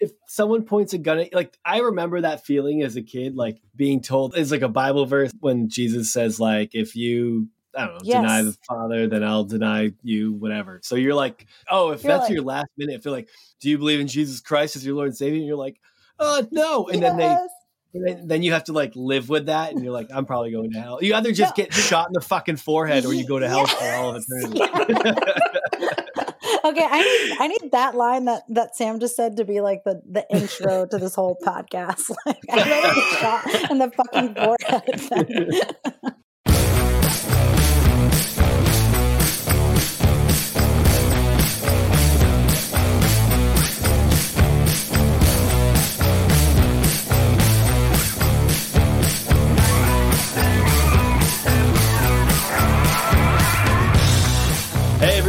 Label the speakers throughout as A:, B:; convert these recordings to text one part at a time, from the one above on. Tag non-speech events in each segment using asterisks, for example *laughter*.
A: if someone points a gun at like I remember that feeling as a kid, like being told it's like a Bible verse when Jesus says, like, if you I don't know,
B: Yes.
A: deny the Father, then I'll deny you, whatever. So you're like, oh, if
B: You're
A: that's
B: like-
A: your last minute, if they're like, do you believe in Jesus Christ as your Lord and Savior? And you're like, uh, no. And then they and then, you have to like live with that, and you're like, I'm probably going to hell. You either just
B: No.
A: get shot in the fucking forehead, or you go to hell for all of eternity. *laughs*
B: okay, I need I need that line that that Sam just said to be like the the intro to this whole podcast. *laughs* Like get shot in the fucking forehead. *laughs*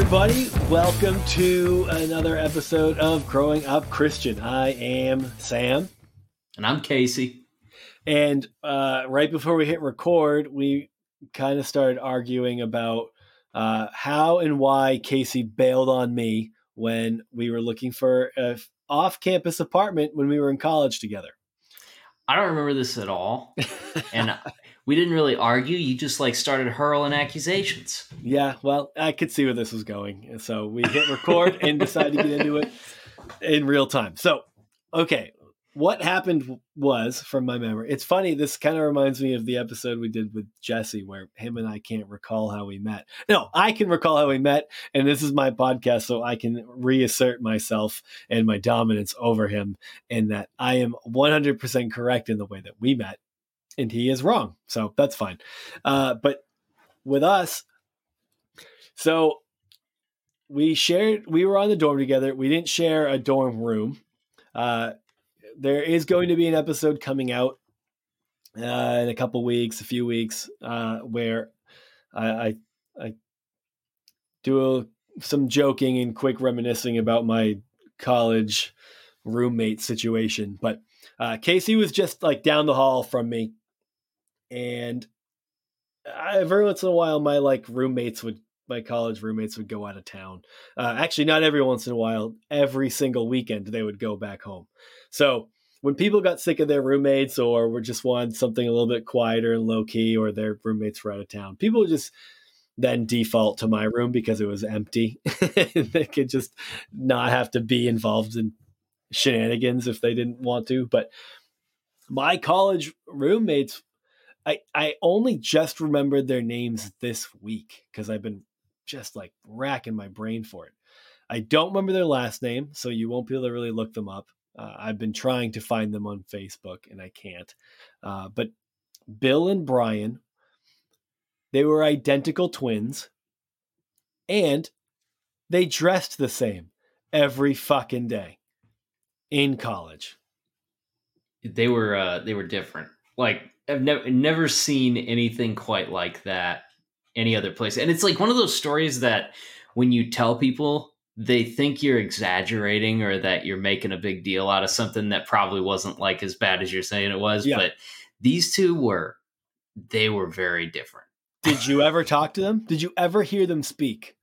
A: everybody, welcome to another episode of Growing Up Christian. I am Sam.
C: And I'm Casey.
A: And uh, right before we hit record, we kind of started arguing about uh, how and why Casey bailed on me when we were looking for a off campus apartment when we were in college together.
C: I don't remember this at all. *laughs* And we didn't really argue. You just like started hurling accusations.
A: Yeah, well, I could see where this was going. And so we hit record and decided to get into it in real time. So, okay, what happened was, from my memory, it's funny. This kind of reminds me of the episode we did with Jesse, where him and I can't recall how we met. No, I can recall how we met, and this is my podcast, so I can reassert myself and my dominance over him, and that I am 100% correct in the way that we met, and he is wrong. So that's fine. Uh, but with us, so we shared, we were on the dorm together. We didn't share a dorm room. Uh, there is going to be an episode coming out uh, in a couple weeks, a few weeks, uh, where I, I, I do a, some joking and quick reminiscing about my college roommate situation. But uh, Casey was just like down the hall from me, and I, every once in a while, my like roommates would, my college roommates would go out of town. Uh, actually, not every once in a while. Every single weekend, they would go back home. So when people got sick of their roommates, or were just wanted something a little bit quieter and low key, or their roommates were out of town, people just then default to my room because it was empty. *laughs* they could just not have to be involved in shenanigans if they didn't want to. But my college roommates I, I only just remembered their names this week because I've been just like racking my brain for it. I don't remember their last name, so you won't be able to really look them up. Uh, I've been trying to find them on Facebook and I can't. Uh, but Bill and Brian, they were identical twins and they dressed the same every fucking day in college.
C: They were uh they were different. Like I've never never seen anything quite like that any other place. And it's like one of those stories that when you tell people they think you're exaggerating or that you're making a big deal out of something that probably wasn't like as bad as you're saying it was.
A: Yeah.
C: But these two were they were very different.
A: Did you ever talk to them? Did you ever hear them speak?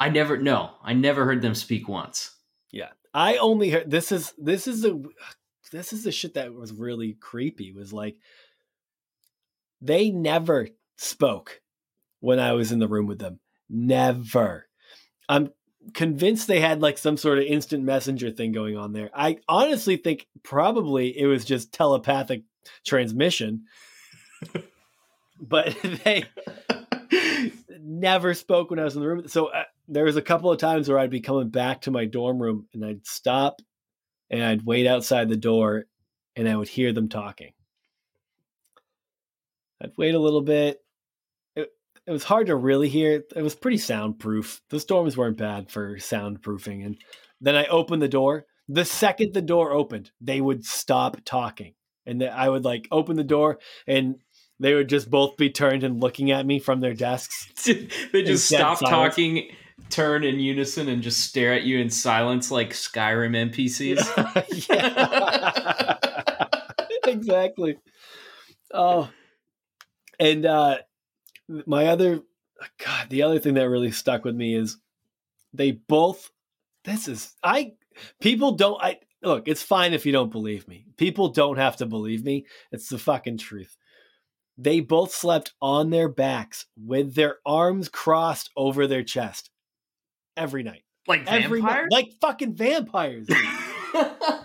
C: I never no, I never heard them speak once.
A: Yeah. I only heard this is this is the this is the shit that was really creepy was like they never spoke when I was in the room with them. Never. I'm convinced they had like some sort of instant messenger thing going on there. I honestly think probably it was just telepathic transmission. but *laughs* they never spoke when I was in the room. So uh, there was a couple of times where I'd be coming back to my dorm room and I'd stop and I'd wait outside the door and I would hear them talking. I'd wait a little bit. It, it was hard to really hear. It was pretty soundproof. The storms weren't bad for soundproofing. And then I opened the door. The second the door opened, they would stop talking. And then I would like open the door and they would just both be turned and looking at me from their desks. *laughs*
C: they just stop
A: silence.
C: talking, turn in unison, and just stare at you in silence like Skyrim NPCs. *laughs*
A: yeah. *laughs* exactly. Oh, and uh, my other, God, the other thing that really stuck with me is they both. This is I. People don't. I. look, it's fine if you don't believe me. People don't have to believe me. It's the fucking truth. They both slept on their backs with their arms crossed over their chest every night.
C: Like
A: Every night.
C: vampires?
A: Like fucking vampires. *laughs*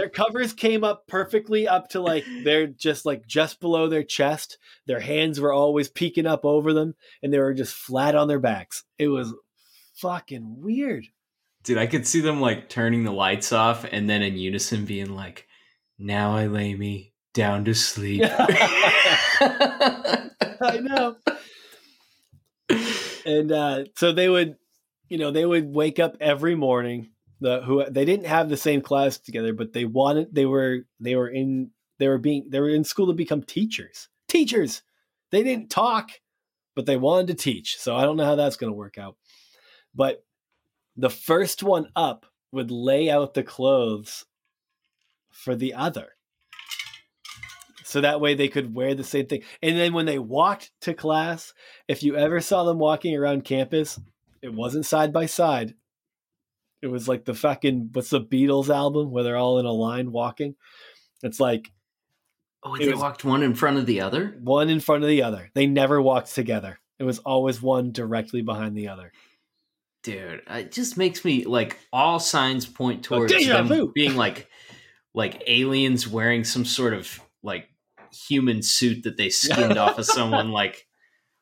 A: their covers came up perfectly up to like *laughs* they're just like just below their chest. Their hands were always peeking up over them and they were just flat on their backs. It was fucking weird.
C: Dude, I could see them like turning the lights off and then in unison being like, Now I lay me down to sleep. *laughs* *laughs*
A: I know. And uh, so they would, you know, they would wake up every morning. The who they didn't have the same class together, but they wanted they were they were in they were being they were in school to become teachers. Teachers. They didn't talk, but they wanted to teach. So I don't know how that's going to work out. But the first one up would lay out the clothes for the other so that way they could wear the same thing. And then when they walked to class, if you ever saw them walking around campus, it wasn't side by side. It was like the fucking what's the Beatles album where they're all in a line walking. It's like
C: oh,
A: It
C: they
A: was-
C: walked one in front of the other?
A: one in front of the other. They never walked together. It was always one directly behind the other.
C: Dude, uh, it just makes me like all signs point towards them
A: vu.
C: being like like aliens wearing some sort of like human suit that they *laughs* skinned off of someone like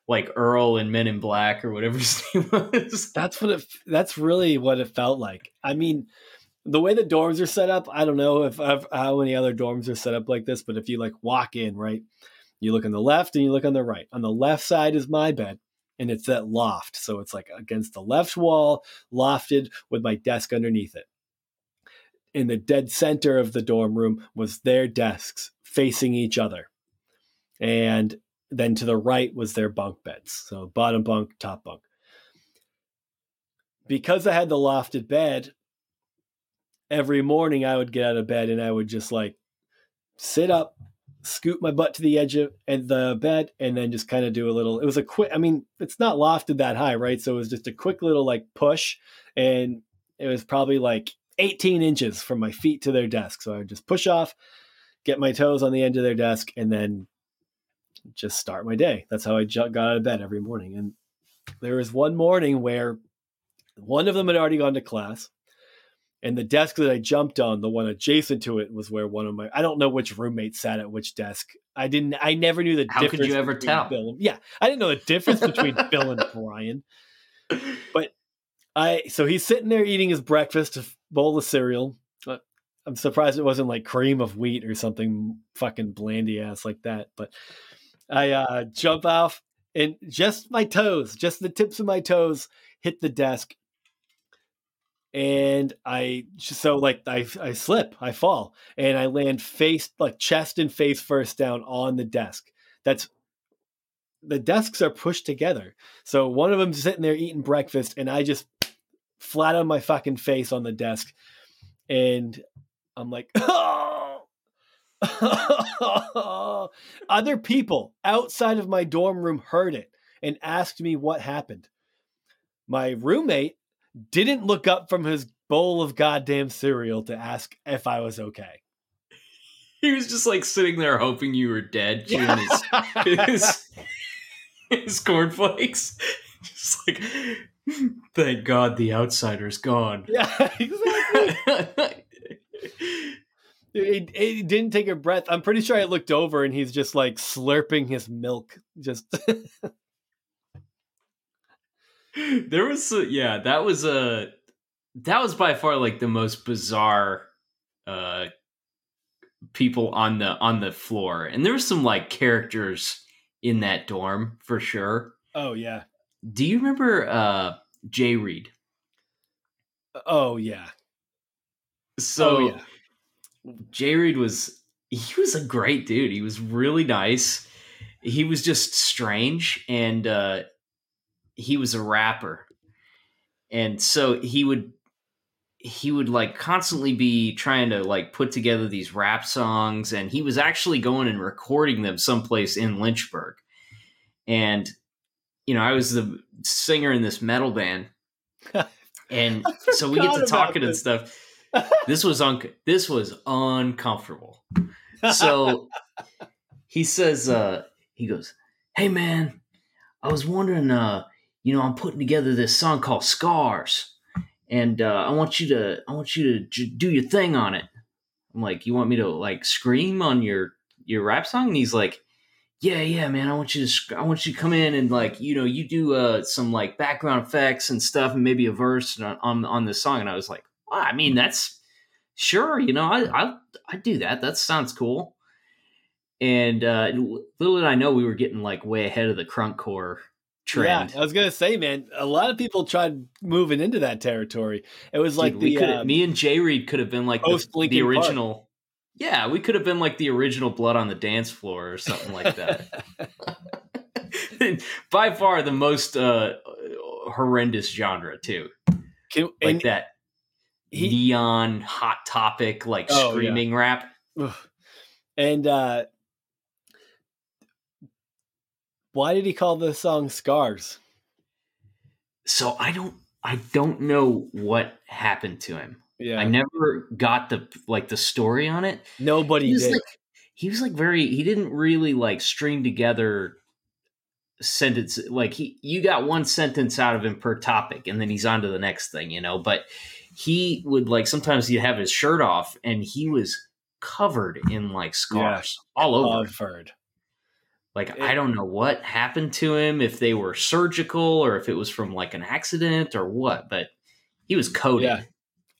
C: like Earl and Men in Black or whatever *laughs* his name was.
A: That's what it. That's really what it felt like. I mean, the way the dorms are set up, I don't know if I've, how many other dorms are set up like this, but if you like walk in, right, you look on the left and you look on the right. On the left side is my bed, and it's that loft, so it's like against the left wall, lofted with my desk underneath it. In the dead center of the dorm room was their desks facing each other, and then to the right was their bunk beds. So bottom bunk, top bunk because I had the lofted bed, every morning I would get out of bed and I would just like sit up, scoot my butt to the edge of and the bed, and then just kind of do a little. It was a quick. I mean, it's not lofted that high, right? So it was just a quick little like push, and it was probably like 18 inches from my feet to their desk. So I would just push off, get my toes on the end of their desk, and then just start my day. That's how I got out of bed every morning. And there was one morning where one of them had already gone to class, and the desk that I jumped on, the one adjacent to it, was where one of my I don't know which roommate sat at which desk. I didn't. I never knew the
C: How could
A: difference.
C: you ever
A: between
C: tell?
A: Bill and- yeah, I didn't know the difference between *laughs* Bill and Brian. But *laughs* I so he's sitting there eating his breakfast, a bowl of cereal. Uh, I'm surprised it wasn't like cream of wheat or something fucking blandy ass like that. But I uh, jump off and just my toes, just the tips of my toes hit the desk. And I so like I I slip, I fall, and I land face like chest and face first down on the desk. That's the desks are pushed together. So one of them's sitting there eating breakfast, and I just flat on my fucking face on the desk, and I'm like. *laughs* *laughs* Other people outside of my dorm room heard it and asked me what happened. My roommate didn't look up from his bowl of goddamn cereal to ask if I was okay. *laughs*
C: He was just like sitting there hoping you were dead, chewing his his, *laughs* his cornflakes. Just like, thank God the outsider's gone.
A: yeah, exactly. He, he didn't take a breath. I'm pretty sure I looked over and he's just like slurping his milk. Just *laughs*
C: there was a, yeah, that was a that was by far like the most bizarre uh people on the on the floor. And there was some like characters in that dorm for sure.
A: oh yeah,
C: Do you remember uh Jay Reed?
A: oh yeah,
C: So
A: oh yeah.
C: Jay Reed was he was a great dude. He was really nice. He was just strange and uh he was a rapper. And so he would he would like constantly be trying to like put together these rap songs and he was actually going and recording them someplace in Lynchburg. And you know, I was the singer in this metal band. *laughs* and so we get to talking and stuff this was un this was uncomfortable. So *laughs* he says, uh, he goes, Hey man, I was wondering, uh, you know, I'm putting together this song called Scars, and uh, I want you to, I want you to j- do your thing on it. I'm like, you want me to like scream on your your rap song? And he's like, Yeah, yeah, man, I want you to, sc- I want you to come in and like, you know, you do uh, some like background effects and stuff, and maybe a verse on on, on this song. And I was like, I mean, that's sure, you know, I I I do that. That sounds cool. And uh, little did I know we were getting like way ahead of the crunkcore trend.
A: Yeah, I was gonna say, man, a lot of people tried moving into that territory. It was like
C: Dude,
A: the
C: could
A: um,
C: me and Jay Reed could have been like the, the
A: Linkin Park.
C: original. Yeah, we could have been like the original Blood on the Dance Floor or something like that. *laughs* *laughs* By far the most uh, horrendous genre too,
A: Can-
C: like
A: and
C: that
A: he-
C: neon hot topic like
A: Oh, yeah.
C: screaming rap.
A: Ugh. And uh why did he call the song Scars?
C: So I don't I don't know what happened to him.
A: Yeah.
C: I never got the like the story on it.
A: Nobody
C: he was
A: did.
C: like he was like very he didn't really like string together sentence like he you got one sentence out of him per topic and then he's on to the next thing you know but he would like sometimes he'd have his shirt off and he was covered in like scars all over.
A: Covered.
C: like
A: it-
C: i don't know what happened to him if they were surgical or if it was from like an accident or what but he was coated
A: Yeah.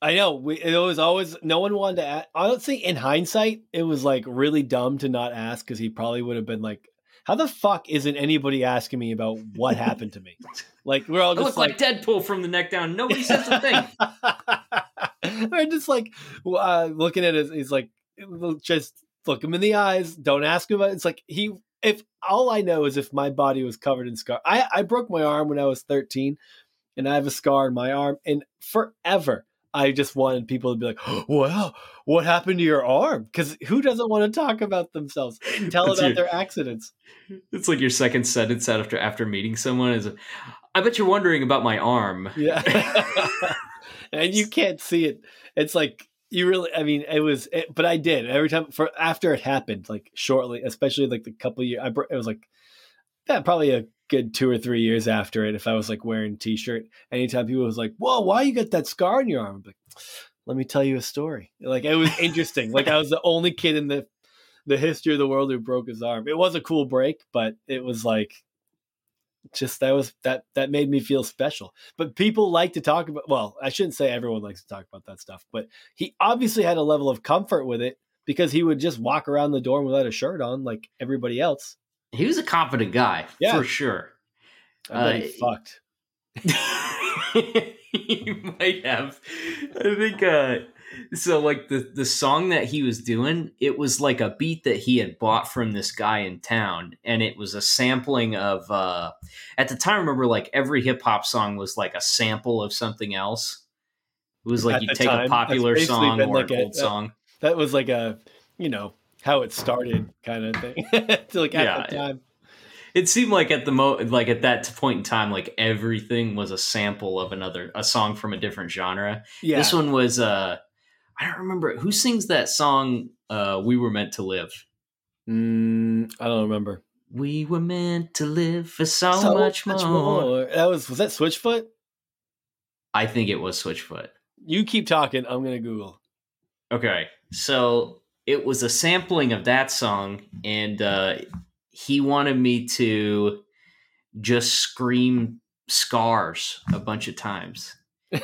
A: I know. We, it was always no one wanted to. Ask, honestly, in hindsight, it was like really dumb to not ask because he probably would have been like, "How the fuck isn't anybody asking me about what happened to me?" Like we're all
C: I
A: just
C: look like, Deadpool from the neck down. Nobody says a thing. *laughs*
A: We're just like uh, looking at it. He's like, just look him in the eyes. Don't ask him about. It. It's like he. If all I know is if my body was covered in scar. I I broke my arm when I was thirteen, and I have a scar in my arm, and forever. I just wanted people to be like, *gasps* "Well, what happened to your arm?" Because who doesn't want to talk about themselves tell
C: That's
A: about
C: your-
A: their accidents?
C: It's like your second sentence after after meeting someone is, I bet you're wondering about my arm.
A: Yeah. *laughs* and you can't see it. It's like you really I mean it was it, but I did every time for after it happened like shortly especially like the couple years I it was like yeah probably a good 2 or 3 years after it if I was like wearing a t-shirt. Anytime people was like whoa why you got that scar on your arm? I'm like let me tell you a story. Like it was interesting. Like I was the only kid in the the history of the world who broke his arm. It was a cool break but it was like just that was that that made me feel special. But people like to talk about well i shouldn't say everyone likes to talk about that stuff but he obviously had a level of comfort with it because he would just walk around the dorm without a shirt on like everybody else
C: He was a confident guy
A: Yeah.
C: for sure.
A: i bet he
C: Uh,
A: fucked *laughs*
C: he might have. I think uh so like the the song that he was doing, it was like a beat that he had bought from this guy in town and it was a sampling of uh at the time I remember like every hip hop song was like a sample of something else. It was like
A: At
C: you take
A: time,
C: a popular song or
A: like
C: an
A: a-
C: old song.
A: that was like a you know how it started kind of thing *laughs* to like at
C: Yeah,
A: the time
C: It seemed like at the mo like at that point in time, like everything was a sample of another a song from a different genre.
A: yeah
C: This one was uh I don't remember who sings that song uh We Were Meant to Live.
A: Mm, i don't remember
C: We were meant to live for so, much, more.
A: that was was that switchfoot
C: I think it was Switchfoot.
A: you keep talking i'm gonna google
C: Okay. So it was a sampling of that song and uh he wanted me to just scream scars a bunch of times. *laughs*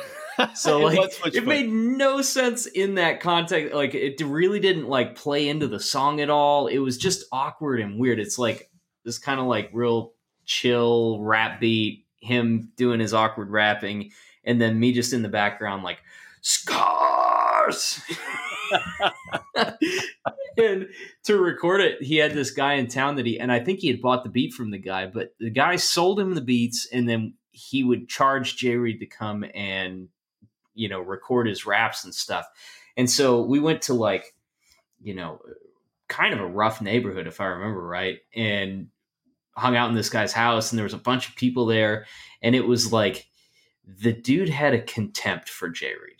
C: So
A: It
C: like
A: was
C: it made no sense in that context. Like it really didn't like play into the song at all. It was just awkward and weird. It's like this kind of like real chill rap beat, him doing his awkward rapping, and then me just in the background like scars. *laughs* *laughs* and to record it, he had this guy in town that he and I think he had bought the beat from the guy, but the guy sold him the beats and then he would charge Jay Reed to come and you know record his raps and stuff. And so we went to like you know kind of a rough neighborhood if I remember right and hung out in this guy's house and there was a bunch of people there and it was like the dude had a contempt for Jay Reed.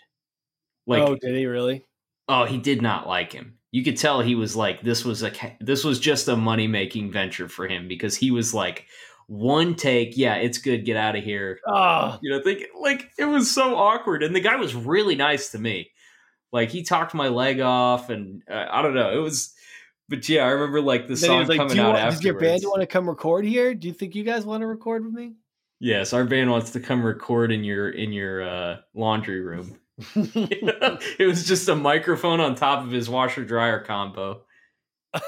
C: Like,
A: oh, did he really?
C: Oh, he did not like him. You could tell he was like, this was a this was just a money making venture for him because he was like, one take, yeah, it's good, get out of here.
A: Oh,
C: You know, think like it was so awkward, and the guy was really nice to me. Like he talked my leg off, and uh, I don't know, it was. But yeah, I remember like the song
A: like,
C: coming
A: "Do you
C: out
A: want,
C: afterwards.
A: does your band want to come record here? Do you think you guys want to record with me?"
C: Yes, our band wants to come record in your in your uh, laundry room. *laughs* it was just a microphone on top of his washer dryer combo. *laughs*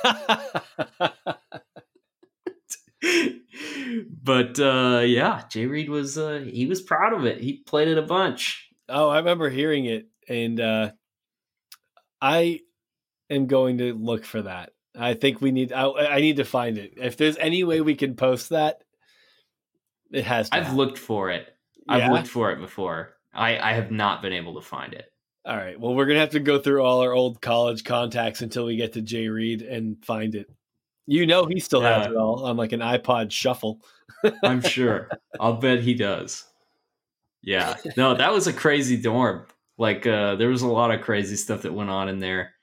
C: but uh, yeah, Jay Reed was uh, he was proud of it. He played it a bunch.
A: oh, I remember hearing it, and uh, I am going to look for that. I think we need. I, I need to find it. If there's any way we can post that, it has. To
C: I've
A: happen.
C: looked for it. I've
A: Yeah?
C: looked for it before. I, I have not been able to find it.
A: All right. Well, we're gonna have to go through all our old college contacts until we get to Jay Reed and find it. You know, he still has it all on like an iPod Shuffle. *laughs*
C: I'm sure. I'll bet he does. Yeah. No, that was a crazy dorm. Like uh there was a lot of crazy stuff that went on in there.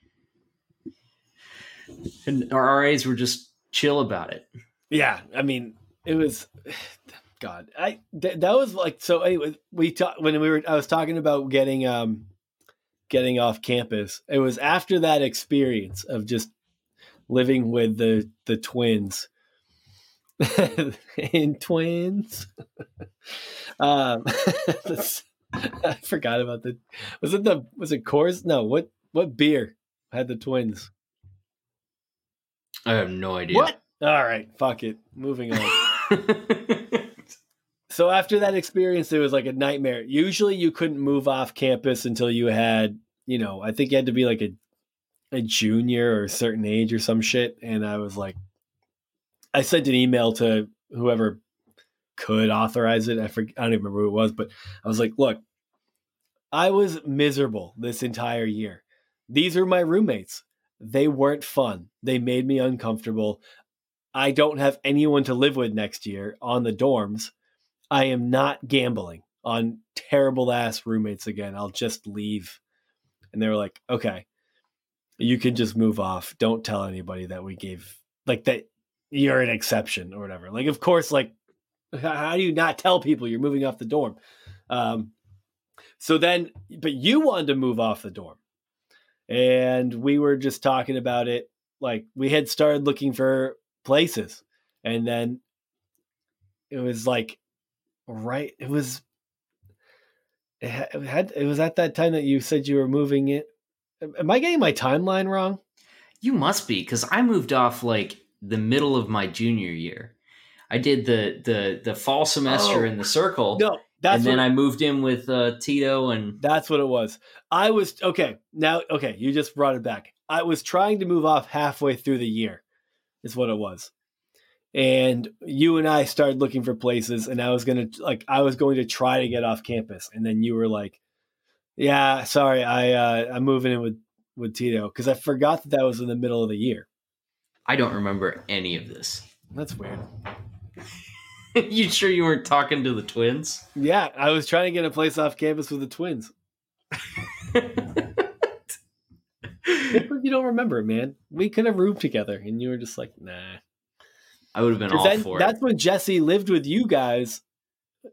C: And our RAs were just chill about it.
A: Yeah, I mean, it was *sighs* God. I th- that was like so. Anyway, we talked when we were. I was talking about getting um getting off campus. It was after that experience of just living with the the twins *laughs* in twins. *laughs* um, *laughs* I forgot about the. Was it the? Was it Coors? No. What? What beer had the twins?
C: I have no idea.
A: What? All right. Fuck it. Moving on. So after that experience, it was like a nightmare. Usually, you couldn't move off campus until you had, you know, I think you had to be like a a junior or a certain age or some shit. And I was like, I sent an email to whoever could authorize it. I forget, I don't even remember who it was, but I was like, look, I was miserable this entire year. These are my roommates. They weren't fun. They made me uncomfortable. I don't have anyone to live with next year on the dorms. I am not gambling on terrible ass roommates again. I'll just leave. And they were like, okay, you can just move off. Don't tell anybody that we gave, like, that you're an exception or whatever. Like, of course, like, how do you not tell people you're moving off the dorm? Um, so then, but you wanted to move off the dorm. And we were just talking about it. Like, we had started looking for places. And then it was like, right it was it had it was at that time that you said you were moving it am i getting my timeline wrong
C: You must be, because I moved off like the middle of my junior year. I did the the the fall semester
A: Oh.
C: in the circle,
A: no that's
C: and then
A: what,
C: I moved in with uh, Tito and
A: that's what it was i was okay now okay you just brought it back i was trying to move off halfway through the year is what it was and you and i started looking for places and i was gonna like i was going to try to get off campus and then you were like yeah sorry i uh i'm moving in with with tito because i forgot that that was in the middle of the year
C: I don't remember any of this.
A: That's weird. *laughs*
C: you sure you weren't talking to the twins?
A: Yeah, I was trying to get a place off campus with the twins. *laughs* you don't remember, man. We could have roomed together, and you were just like, nah.
C: I would have been all
A: then-
C: for
A: that's
C: it.
A: when Jesse lived with you guys,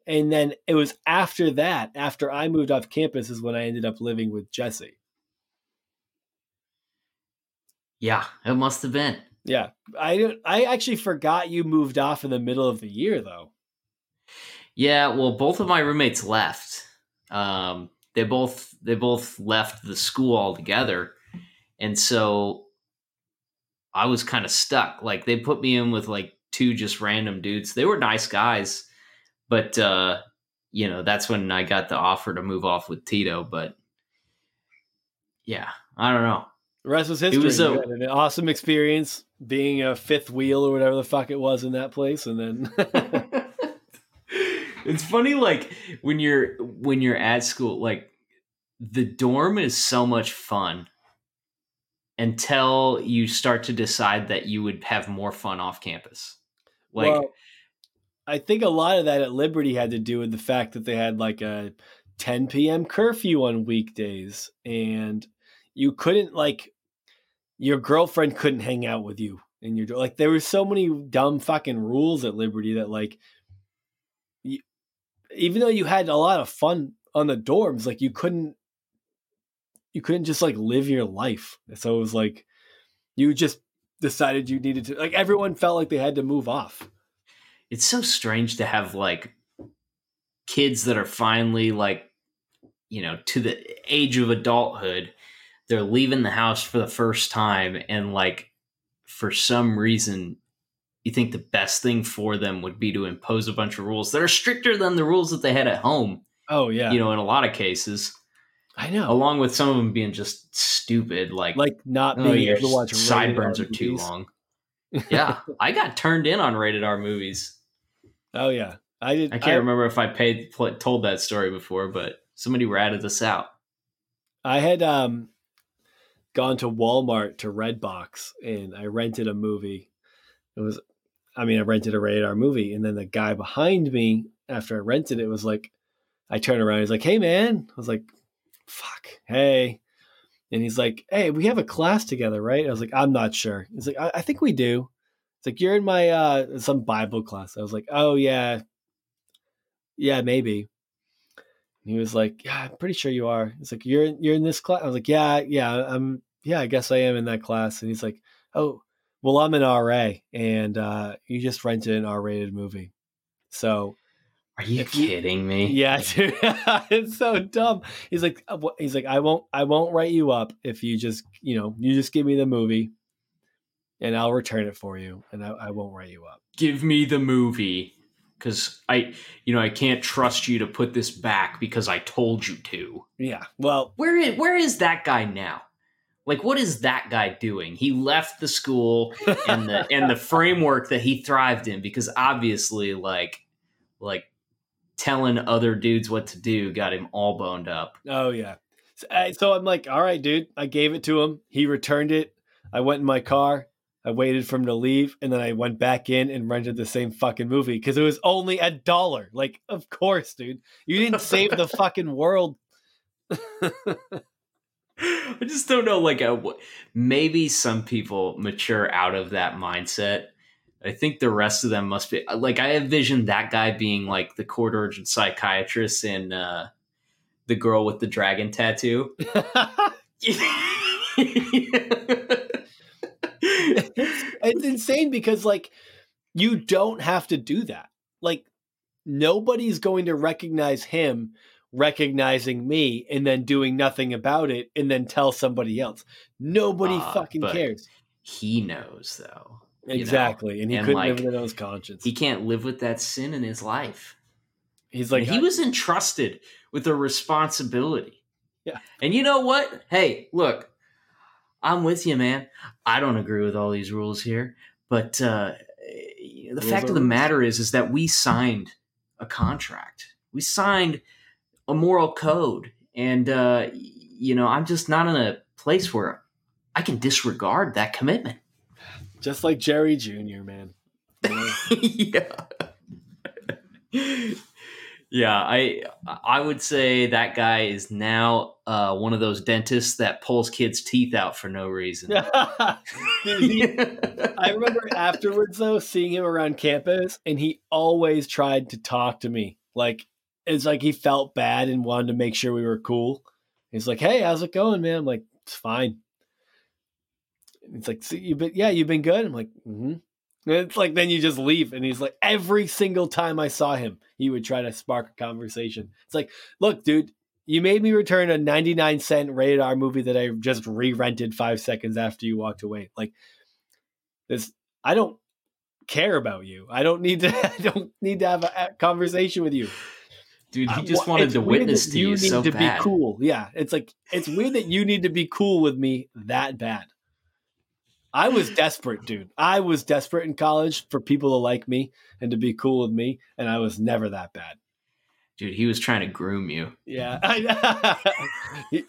A: and then it was after that, after I moved off campus, is when I ended up living with Jesse.
C: Yeah, it must have been.
A: Yeah, I. I actually forgot you moved off in the middle of the year, though.
C: Yeah, well, both of my roommates left. Um, they both they both left the school altogether, and so I was kind of stuck. Like they put me in with like two just random dudes. They were nice guys, but uh, you know that's when I got the offer to move off with Tito. But yeah, I don't know.
A: The rest was history.
C: It
A: was
C: a-
A: an awesome experience being a fifth wheel or whatever the fuck it was in that place, and then *laughs*
C: it's funny like when you're when you're at school like the dorm is so much fun until you start to decide that you would have more fun off campus like
A: well, I think a lot of that at Liberty had to do with the fact that they had like a 10 p.m. curfew on weekdays, and you couldn't like your girlfriend couldn't hang out with you and your like there were so many dumb fucking rules at Liberty that like you, even though you had a lot of fun on the dorms, like you couldn't you couldn't just like live your life. So it was like you just decided you needed to like everyone felt like they had to move off.
C: It's so strange to have like kids that are finally like you know to the age of adulthood they're leaving the house for the first time and like for some reason you think the best thing for them would be to impose a bunch of rules that are stricter than the rules that they had at home
A: Oh yeah.
C: you know in a lot of cases
A: I know.
C: along with some of them being just stupid like
A: Like not
C: oh,
A: being
C: your
A: able to watch
C: sideburns are too long *laughs* yeah i got turned in on rated r movies
A: Oh yeah. I did
C: i can't remember if i paid told that story before but somebody ratted us out
A: I had um gone to Walmart to Redbox and I rented a movie. It was I mean, I rented a rated R movie and then the guy behind me after I rented it was like I turned around, he's like, Hey man. I was like, Fuck, hey. And he's like, Hey, we have a class together, right? I was like, I'm not sure. He's like, I, I think we do. It's like, You're in my uh some Bible class. I was like, Oh yeah. Yeah, maybe. And he was like, "Yeah, I'm pretty sure you are." He's like, "You're you're in this class." I was like, "Yeah, yeah, I'm. Yeah, I guess I am in that class." And he's like, "Oh, well, I'm an RA, and uh, you just rented an R-rated movie." So
C: are you
A: If you-
C: kidding me
A: yeah, dude, *laughs* it's so dumb. He's like, uh, he's like, I won't, I won't write you up if you just, you know, you just give me the movie, and I'll return it for you, and I, I won't write you up.
C: give me the movie because I, you know, I can't trust you to put this back because I told you to.
A: Yeah. Well,
C: Where is where is that guy now? Like, what is that guy doing? He left the school and the and the *laughs* framework that he thrived in because obviously, like, like telling other dudes what to do got him all boned up.
A: Oh yeah. So, I- so I'm like, all right, dude. I gave it to him. He returned it. I went in my car. I waited for him to leave, and then I went back in and rented the same fucking movie because it was only a dollar. Like, of course, dude. You didn't save the *laughs* fucking world.
C: I just don't know. Like, maybe some people mature out of that mindset. I think the rest of them must be like I envision that guy being like the court ordered psychiatrist and uh, the girl with the dragon tattoo. *laughs* *laughs*
A: it's insane because like you don't have to do that. Like nobody's going to recognize him recognizing me and then doing nothing about it and then tell somebody else. Nobody
C: Uh,
A: fucking cares.
C: he knows though. You know?
A: Exactly. and he
C: and,
A: couldn't
C: like,
A: live within his conscience.
C: He can't live with that sin in his life.
A: He's like
C: he was entrusted with a responsibility.
A: Yeah.
C: And you know what? Hey, look, I'm with you, man. I don't agree with all these rules here, but uh, the
A: Rules
C: fact of the matter is, is that we signed a contract. We signed a moral code, and uh, you know, I'm just not in a place where I can disregard that commitment.
A: Just like Jerry Jr., man. *laughs*
C: Yeah. yeah, I I would say that guy is now uh, one of those dentists that pulls kids' teeth out for no reason. *laughs*
A: He- I remember afterwards though seeing him around campus and he always tried to talk to me. Like it's like he felt bad and wanted to make sure we were cool. He's like, "Hey, how's it going, man?" I'm like, "It's fine." It's like, "So you been yeah, you've been good." I'm like, "Mhm." And it's like then you just leave and he's like every single time I saw him, he would try to spark a conversation. It's like, "Look, dude, you made me return a 99 cent rated R movie that I just re-rented 5 seconds after you walked away." Like this I don't care about you. I don't need to *laughs* I don't need to have a, conversation with you.
C: Dude, he
A: I-
C: just wanted
A: it's
C: to witness to you,
A: need
C: so
A: to
C: bad.
A: be cool. Yeah, it's like it's weird that you need to be cool with me that bad. I was *laughs* desperate, dude. I was desperate in college for people to like me and to be cool with me, and I was never that bad.
C: Dude, he was trying to groom you.
A: Yeah, *laughs* I, he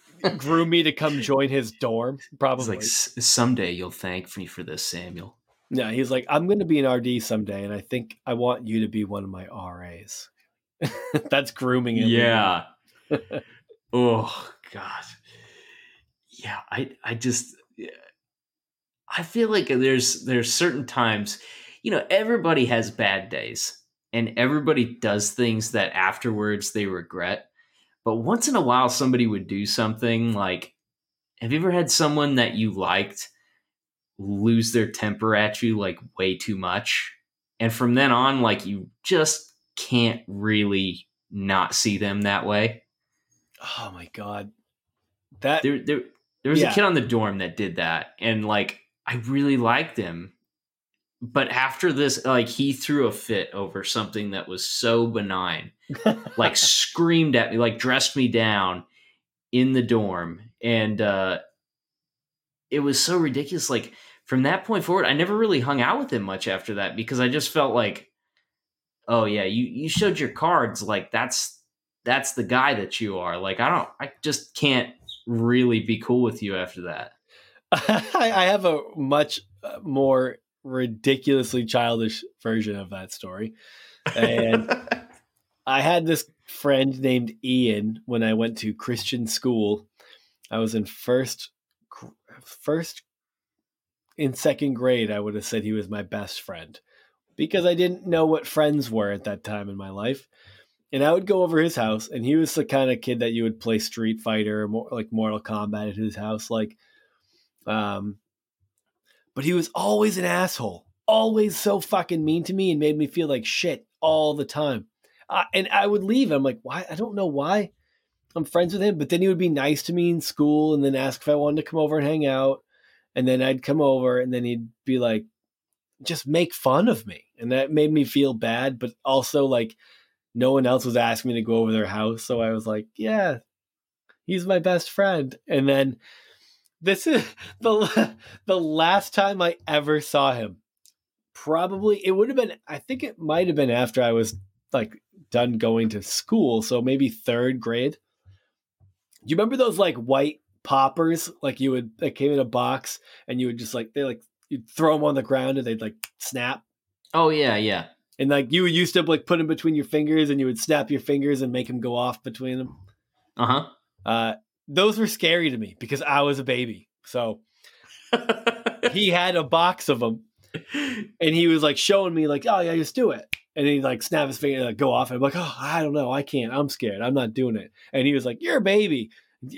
A: me to come join his dorm.
C: He's
A: Probably.
C: like, "S- someday you'll thank me for this, Samuel.
A: yeah, he's like, I'm going to be an RD someday, and I think I want you to be one of my RAs. *laughs* That's grooming him.
C: Yeah. oh God. Yeah, I I just I feel like there's there's certain times, you know, everybody has bad days and everybody does things that afterwards they regret. But once in a while somebody would do something like have you ever had someone that you liked lose their temper at you like way too much? And from then on like you just can't really not see them that way.
A: Oh my god. That
C: There there there was
A: Yeah.
C: a kid on the dorm that did that and like I really liked him. But after this like he threw a fit over something that was so benign. *laughs* Like screamed at me, like dressed me down in the dorm and uh it was so ridiculous like from that point forward I never really hung out with him much after that because I just felt like oh yeah, you you showed your cards like that's that's the guy that you are. Like I don't I just can't really be cool with you after that.
A: I, have a much uh, more ridiculously childish version of that story. And *laughs* I had this friend named Ian when I went to Christian school. I was in first first in second grade. I would have said he was my best friend because I didn't know what friends were at that time in my life. And I would go over his house, and he was the kind of kid that you would play Street Fighter or more like Mortal Kombat at his house, like. Um, but he was always an asshole, always so fucking mean to me, and made me feel like shit all the time. Uh, and I would leave. I'm like, why? I don't know why. I'm friends with him, but then he would be nice to me in school, and then ask if I wanted to come over and hang out, and then I'd come over, and then he'd be like, just make fun of me, and that made me feel bad, but also like no one else was asking me to go over their house, so I was like, yeah, he's my best friend, and then this is *laughs* the the last time I ever saw him. Probably it would have been. I think it might have been after I was like done going to school, so maybe third grade. Do you remember those like white poppers? Like you would that came in a box, and you would just like they like you'd throw them on the ground and they'd like snap.
C: oh yeah, yeah.
A: And like you used to like put them between your fingers, and you would snap your fingers and make them go off between them.
C: Uh huh.
A: Uh, those were scary to me because I was a baby. So he had a box of them and he was like showing me like, oh yeah, just do it. And he like snap his finger and like, go off. And I'm like, oh, I don't know, I can't. I'm scared. I'm not doing it. And he was like, you're a baby.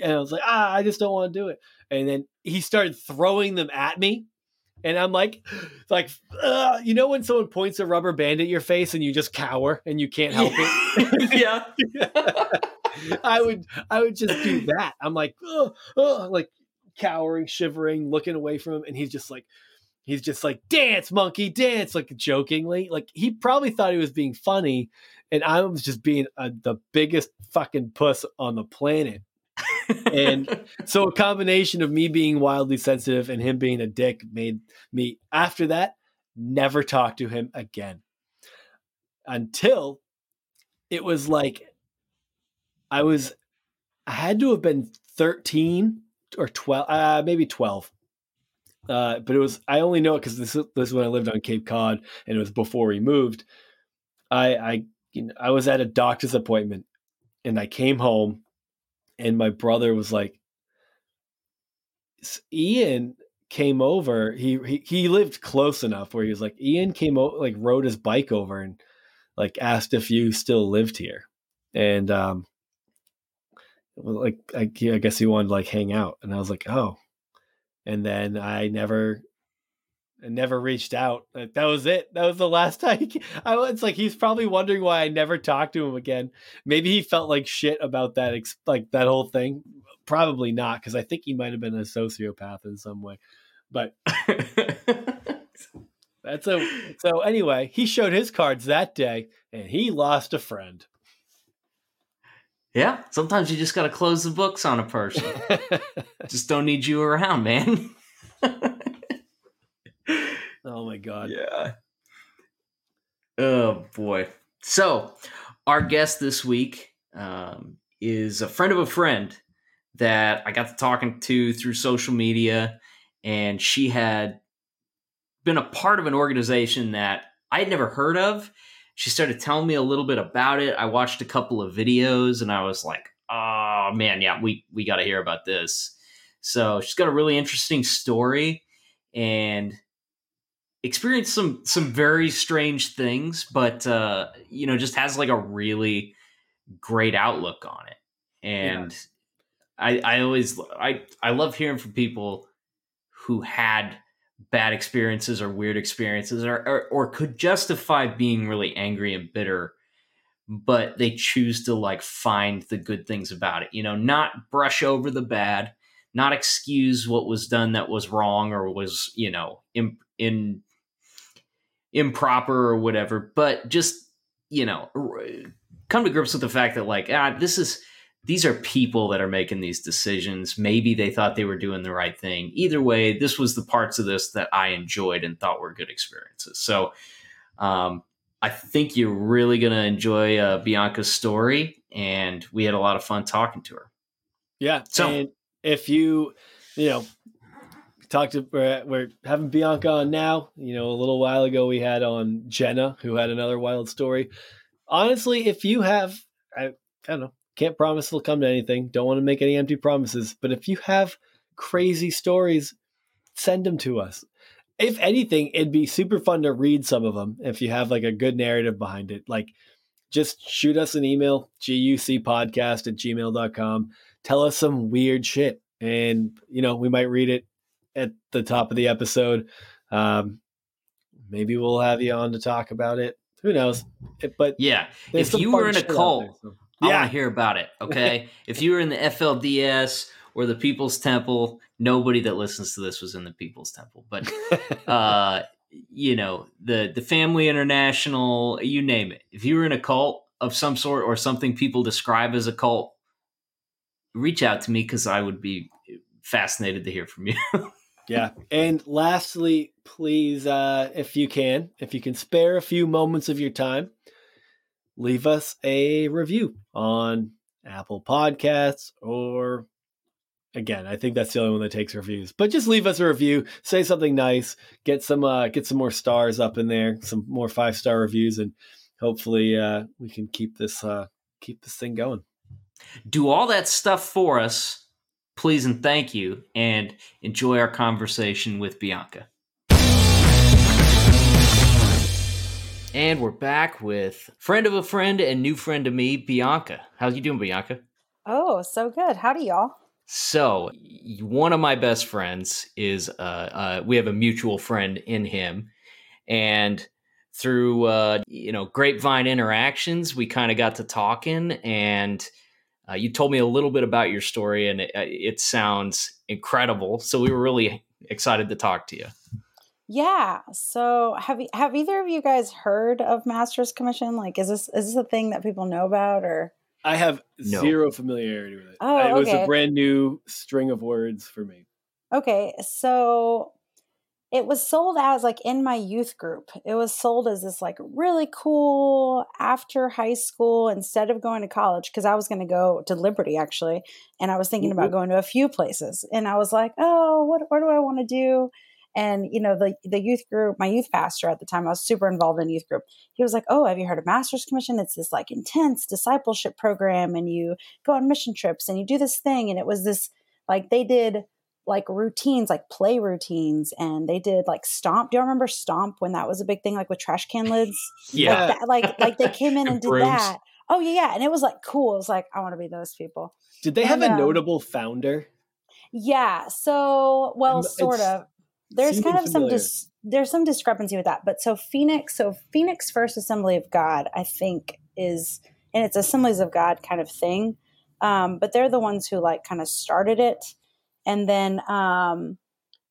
A: And I was like, ah, I just don't want to do it. And then he started throwing them at me. And I'm like, *gasps* like, uh, you know when someone points a rubber band at your face and you just cower and you can't help it.
C: yeah. *laughs* *laughs* *laughs*
A: I would I would just do that. I'm like, oh, oh, like cowering, shivering, looking away from him, and he's just like, he's just like, dance, monkey, dance, like jokingly. Like he probably thought he was being funny, and I was just being a, the biggest fucking puss on the planet. And- *laughs* So a combination of me being wildly sensitive and him being a dick made me after that never talk to him again. Until it was like I was I had to have been 13 or 12 uh maybe 12. Uh, but it was I only know it because this, is- this is when I lived on Cape Cod and it was before we moved. I I you know, I was at a doctor's appointment and I came home and my brother was like Ian came over he, he he lived close enough where he was like Ian came over like rode his bike over and like asked if you still lived here and um like I, I guess he wanted to like hang out and I was like oh. And then I never I never reached out. Like, that was it. That was the last *laughs* time I was like he's probably wondering why I never talked to him again. Maybe he felt like shit about that like that whole thing. Probably not because I think he might have been a sociopath in some way. But *laughs* *laughs* that's a so anyway he showed his cards that day and he lost a friend
C: yeah. Sometimes you just got to close the books on a person. *laughs* just don't need you around, man. *laughs*
A: oh my god
C: Yeah. Oh boy. So, our guest this week um, is a friend of a friend that I got to talking to through social media, and she had been a part of an organization that I had never heard of. She started telling me a little bit about it. I watched a couple of videos, and I was like, oh man, yeah, we we got to hear about this. So she's got a really interesting story and experienced some some very strange things, but uh, you know, just has like a really great outlook on it. And yeah. I I always I I love hearing from people who had bad experiences or weird experiences or, or, or could justify being really angry and bitter but they choose to like find the good things about it you know not brush over the bad not excuse what was done that was wrong or was you know in, in improper or whatever but just you know come to grips with the fact that like ah this is these are people that are making these decisions. Maybe they thought they were doing the right thing. Either way, this was the parts of this that I enjoyed and thought were good experiences. So um, I think you're really going to enjoy uh, Bianca's story. And we had a lot of fun talking to her.
A: Yeah. So and if you, you know, talked to we're, we're having Bianca on now. You know, a little while ago we had on Jenna, who had another wild story. Honestly, if you have, I, I don't know, can't promise it'll come to anything. Don't want to make any empty promises. But if you have crazy stories, send them to us. If anything, it'd be super fun to read some of them if you have like a good narrative behind it. Like just shoot us an email, gucpodcast at gmail.com. Tell us some weird shit. And, you know, we might read it at the top of the episode. Um, maybe we'll have you on to talk about it. Who knows? But
C: yeah, if you were in a cult, there, so. I yeah. want to hear about it. *laughs* Okay. if you were in the FLDS or the People's Temple, nobody that listens to this was in the People's Temple. But *laughs* uh, you know, the the Family International, you name it. If you were in a cult of some sort or something people describe as a cult, reach out to me because I would be fascinated to hear from you. *laughs*
A: yeah. And lastly, please, uh, if you can, if you can spare a few moments of your time, leave us a review on Apple Podcasts or again, I think that's the only one that takes reviews. But just leave us a review, say something nice, get some uh, get some more stars up in there, some more five star reviews, and hopefully uh, we can keep this uh, keep this thing going.
C: Do all that stuff for us, please and thank you, and enjoy our conversation with Bianca. And we're back with friend of a friend and new friend to me, Bianca. How's you doing, Bianca?
B: Oh, so good. Howdy, y'all.
C: So, one of my best friends is uh, uh, we have a mutual friend in him, and through uh, you know grapevine interactions, we kind of got to talking, and uh, you told me a little bit about your story, and it, it sounds incredible. So we were really excited to talk to you.
B: Yeah. So have have either of you guys heard of Master's Commission? Like, is this is this a thing that people know about, or
A: I have no. zero familiarity with it. Oh, it was a brand new string of words for me.
B: Okay, so it was sold as like in my youth group. It was sold as this like really cool after high school instead of going to college because I was going to go to Liberty actually, and I was thinking mm-hmm. about going to a few places, and I was like, oh, what what do I want to do? And you know, the the youth group, my youth pastor at the time, I was super involved in youth group. He was like, "Oh, have you heard of Master's Commission? It's this like intense discipleship program, and you go on mission trips and you do this thing." And it was this like they did like routines, like play routines, and they did like stomp. Do you remember stomp when that was a big thing, like with trash can lids?
C: yeah,
B: like, that, like like they came in *laughs* and did that. Oh yeah, yeah, and it was like cool. It was like I want to be those people.
A: Did they have a um, notable founder?
B: Yeah. So, well, sort of there's kind of familiar. some dis- there's some discrepancy with that but so phoenix so phoenix first assembly of god i think is and it's assemblies of god kind of thing um, but they're the ones who like kind of started it. And then um,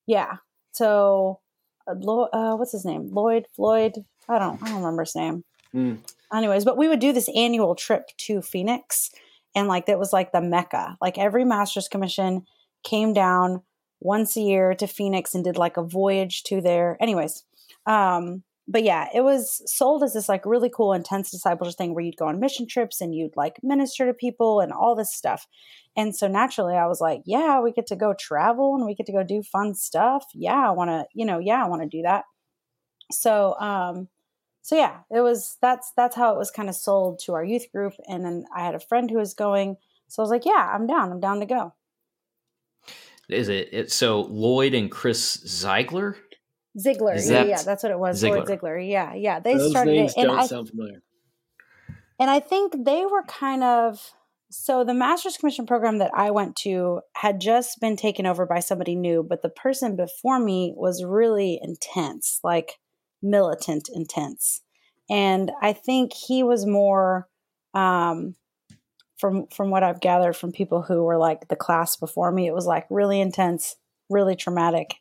B: yeah so uh, uh, what's his name? Lloyd floyd? I don't i don't remember his name. Mm. anyways but we would do this annual trip to phoenix and like that was like the mecca. Like every master's commission came down once a year to Phoenix and did like a voyage to there. Anyways, um, but yeah, it was sold as this like really cool, intense discipleship thing where you'd go on mission trips and you'd like minister to people and all this stuff. And so naturally, I was like, yeah, we get to go travel and we get to go do fun stuff. Yeah, I want to, you know, yeah, I want to do that. So, um, so yeah, it was that's that's how it was kind of sold to our youth group. And then I had a friend who was going, So I was like, yeah, I'm down. I'm down to go.
C: Is it, it so Lloyd and Chris Ziegler?
B: Ziegler, yeah, yeah, that's what it was. Ziegler. Lloyd Ziegler, yeah, yeah. They Those started names it, and
A: don't
B: I,
A: sound familiar.
B: And I think they were kind of so the Master's Commission program that I went to had just been taken over by somebody new, but the person before me was really intense, like militant intense. And I think he was more um, from from what I've gathered from people who were like the class before me, it was like really intense, really traumatic,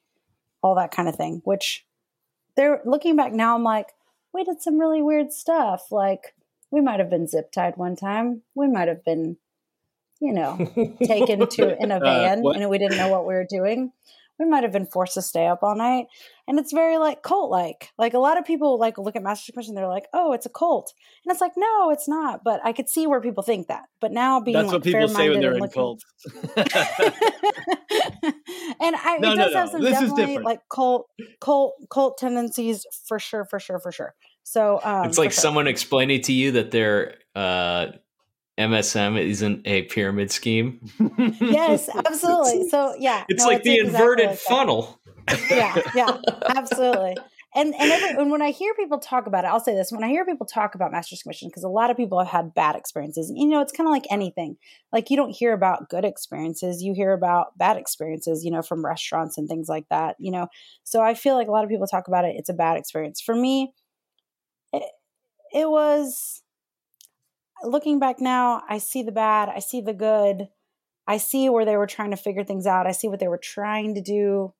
B: all that kind of thing. Which they're looking back now, I'm like, we did some really weird stuff. Like we might have been zip tied one time. We might have been, you know, *laughs* taken to in a uh, van uh, and we didn't know what we were doing we might have been forced to stay up all night. And it's very like cult like. Like a lot of people like look at Master Commission, they're like, oh, it's a cult. And it's like, no, it's not. But I could see where people think that. But now being
A: That's
B: like,
A: what people say when they're in looking... cults. *laughs*
B: and I no, it does no, no. have some this definitely like cult cult cult tendencies for sure, for sure, for sure. So um,
C: it's like
B: sure.
C: someone explaining to you that they're uh MLM isn't a pyramid scheme.
B: yes, absolutely. So yeah,
C: it's no, like it's the exactly inverted like funnel.
B: yeah, yeah, absolutely. And and, every, and when I hear people talk about it, I'll say this: when I hear people talk about Master's Commission, because a lot of people have had bad experiences. You know, it's kind of like anything. Like you don't hear about good experiences; you hear about bad experiences. You know, from restaurants and things like that. You know, so I feel like a lot of people talk about it. It's a bad experience for me. It, it was looking back now, I see the bad, I see the good, I see where they were trying to figure things out, I see what they were trying to do.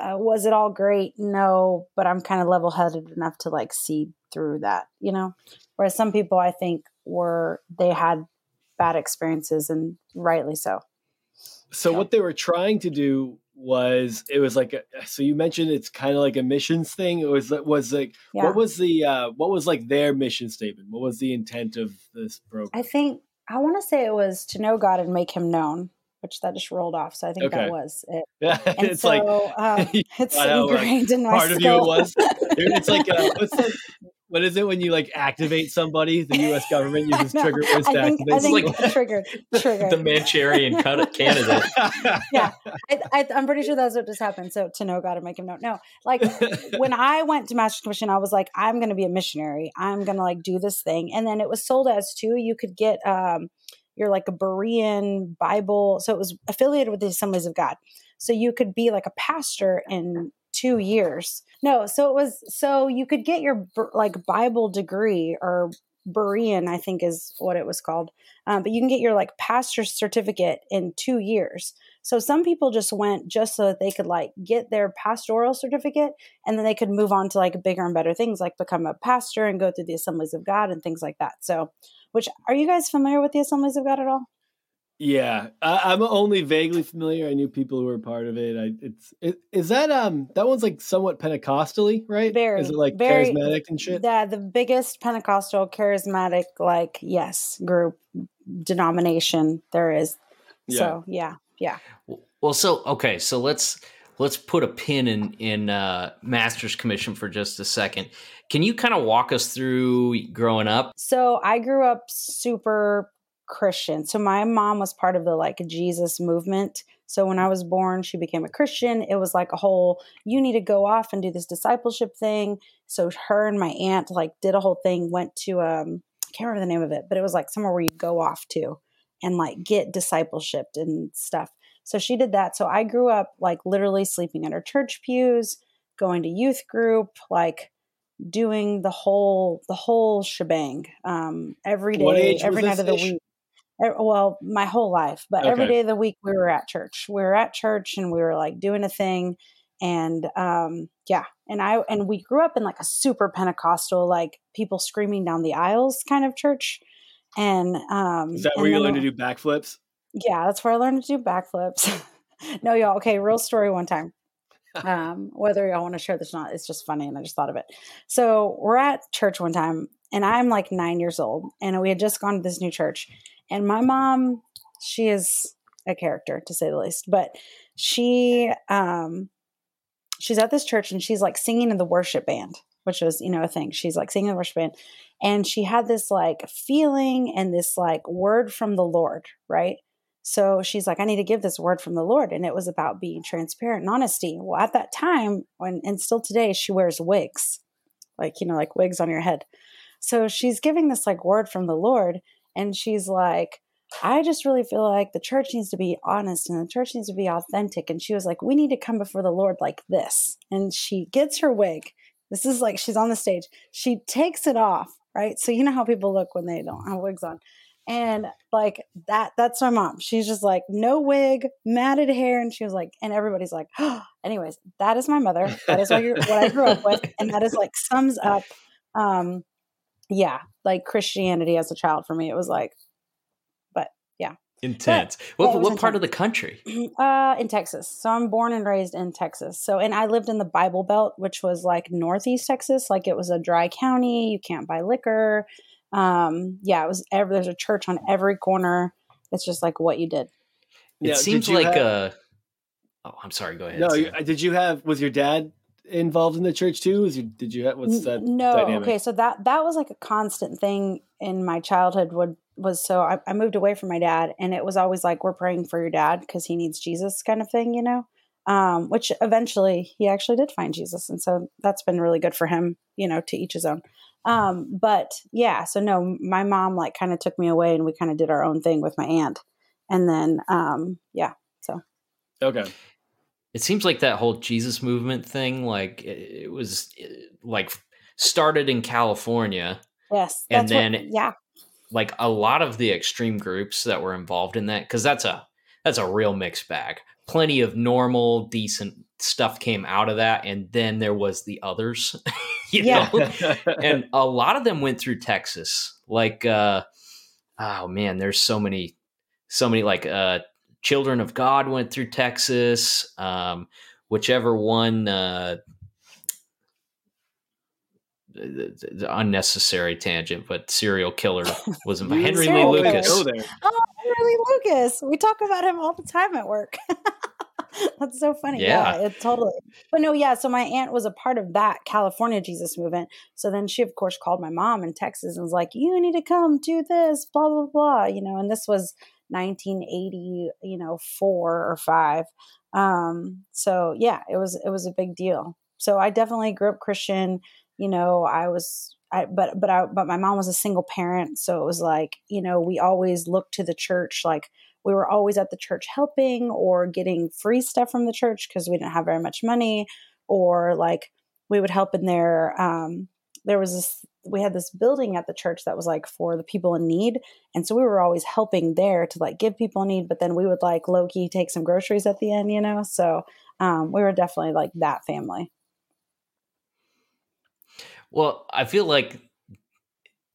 B: Uh, was it all great? No, but I'm kind of level headed enough to like see through that, you know? Whereas some people I think were, they had bad experiences and rightly so.
A: So, so. what they were trying to do was it was like a, so you mentioned it's kind of like a missions thing it was was like yeah. what was the uh what was like their mission statement what was the intent of this program
B: i think i want to say it was to know god and make him known which that just rolled off so i think okay. that was it *laughs*
A: yeah it's so, *laughs* like um,
B: it's ingrained in my
A: part
B: skull.
A: of you it was it's like uh, what's that *laughs* what is it when you like activate somebody? The U.S. government uses *laughs* trigger words to
B: think,
A: activate.
B: I think like triggered, triggered.
C: the Manchurian candidate. *laughs*
B: yeah, I, am pretty sure that's what just happened. So to know God and make him know. No, like *laughs* when I went to Master's Commission, I was like, I'm going to be a missionary. I'm going to like do this thing, and then it was sold as too. You could get um, you're like a Berean Bible, so it was affiliated with the Assemblies of God. So you could be like a pastor in two years. No, so it was so you could get your like Bible degree or Berean, I think is what it was called. Um, but you can get your like pastor's certificate in two years. So some people just went just so that they could like get their pastoral certificate and then they could move on to like bigger and better things like become a pastor and go through the assemblies of God and things like that. So, which are you guys familiar with the assemblies of God at all?
A: Yeah, I, am only vaguely familiar. I knew people who were part of it. I, it's it, is that um that one's like somewhat Pentecostally, right?
B: Very,
A: is it like
B: very,
A: charismatic and shit?
B: Yeah, the biggest Pentecostal charismatic like yes group denomination there is. Yeah. So yeah, yeah.
C: Well, so okay, so let's let's put a pin in in uh, Master's Commission for just a second. Can you kind of walk us through growing up?
B: So I grew up super Christian. So my mom was part of the like Jesus movement. So when I was born, she became a Christian. It was like a whole you need to go off and do this discipleship thing. So her and my aunt like did a whole thing, went to um I can't remember the name of it, but it was like somewhere where you go off to and like get discipleship and stuff. So she did that. So I grew up like literally sleeping under church pews, going to youth group, like doing the whole the whole shebang um every day every night of the week well my whole life but okay. every day of the week we were at church. We were at church and we were like doing a thing and um yeah and i and we grew up in like a super pentecostal like people screaming down the aisles kind of church and um
A: is that where you learned to do backflips?
B: Yeah that's where i learned to do backflips. *laughs* No y'all okay real story one time. *laughs* Um whether y'all want to share this or not it's just funny and i just thought of it. So we're at church one time and i'm like nine years old and we had just gone to this new church and my mom, she is a character to say the least, but she um she's at this church and she's like singing in the worship band. which was, you know, a thing. She's like singing in the worship band. And she had this like feeling and this like word from the Lord, right? So she's like, I need to give this word from the Lord. And it was about being transparent and honesty. Well, at that time, when, and still today, she wears wigs, like, you know, like wigs on your head. So she's giving this like word from the Lord. And she's like, I just really feel like the church needs to be honest and the church needs to be authentic. And she was like, We need to come before the Lord like this. And she gets her wig. This is like she's on the stage. She takes it off, right? So you know how people look when they don't have wigs on. And like that, that's my mom. She's just like, no wig, matted hair. And she was like, and everybody's like, oh. anyways, that is my mother. That is what, what I grew up with. And that is like sums up, um, yeah, like Christianity as a child for me. It was like, but yeah,
C: Intense. But, what, what intense. part of the country? *clears throat*
B: Uh, in Texas. So I'm born and raised in Texas. So, and I lived in the Bible Belt, which was like Northeast Texas. Like it was a dry county. You can't buy liquor. Um, yeah, it was. Every, there's a church on every corner. It's just like what you did.
C: It yeah, seems like have, a. Oh, I'm sorry. Go ahead.
A: No, you, did you have? with your dad involved in the church too? You, did you have? What's that?
B: No.
A: Dynamic?
B: Okay, so that that was like a constant thing in my childhood. Would was so I, I, moved away from my dad and it was always like we're praying for your dad because he needs jesus kind of thing you know um, which eventually he actually did find jesus and so that's been really good for him you know to each his own um, but yeah so no my mom like kind of took me away and we kind of did our own thing with my aunt and then um, yeah so
A: okay
C: it seems like that whole jesus movement thing like it, it was like started in california
B: yes
C: and then
B: what, yeah.
C: like a lot of the extreme groups that were involved in that because that's a that's a real mixed bag. Plenty of normal decent stuff came out of that and then there was the others *laughs* you yeah. know? And *laughs* a lot of them went through texas like uh oh man there's so many so many like uh children of god went through texas um whichever one uh unnecessary tangent, but serial killer *laughs* was by Henry Lee Lucas. Oh,
B: Henry Lee Lucas. We talk about him all the time at work. *laughs* That's so funny. Yeah. yeah, it totally. But no, yeah. So my aunt was a part of that California Jesus movement. So then she, of course, called my mom in Texas and was like, "You need to come do this." Blah blah blah. You know, and this was 1980. You know, four or five. Um. So yeah, it was it was a big deal. So I definitely grew up Christian you know, I was I, but but I but my mom was a single parent, so it was like you know we always looked to the church. Like we were always at the church helping or getting free stuff from the church because we didn't have very much money, or like we would help in there. Um, there was this we had this building at the church that was like for the people in need, and so we were always helping there to like give people in need. But then we would like low key take some groceries at the end, you know. So um, we were definitely like that family.
C: Well, I feel like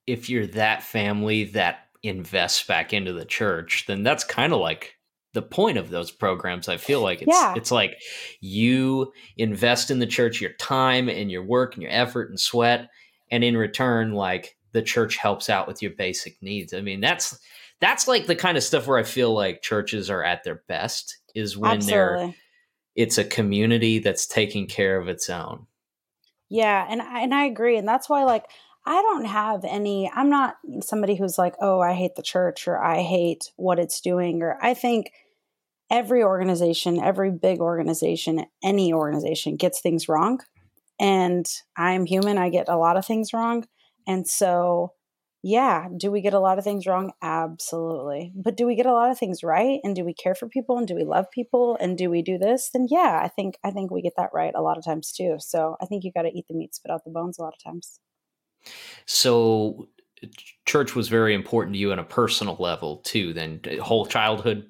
C: if you're that family that invests back into the church, then that's kind of like the point of those programs. I feel like it's yeah. it's like you invest in the church your time and your work and your effort and sweat, and in return, like the church helps out with your basic needs. I mean, that's that's like the kind of stuff where I feel like churches are at their best is when Absolutely. they're it's a community that's taking care of its own.
B: Yeah, and I, and I agree, and that's why like I don't have any. I'm not somebody who's like, oh, I hate the church or I hate what it's doing, or I think every organization, every big organization, any organization gets things wrong, and I'm human. I get a lot of things wrong, and so yeah, do we get a lot of things wrong? Absolutely. But do we get a lot of things right? And do we care for people and do we love people and do we do this? Then yeah, I think I think we get that right a lot of times too. So I think you got to eat the meat, spit out the bones a lot of times.
C: So church was very important to you on a personal level too, then whole childhood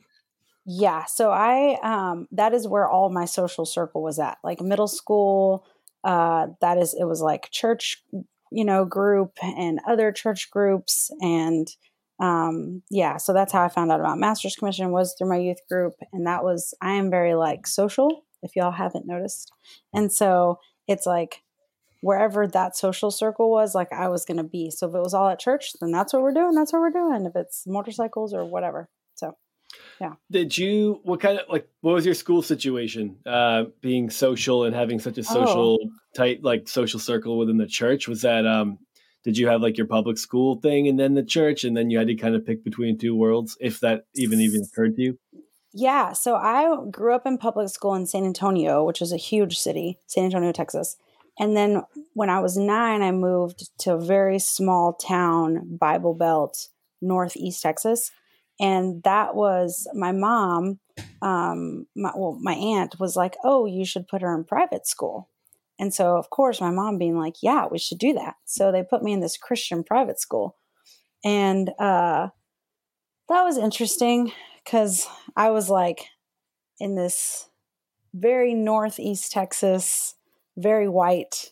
B: yeah so i um that is where all my social circle was at like middle school uh that is it was like church you know, group and other church groups. And um, yeah, so that's how I found out about Master's Commission was through my youth group. And that was, I am very like social, if y'all haven't noticed. And so it's like wherever that social circle was, like I was going to be. So if it was all at church, then that's what we're doing. That's what we're doing. If it's motorcycles or whatever. Yeah.
A: Did you, what kind of, like, what was your school situation, uh, being social and having such a social oh. tight like social circle within the church? Was that um did you have like your public school thing and then the church and then you had to kind of pick between two worlds if that even even occurred to you?
B: Yeah, so I grew up in public school in San Antonio, which is a huge city, San Antonio, Texas. And then when I was 9, I moved to a very small town, Bible Belt, Northeast Texas and that was my mom um my, well my aunt was like oh you should put her in private school. And so of course my mom being like yeah we should do that. So they put me in this christian private school. And uh that was interesting because i was like in this very northeast texas very white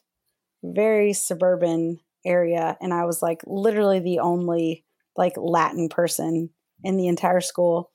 B: very suburban area. And i was like literally the only like latin person in the entire school.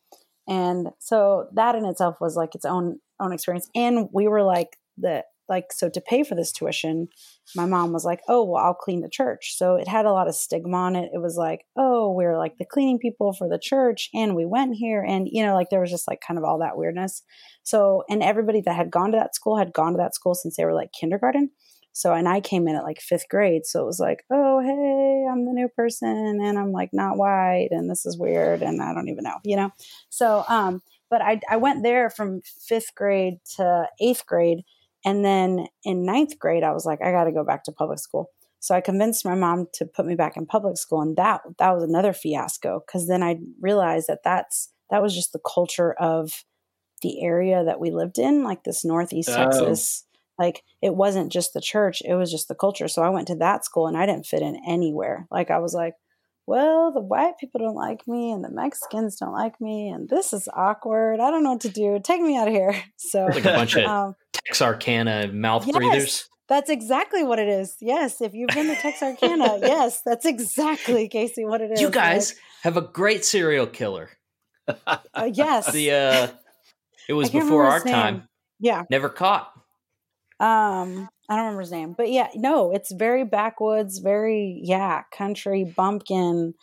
B: And so that in itself was like its own own experience. And we were like the like so to pay for this tuition, my mom was like, "Oh, well, I'll clean the church." So it had a lot of stigma on it. It was like, "Oh, we're like the cleaning people for the church, and we went here, and you know, like there was just like kind of all that weirdness." So, and everybody that had gone to that school had gone to that school since they were like kindergarten. So, and I came in at like fifth grade. So it was like, oh, hey, I'm the new person and I'm like not white and this is weird and I don't even know, you know? So, um, but I, I went there from fifth grade to eighth grade. And then in ninth grade, I was like, I got to go back to public school. So I convinced my mom to put me back in public school. And that, that was another fiasco. Cause then I realized that that's, that was just the culture of the area that we lived in, like this Northeast oh. Texas like it wasn't just the church it was just the culture. So i went to that school and i didn't fit in anywhere. Like i was like well the white people don't like me and the mexicans don't like me and this is awkward. I don't know what to do. Take me out of here. *laughs* So
C: like a bunch of um, texarkana mouth yes, breathers?
B: that's exactly what it is. Yes if you've been to texarkana *laughs* yes that's exactly casey what it is.
C: You guys like, have a great serial killer.
B: Uh, yes.
C: The uh it *laughs* was before our time.
B: Yeah.
C: Never caught
B: um, I don't remember his name, but yeah, no, it's very backwoods, very yeah, country bumpkin,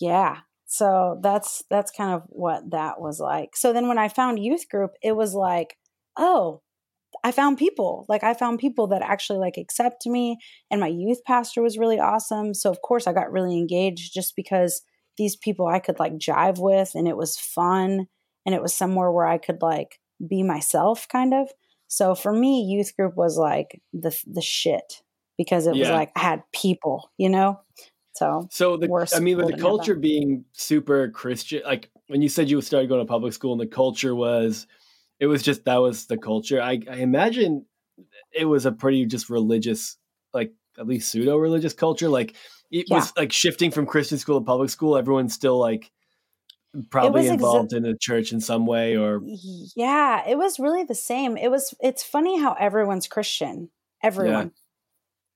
B: yeah. So that's that's kind of what that was like. So then when I found youth group, it was like, oh, I found people. Like I found people that actually like accept me, and my youth pastor was really awesome. So of course I got really engaged just because these people I could like jive with, and it was fun, and it was somewhere where I could like be myself, kind of. So for me, youth group was like the the shit because it yeah. was like I had people, you know. So
A: so the I mean, with the culture being super Christian, like when you said you started going to public school and the culture was, it was just that was the culture. I, I imagine it was a pretty just religious, like at least pseudo religious culture. Like it yeah. was like shifting from Christian school to public school. Everyone's still like probably involved exa- in a church in some way or
B: yeah it was really the same. It was it's funny how everyone's christian everyone.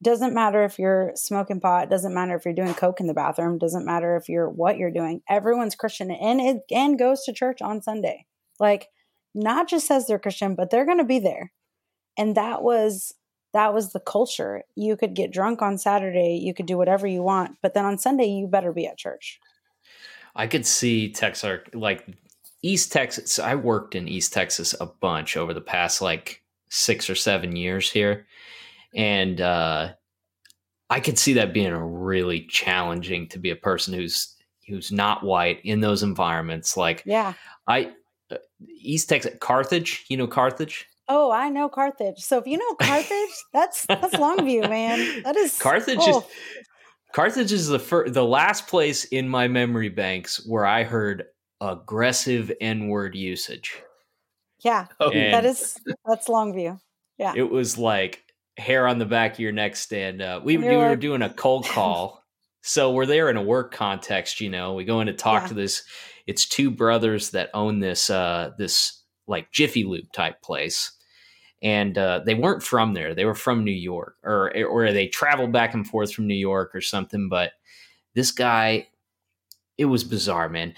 B: Yeah. doesn't matter if you're smoking pot doesn't matter if you're doing coke in the bathroom doesn't matter if you're what you're doing everyone's christian and it and goes to church on sunday. Like not just says they're christian but they're going to be there. And that was that was the culture. You could get drunk on saturday you could do whatever you want but then on sunday you better be at church
C: I could see Texas, like East Texas. I worked in East Texas a bunch over the past like six or seven years here. And uh, I could see that being really challenging to be a person who's who's not white in those environments. Like,
B: yeah,
C: I uh, East Texas, Carthage. You know Carthage.
B: Oh, I know Carthage. So if you know Carthage, that's that's Longview, man. That is
C: Carthage. Oh. Is, Carthage is the fir- the last place in my memory banks where I heard aggressive N word usage.
B: Yeah, oh. that is that's Longview. Yeah,
C: it was like hair on the back of your neck stand up. We, we were doing a cold *laughs* call, so we're there in a work context. You know, we go in to talk yeah. to this. It's two brothers that own this uh this like Jiffy Lube type place and uh, they weren't from there. They were from New York, or or they traveled back and forth from New York or something. But this guy, it was bizarre, man.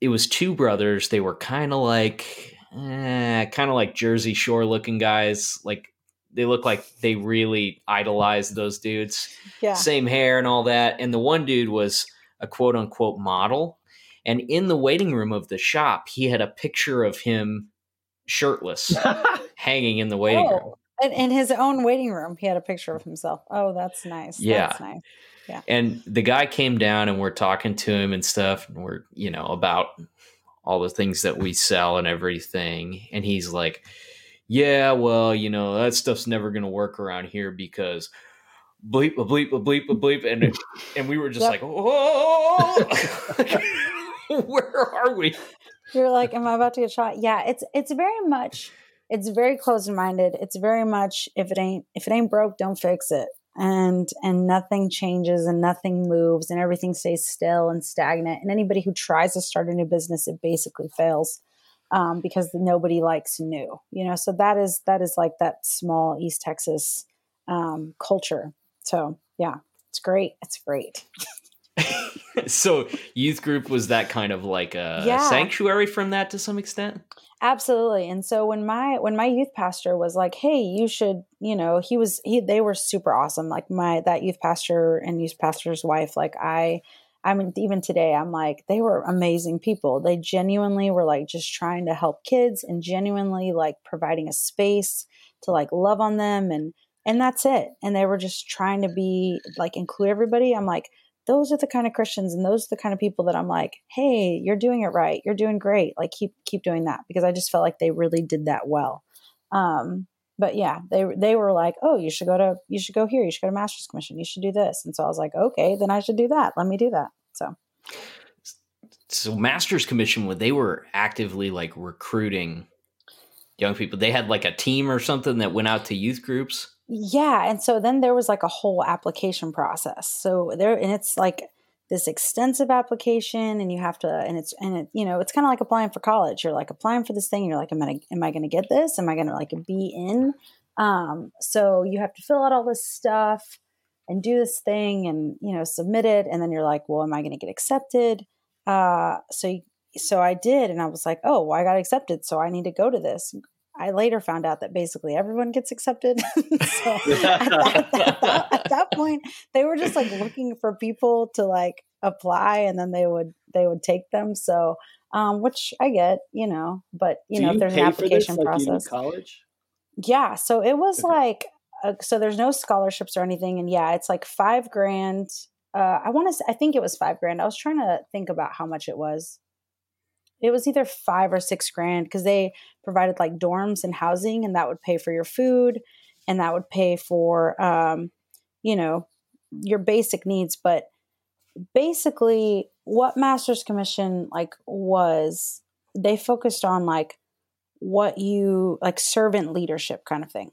C: It was two brothers. They were kind of like, eh, kind of like Jersey Shore looking guys. Like they look like they really idolized those dudes.
B: Yeah,
C: same hair and all that. And the one dude was a quote unquote model. And in the waiting room of the shop, he had a picture of him shirtless *laughs* hanging in the waiting oh. room.
B: in, in his own waiting room, he had a picture of himself. Oh, that's nice.
C: Yeah.
B: That's nice. Yeah.
C: And the guy came down and we're talking to him and stuff. And we're, you know, about all the things that we sell and everything. And he's like, yeah, well, you know, that stuff's never going to work around here because bleep, a bleep, a bleep, a bleep. And, and we were just yep. like, oh, *laughs* where are we?
B: You're like, am I about to get shot? Yeah, it's, it's very much, it's very closed minded. It's very much, if it ain't, if it ain't broke, don't fix it. And and nothing changes and nothing moves and everything stays still and stagnant. And anybody who tries to start a new business it basically fails um, because nobody likes new you know? So that is that is like that small east texas um, culture. So yeah it's great. It's great *laughs* *laughs*
C: so youth group was that kind of like a yeah. sanctuary from that to some extent?
B: Absolutely. And so when my when my youth pastor was like hey you should you know he was he they were super awesome. Like my that youth pastor and youth pastor's wife like i i mean even today i'm like they were amazing people. They genuinely were like just trying to help kids and genuinely like providing a space to like love on them and and that's it. And they were just trying to be like include everybody. I'm like those are the kind of Christians and those are the kind of people that I'm like, hey, you're doing it right. You're doing great. Like keep keep doing that because I just felt like they really did that well. Um, but yeah, they they were like, oh, you should go to you should go here. You should go to Master's Commission. You should do this. And so I was like, okay, then I should do that. Let me do that. So.
C: So Master's Commission, when they were actively like recruiting young people, they had like a team or something that went out to youth groups.
B: Yeah, and so then there was like a whole application process. So there and it's like this extensive application and you have to and it's and it you know, it's kind of like applying for college. You're like applying for this thing you're like am I am I going to get this? Am I going to like be in? Um so you have to fill out all this stuff and do this thing and you know submit it and then you're like, well, am I going to get accepted? Uh so so I did and I was like, oh, well, I got accepted, so I need to go to this. I later found out that basically everyone gets accepted. *laughs* so at *laughs* that, at, that, at that point, they were just like looking for people to like apply, and then they would they would take them. So, um, which I get, you know, but you
A: Do
B: know,
A: you
B: if there's an application
A: this,
B: like process,
A: college.
B: Yeah, so it was okay. like uh, so. There's no scholarships or anything, and yeah, it's like five grand. Uh, I want to. I think it was five grand. I was trying to think about how much it was it was either five or six grand because they provided like dorms and housing and that would pay for your food and that would pay for um, you know your basic needs but basically what masters commission like was they focused on like what you like servant leadership kind of thing.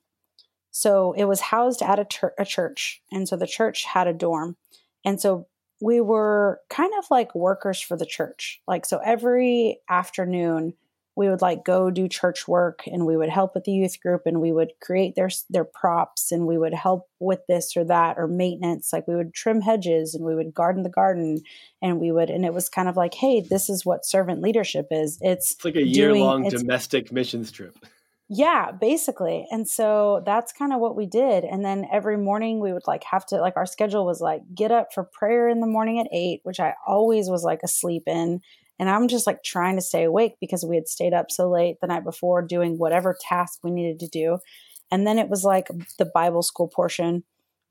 B: So it was housed at a, a church and so the church had a dorm and so we were kind of like workers for the church. Like, so every afternoon, we would like go do church work and we would help with the youth group and we would create their their props and we would help with this or that or maintenance. Like we would trim hedges and we would garden the garden and we would and it was kind of like hey this is what servant leadership is. It's,
A: it's like a year long domestic missions trip
B: yeah, basically. And so that's kind of what we did. And then every morning we would like have to like our schedule was like get up for prayer in the morning at 8, which I always was like asleep in. And I'm just like trying to stay awake because we had stayed up so late the night before doing whatever task we needed to do. And then it was like the Bible school portion.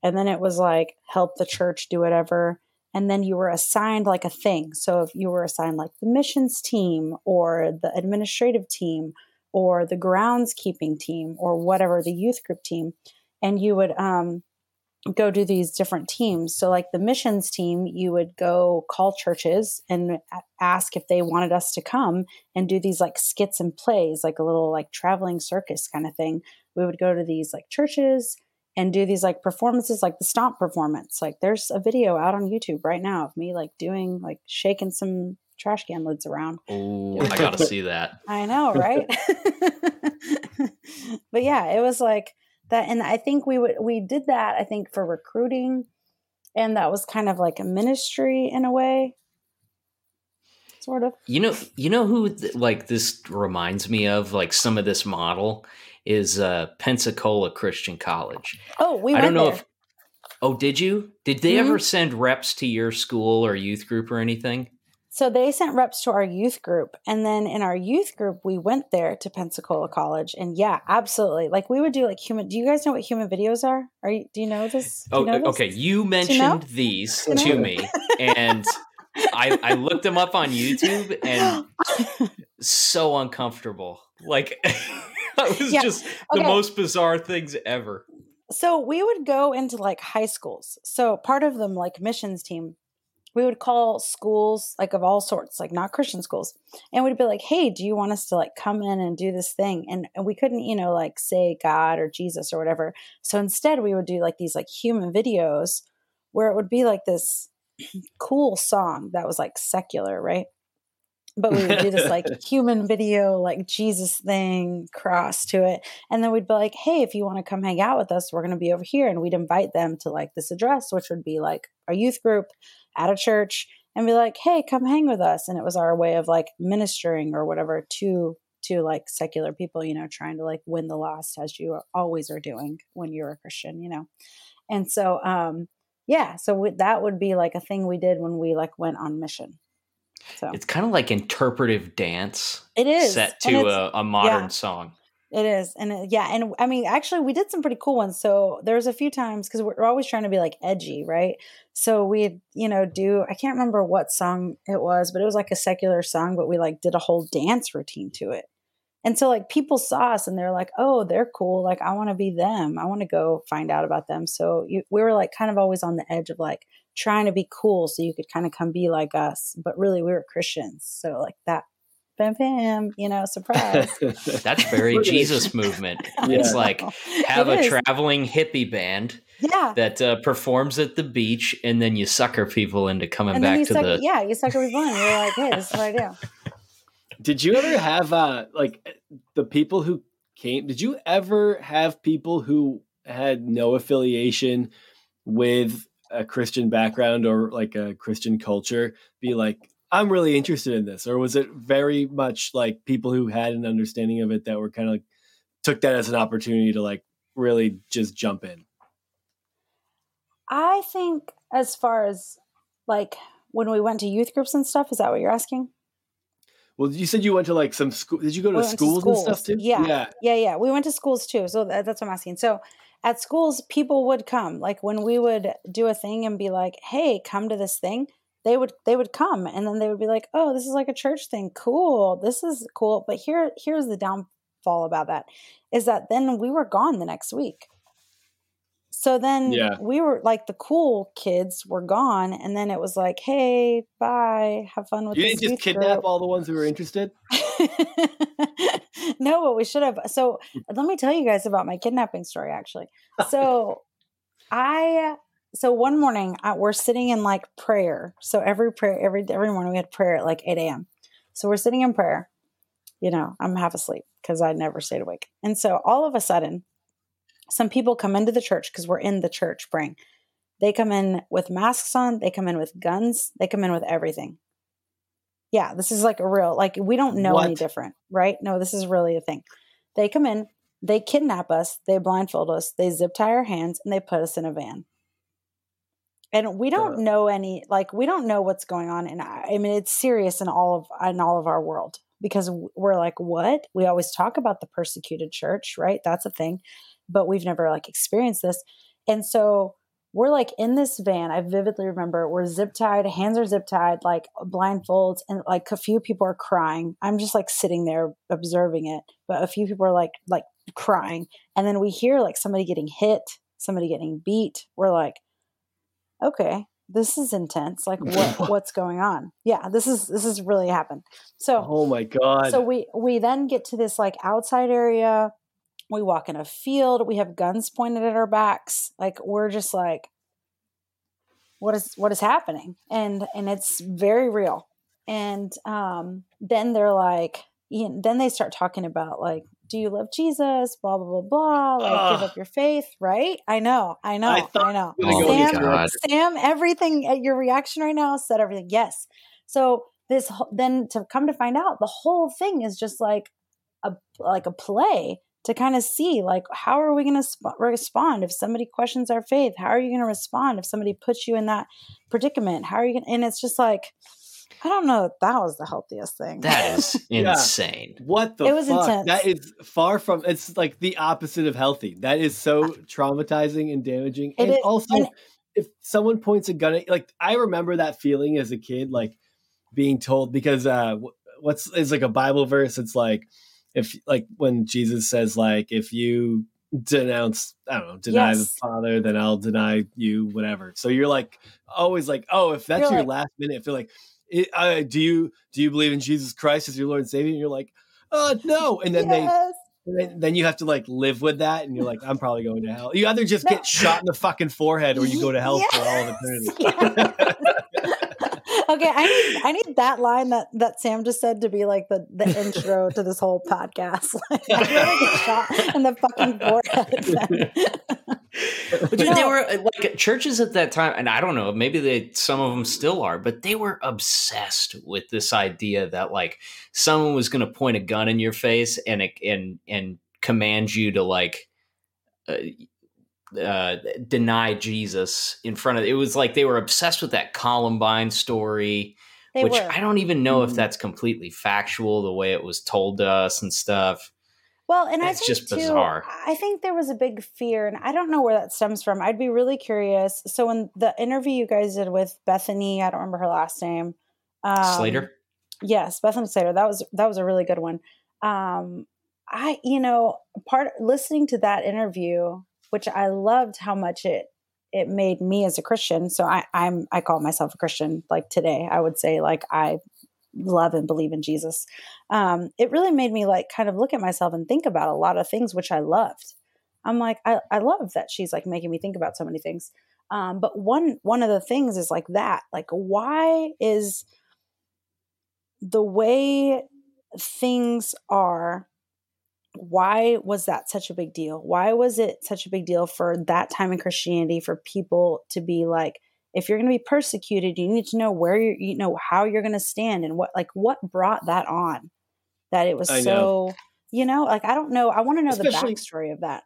B: And then it was like help the church do whatever. And then you were assigned like a thing. So if you were assigned like the missions team or the administrative team or the groundskeeping team or whatever the youth group team and you would um, go do these different teams so like the missions team you would go call churches and ask if they wanted us to come and do these like skits and plays like a little like traveling circus kind of thing we would go to these like churches and do these like performances like the stomp performance like there's a video out on youtube right now of me like doing like shaking some trash can lids around.
C: Oh, I gotta *laughs* see that.
B: I know, right? *laughs* *laughs* but yeah, it was like that, and I think we would we did that. I think for recruiting, and that was kind of like a ministry in a way, sort of.
C: You know, you know who like this reminds me of, like some of this model is uh Pensacola Christian College.
B: Oh, we. I don't know there. if.
C: Oh, did you? Did they mm-hmm. ever send reps to your school or youth group or anything?
B: So they sent reps to our youth group and then in our youth group we went there to pensacola college and yeah absolutely like we would do like human do you guys know what human videos are are you do you know this
C: oh
B: you know
C: this? okay you mentioned you know? these to me and I, I looked them up on youtube and so uncomfortable like *laughs* that was yeah. just the okay. most bizarre things ever
B: so we would go into like high schools so part of them like missions team we would call schools like of all sorts, like not Christian schools, and we'd be like, "Hey, do you want us to like come in and do this thing?" And, and we couldn't, you know, like say God or Jesus or whatever. So instead, we would do like these like human videos where it would be like this *clears throat* cool song that was like secular, right? But we would do this like *laughs* human video, like Jesus thing, cross to it. And then we'd be like, hey, if you want to come hang out with us, we're going to be over here. And we'd invite them to like this address, which would be like our youth group at a church and be like, "Hey, come hang with us." And it was our way of like ministering or whatever to to like secular people, you know, trying to like win the lost as you always are doing when you're a Christian, you know. And so um yeah, so we, that would be like a thing we did when we like went on mission.
C: So it's kind of like interpretive dance.
B: It is
C: set to a, a, modern yeah. song.
B: It is. And it, yeah. And I mean, actually, we did some pretty cool ones. So there's a few times because we're always trying to be like edgy, right? So we, you know, do, I can't remember what song it was, but it was like a secular song, but we like did a whole dance routine to it. And so like people saw us and they're like, oh, they're cool. Like, I want to be them. I want to go find out about them. So you, we were like kind of always on the edge of like trying to be cool so you could kind of come be like us. But really, we were Christians. So like that bam bam you know surprise. *laughs*
C: That's *laughs* very jesus movement. *laughs* Yeah. it's like have it a is. traveling hippie band
B: yeah.
C: that uh, performs at the beach and then you sucker people into coming back to
B: suck,
C: the
B: yeah you sucker people in. You're like hey this is what i do.
A: Did you ever have uh like the people who came did you ever have people who had no affiliation with a christian background or like a christian culture be like I'm really interested in this, or was it very much like people who had an understanding of it that were kind of like took that as an opportunity to like really just jump in?
B: I think as far as like when we went to youth groups and stuff, is that what you're asking?
A: Well, you said you went to like some school. Did you go to, we schools, to schools, and stuff too?
B: Yeah. yeah, yeah, yeah. We went to schools too, so that's what I'm asking. So at schools, people would come. Like when we would do a thing and be like, "Hey, come to this thing." They would they would come and then they would be like oh this is like a church thing. Cool. This is cool. But here here's the downfall about that is that then we were gone the next week. So then yeah. we were like the cool kids were gone and then it was like hey bye. Have fun with
A: you didn't just kidnap group. all the ones who were interested? *laughs*
B: No but we should have. So let me tell you guys about my kidnapping story actually. So i so one morning I, we're sitting in like prayer. So every prayer, every every morning we had prayer at like 8 a.m. So we're sitting in prayer. You know, I'm half asleep because I never stayed awake. And so all of a sudden, some people come into the church because we're in the church praying. They come in with masks on, they come in with guns, they come in with everything. Yeah, this is like a real, like, we don't know what? any different, right? No, this is really a thing. They come in, they kidnap us, they blindfold us, they zip tie our hands, and they put us in a van and we don't know any like we don't know what's going on and I, I mean it's serious in all of in all of our world because we're like what? We always talk about the persecuted church right? That's a thing but we've never like experienced this. And so we're like in this van. I vividly remember we're zip tied hands are zip tied like blindfolds and like a few people are crying. I'm just like sitting there observing it but a few people are like like crying. And then we hear like somebody getting hit somebody getting beat. We're like okay, this is intense. Like what *laughs* what's going on? Yeah, this is this is really happened. So
A: Oh my god.
B: So we we then get to this like outside area. We walk in a field. We have guns pointed at our backs. Like we're just like what is what is happening? And and it's very real. And um then they're like then they start talking about like do you love Jesus? Blah blah blah blah. Like uh, give up your faith, right? I know, I know, I, I know. Oh Sam, Sam, everything at your reaction right now said everything. Yes. So this then to come to find out, the whole thing is just like a like a play to kind of see like how are we going to sp- respond if somebody questions our faith? How are you going to respond if somebody puts you in that predicament? How are you going? And it's just like I don't know if that was the healthiest thing.
C: That is *laughs* insane.
A: What the
B: It was
A: fuck?
B: intense.
A: That is far from it's like the opposite of healthy. That is so traumatizing and damaging.
B: It
A: and
B: is-
A: also
B: and-
A: if someone points a gun at like I remember that feeling as a kid, like being told because uh what's is like a Bible verse, it's like if like when Jesus says like if you denounce I don't know, deny the Father, then I'll deny you, whatever. So you're like always like, oh, if that's
B: You're
A: your
B: like-
A: last minute, feel like, it, uh, do you do you believe in Jesus Christ as your Lord and Savior? And you're like, uh, no, and then they
B: yes.
A: and then, you have to like live with that, and you're like, I'm probably going to hell. You either just
B: No.
A: get shot in the fucking forehead, or you go to hell for all of *laughs* eternity.
B: Okay, I need I need that line that that Sam just said to be like the the intro to this whole podcast. *laughs* Like, I'd rather get shot in the fucking forehead.
C: But dude, they were uh, like churches at that time, and I don't know, maybe they some of them still are, but they were obsessed with this idea that like someone was going to point a gun in your face and it- and and command you to like uh, uh, deny Jesus in front of. It was like they were obsessed with that Columbine story,
B: They
C: which
B: were.
C: I don't even know if
B: Mhm.
C: that's completely factual the way it was told to us and stuff.
B: Well, and
C: It's
B: I think
C: just
B: too,
C: bizarre.
B: I think there was a big fear, and I don't know where that stems from. I'd be really curious. So, in the interview you guys did with Bethany, I don't remember her last name. Um,
C: Slater.
B: Yes, Bethany Slater. That was that was a really good one. Um, I, you know, part listening to that interview, which I loved how much it it made me as a Christian. So I, I'm I call myself a Christian. Like today, I would say like I love and believe in Jesus. Um, it really made me like kind of look at myself and think about a lot of things which I loved. I'm like I, I love that she's like making me think about so many things. Um, but one one of the things is like that. Like why is the way things are why was that such a big deal why was it such a big deal for that time in christianity for people to be like if you're going to be persecuted you need to know where you're you know how you're going to stand and what like what brought that on that it was
A: I know.
B: so you know like i don't know i want to know
A: Especially-
B: the backstory of that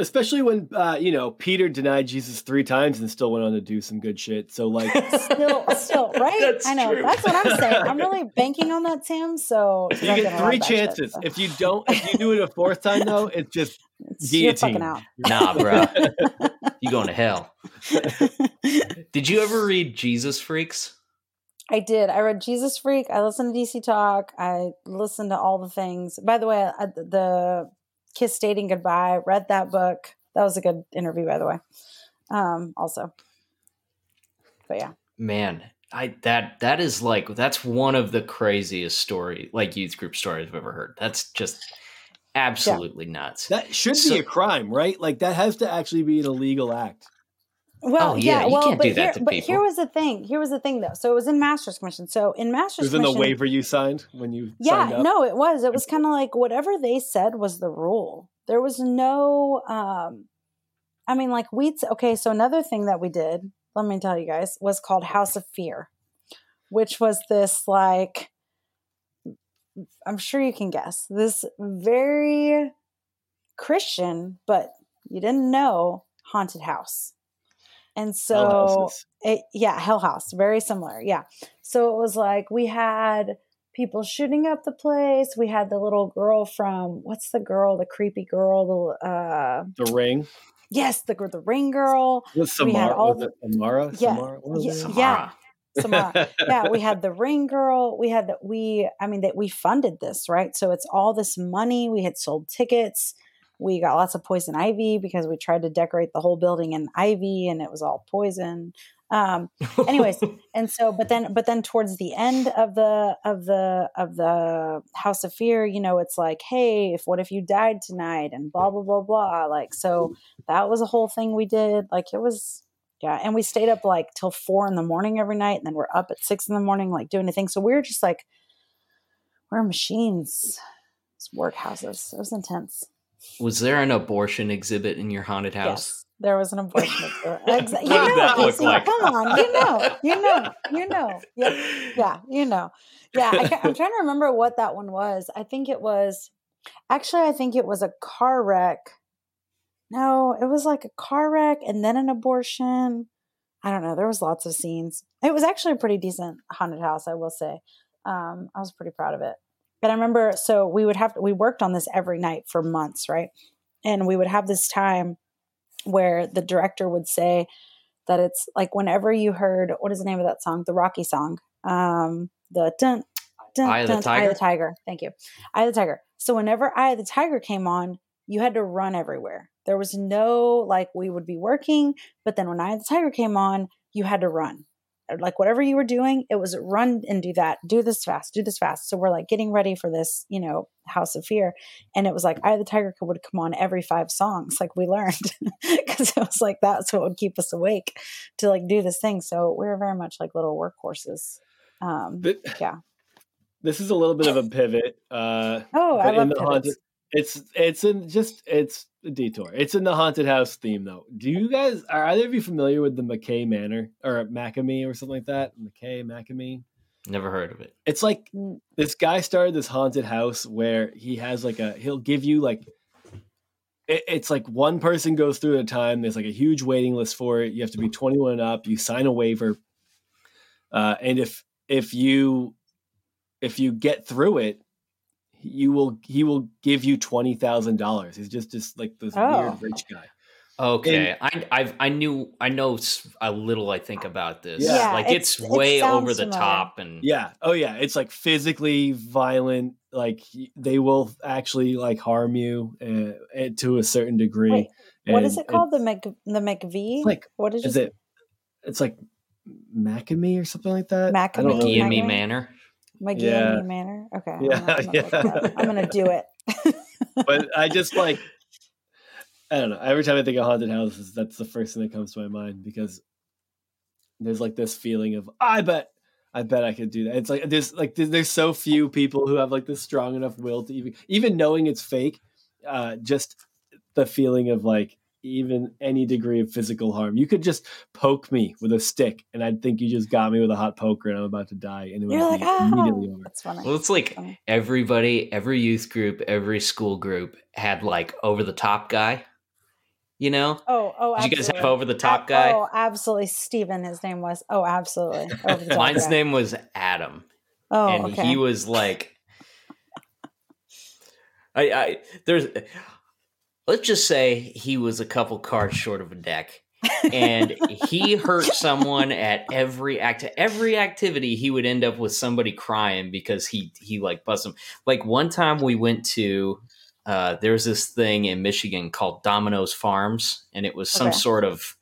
A: Especially when uh, you know Peter denied Jesus three times and still went on to do some good shit. So like, *laughs*
B: still still *laughs* right
C: That's
B: i know
C: true.
B: that's what i'm saying i'm really *laughs* banking on that sam So
A: you
B: I've
A: get
B: done a lot
A: three
B: of bad shit,
A: chances.
B: so
A: If you don't, if you do it a fourth time though, it's just
B: it's- you're fucking
A: guillotine.
B: out
C: Nah, bro. you going to hell. Did you ever read Jesus Freaks?
B: I did. I read Jesus Freak. I listened to DC Talk. I listened to all the things. By the way, I, the Kiss Dating Goodbye, read that book. That was a good interview, by the way. Um, also, but yeah,
C: Man, I that that is like that's one of the craziest story like youth group stories I've ever heard. That's just absolutely nuts.
A: that should
C: So-
A: be a crime, right? Like that has to actually be an illegal act.
B: Well,
C: Oh, yeah,
B: yeah,
C: you
B: well,
C: can't
B: but
C: do that
B: here,
C: to
B: but
C: here
B: here was the thing. Here was the thing, though. So it was in Masters Commission. So in master's,
A: It
B: Masters
A: was in the waiver you signed when you signed
B: yeah
A: up.
B: no it was it was kind of like whatever they said was the rule there was no um i mean like we okay so another thing that we did let me tell you guys was called house of fear which was this like i'm sure you can guess this very christian but you didn't know haunted house and so it, yeah, Hell House, very similar. Yeah. So it was like we had people shooting up the place. We had the little girl from what's the girl, the creepy girl, the uh
A: the ring.
B: yes, the the ring girl.
A: Was
B: We had
A: Samara?
B: all
A: Was it Amara?
B: Yeah,
A: Samara? Was
B: yeah,
A: it?
C: Samara.
B: yeah. Samara. yeah, we had *laughs* the ring girl. We had the, we I mean that we funded this, right? So it's all this money. We had sold tickets. We got lots of poison ivy because we tried to decorate the whole building in ivy and it was all poison. Um *laughs* anyways and so but then but then towards the end of the of the of the house of fear you know it's like hey if what if you died tonight and blah blah blah blah. Like so that was a whole thing we did. Like it was yeah and we stayed up like till four in the morning every night and then we're up at six in the morning like doing a thing. So we were just like we're machines. It's workhouses. It was intense
C: Was there an abortion exhibit in your haunted house?
B: Yes, there was an abortion. exhibit. *laughs* You know,
C: like?
B: come on, you know, you know, you know. Yeah, yeah, you know. Yeah, I I'm trying to remember what that one was. I think it was, actually, I think it was a car wreck. No, it was like a car wreck and then an abortion. I don't know. There was lots of scenes. It was actually a pretty decent haunted house, I will say. Um, I was pretty proud of it. But I remember, so we would have we worked on this every night for months, right? And we would have this time where the director would say that it's like whenever you heard what is the name of that song, the Rocky song, um, the dun dun
C: Eye of the
B: dun, Eye
C: Tiger?
B: of the Tiger. Thank you, Eye of the Tiger. So whenever Eye of the Tiger came on, you had to run everywhere. There was no like we would be working, but then when Eye of the Tiger came on, you had to run. Like whatever you were doing, it was run and do that, do this fast, do this fast. So we're like getting ready for this, you know, House of Fear, and it was like Eye the Tiger would come on every five songs, like we learned, *laughs* because it was like that's what would keep us awake to like do this thing. So we were very much like little workhorses. Um,
A: But
B: yeah.
A: this is a little bit of a pivot. Uh,
B: Oh, I love
A: the
B: pivots.
A: haunted, it's it's in just it's a detour. It's in the haunted house theme though. Do you guys are either of you familiar with the McKay Manor or McKamey or something like that? McKay McKamey.
C: Never heard of it.
A: It's like
B: Mm.
A: this guy started this haunted house where he has like a he'll give you like it, it's like one person goes through at a time. There's like a huge waiting list for it. You have to be 21 and up. You sign a waiver, uh, and if if you if you get through it, you will he will give you twenty thousand dollars. He's just just like this
B: Oh.
A: weird rich guy.
C: Okay, I I've, I knew I know a little. I think about this.
A: Yeah.
B: Yeah,
C: like
B: it's-
C: it's, way
B: sounds
C: over the
B: familiar.
C: top, and
A: Yeah. Oh yeah. It's like physically violent. Like they will actually like harm you uh, to a certain degree.
B: Wait, what is it called? The Mc the McVie?
A: like
B: what did you
A: is it? It's like McKamey or something like that. I don't know.
C: McGee Me
B: McKamey?
C: Manor.
B: McGee
A: Yeah.
B: Manor? Okay. I'm
A: Yeah,
B: gonna- I'm, *laughs* gonna
A: yeah.
B: look that up. I'm gonna do it.
A: but I just like *laughs* I don't know. Every time I think of haunted houses, that's the first thing that comes to my mind because there's like this feeling of I bet I bet I could do that. It's like there's like there's, there's so few people who have like this strong enough will to even even knowing it's fake. Uh, just the feeling of like even any degree of physical harm. You could just poke me with a stick, and I'd think you just got me with a hot poker, and I'm about to die, and it would
B: You're like, oh,
A: immediately over.
B: that's funny.
C: Well, it's like everybody, every youth group, every school group had like over the top guy. You know,
B: Oh, oh,
C: did you guys have over the top guy?
B: Oh, absolutely. Steven, his name was. Oh, absolutely. *laughs* Over the top
C: Mine's
B: guy.
C: name was Adam.
B: Oh,
C: and
B: okay.
C: he was like *laughs* I, I there's let's just say he was a couple cards short of a deck and he hurt *laughs* someone at every act every activity he would end up with somebody crying because he he like bust him like one time we went to uh there's this thing in michigan called domino's farms and it was some
B: Okay.
C: sort of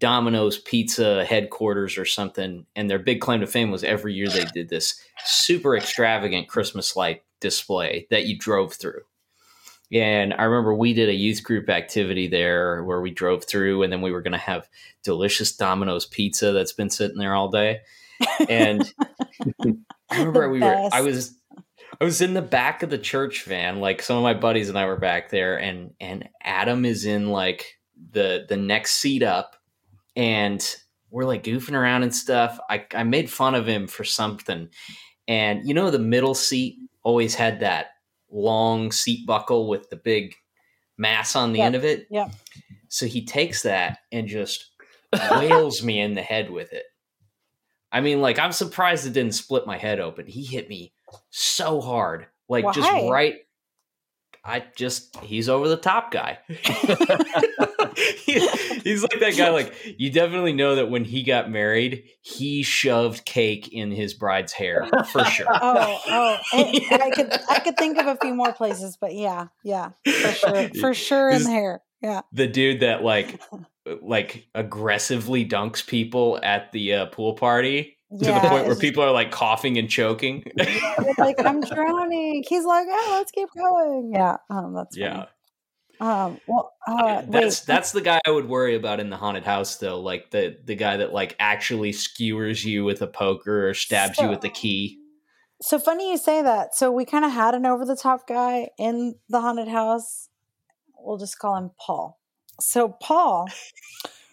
C: domino's pizza headquarters or something and their big claim to fame was every year they did this super extravagant christmas light display that you drove through and I remember we did a youth group activity there where we drove through and then we were going to have delicious Domino's pizza that's been sitting there all day. And *laughs* I remember we were, I was, I was in the back of the church van. Like some of my buddies and I were back there and, and Adam is in like the, the next seat up and we're like goofing around and stuff. I, I made fun of him for something. And you know, the middle seat always had that long seat buckle with the big mass on the
B: Yep,
C: end of it.
B: Yeah.
C: So he takes that and just wails me in the head with it. I mean, like, I'm surprised it didn't split my head open. He hit me so hard. Like, just right. I just, he's over the top guy. *laughs* He- he's like that guy. Like, you definitely know that when he got married, he shoved cake in his bride's hair for sure. *laughs*
B: Oh, oh, and I could *laughs* I could think of a few more places, but yeah, yeah, for sure, for sure in the hair. Yeah,
C: the dude that like like aggressively dunks people at the uh, pool party to the point where people are like coughing and choking. *laughs*
B: like I'm drowning. He's like, oh, let's keep going. Yeah, um, that's funny.
C: yeah,
B: Um, well, uh,
C: that's
B: wait,
C: that's the guy I would worry about in the haunted house, though. Like the the guy that like actually skewers you with a poker or stabs you with the key.
B: So funny you say that. So we kind of had an over the top guy in the haunted house. We'll just call him Paul. So Paul,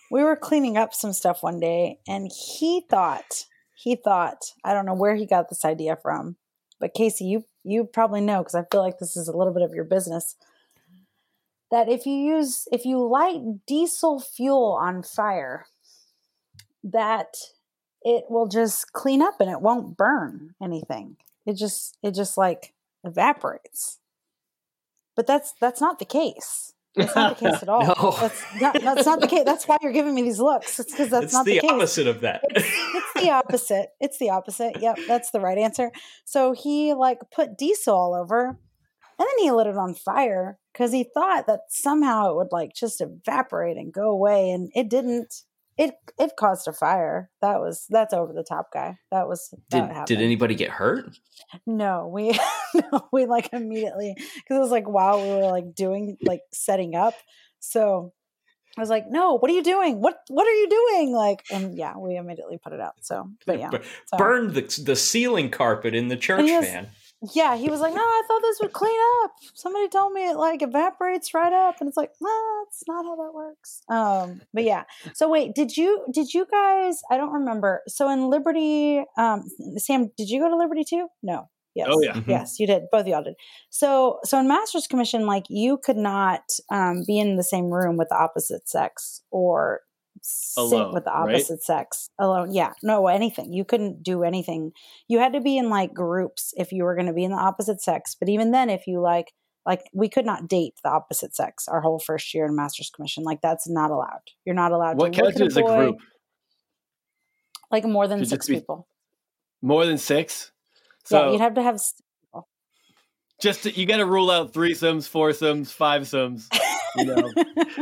B: we were cleaning up some stuff one day and he thought, he thought, I don't know where he got this idea from, but Casey, you you probably know because I feel like this is a little bit of your business. That if you use if you light diesel fuel on fire, that it will just clean up and it won't burn anything. It just it just like evaporates. But that's that's not the case. That's not the *laughs* case at all. no. That's not, that's not the case. That's why you're giving me these looks. It's because that's
C: it's
B: not
C: the,
B: the case.
C: opposite of that.
B: It's, it's, the opposite. It's the opposite. Yep, that's the right answer. So he like put diesel all over, and then he lit it on fire because he thought that somehow it would like just evaporate and go away, and it didn't it it caused a fire. That was that's over the top guy. That was
C: did that did anybody get hurt?
B: No, we *laughs* no, we like immediately because it was like while we were like doing like setting up. So I was like, "No, what are you doing? What what are you doing?" Like, and yeah, we immediately put it out. So, but yeah,
C: so. burned the the ceiling carpet in the church, man.
B: Yeah, he was like, "No, I thought this would clean up. Somebody told me it like evaporates right up." And it's like, "No, that's not how that works." Um, but yeah. So wait, did you did you guys? I don't remember. So in Liberty, um, Sam, did you go to Liberty too? No. Yes.
A: Oh yeah. Mm-hmm.
B: Yes, you did. Both of y'all did. So so in Master's Commission, like you could not um, be in the same room with the opposite sex or alone, sit with the opposite right? sex alone. Yeah, no, anything. You couldn't do anything. You had to be in like groups if you were going to be in the opposite sex. But even then, if you like, like we could not date the opposite sex our whole first year in master's commission. Like that's not allowed. You're not allowed.
A: What
B: to
A: counts as a group?
B: Like more than six people.
A: More than six.
B: So yeah, you'd have to have.
A: Just to, you got to rule out threesomes, foursomes, fivesomes. You know,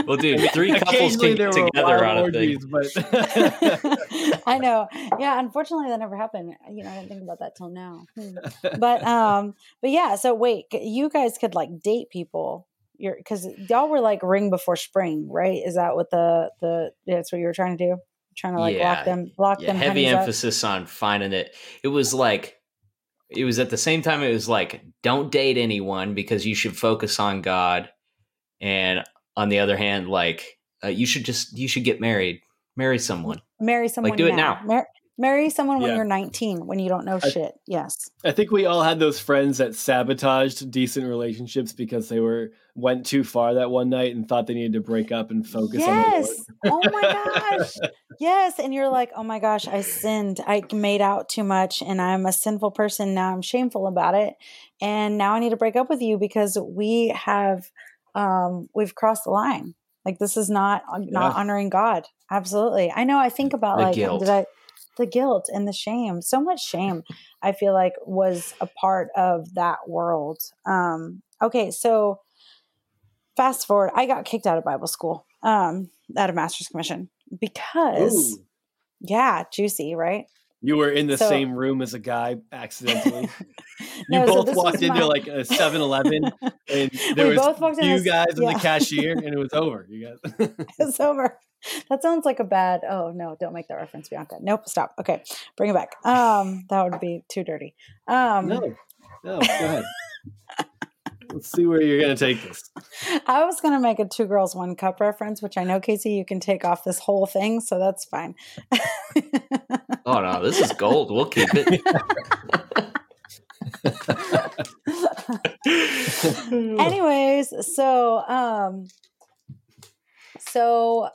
C: well, dude, three *laughs* couples can get together on a thing. But *laughs*
B: I know, *laughs* yeah. Unfortunately, that never happened. You know, I didn't think about that till now. Hmm. But um, but yeah. So wait, you guys could like date people. You're because y'all were like ring before spring, right? Is that what the the that's what you were trying to do? Trying to like yeah, lock them, lock yeah, them.
C: Heavy emphasis up? on finding it. It was like it was at the same time it was like don't date anyone because you should focus on god and on the other hand like uh, you should just you should get married marry someone.
B: Marry someone
C: like do now. it now.
B: Mar- marry someone when you're 19 when you don't know I, shit. Yes.
A: I think we all had those friends that sabotaged decent relationships because they were went too far that one night and thought they needed to break up and focus on
B: yes! Oh my gosh! Yes and you're like oh my gosh i sinned. I made out too much and i'm a sinful person. Now i'm shameful about it. And now i need to break up with you because we have um, we've crossed the line. Like this is not uh, not yeah. honoring God. Absolutely. I know. I think about the like guilt. did I the guilt and the shame. So much shame. I feel like was a part of that world. Um, okay, so fast forward. I got kicked out of Bible school, um, out of Master's Commission because, Ooh. yeah, juicy, right?
A: You were in the so, same room as a guy accidentally. *laughs* no, you both so walked into my... like a 7-Eleven and *laughs* there we was you guys and yeah. the cashier and it was over. You guys *laughs*
B: It's over. That sounds like a bad oh no, don't make that reference, Bianca. Nope, stop. Okay. Bring it back. Um that would be too dirty. Um
A: No. No, go ahead. Let's *laughs* see where you're going to take this.
B: I was going to make a two girls, one cup reference, which I know, Casey, you can take off this whole thing. So that's fine.
C: oh, no, this is gold. We'll keep it. *laughs*
B: Anyways, so, um, so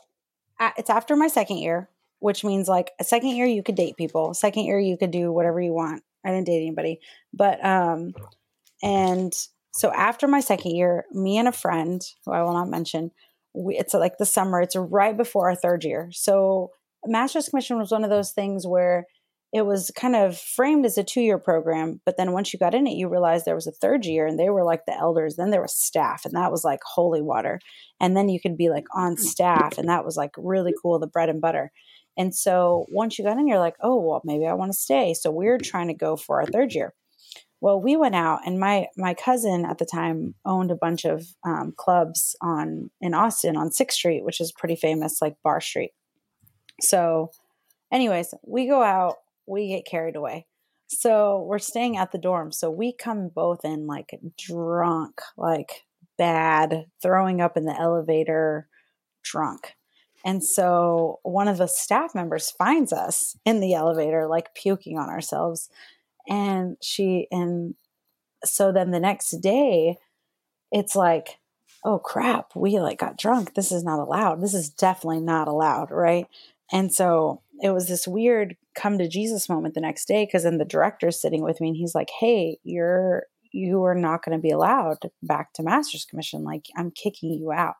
B: it's after my second year, which means like a second year you could date people, second year you could do whatever you want. I didn't date anybody, but, um, and so after my second year, me and a friend who I will not mention, we, it's like the summer. It's right before our third year. So Master's Commission was one of those things where it was kind of framed as a two year program, but then once you got in it, you realized there was a third year and they were like the elders. Then there was staff, and that was like holy water. And then you could be like on mm. staff, and that was like really cool, the bread and butter. And so once you got in, you're like, oh, well, maybe I want to stay. So we we're trying to go for our third year. Well, we went out, and my my cousin at the time owned a bunch of um, clubs on in Austin on Sixth Street, which is pretty famous, like Bar Street. So, anyways, we go out, we get carried away. So we're staying at the dorm. So we come both in like drunk, like bad, throwing up in the elevator, drunk. And so one of the staff members finds us in the elevator, like puking on ourselves and she and so then the next day it's like oh crap we like got drunk this is not allowed this is definitely not allowed right and so it was this weird come to Jesus moment the next day because then the director's sitting with me and he's like, Hey, you're you are not going to be allowed back to master's commission. Like I'm kicking you out.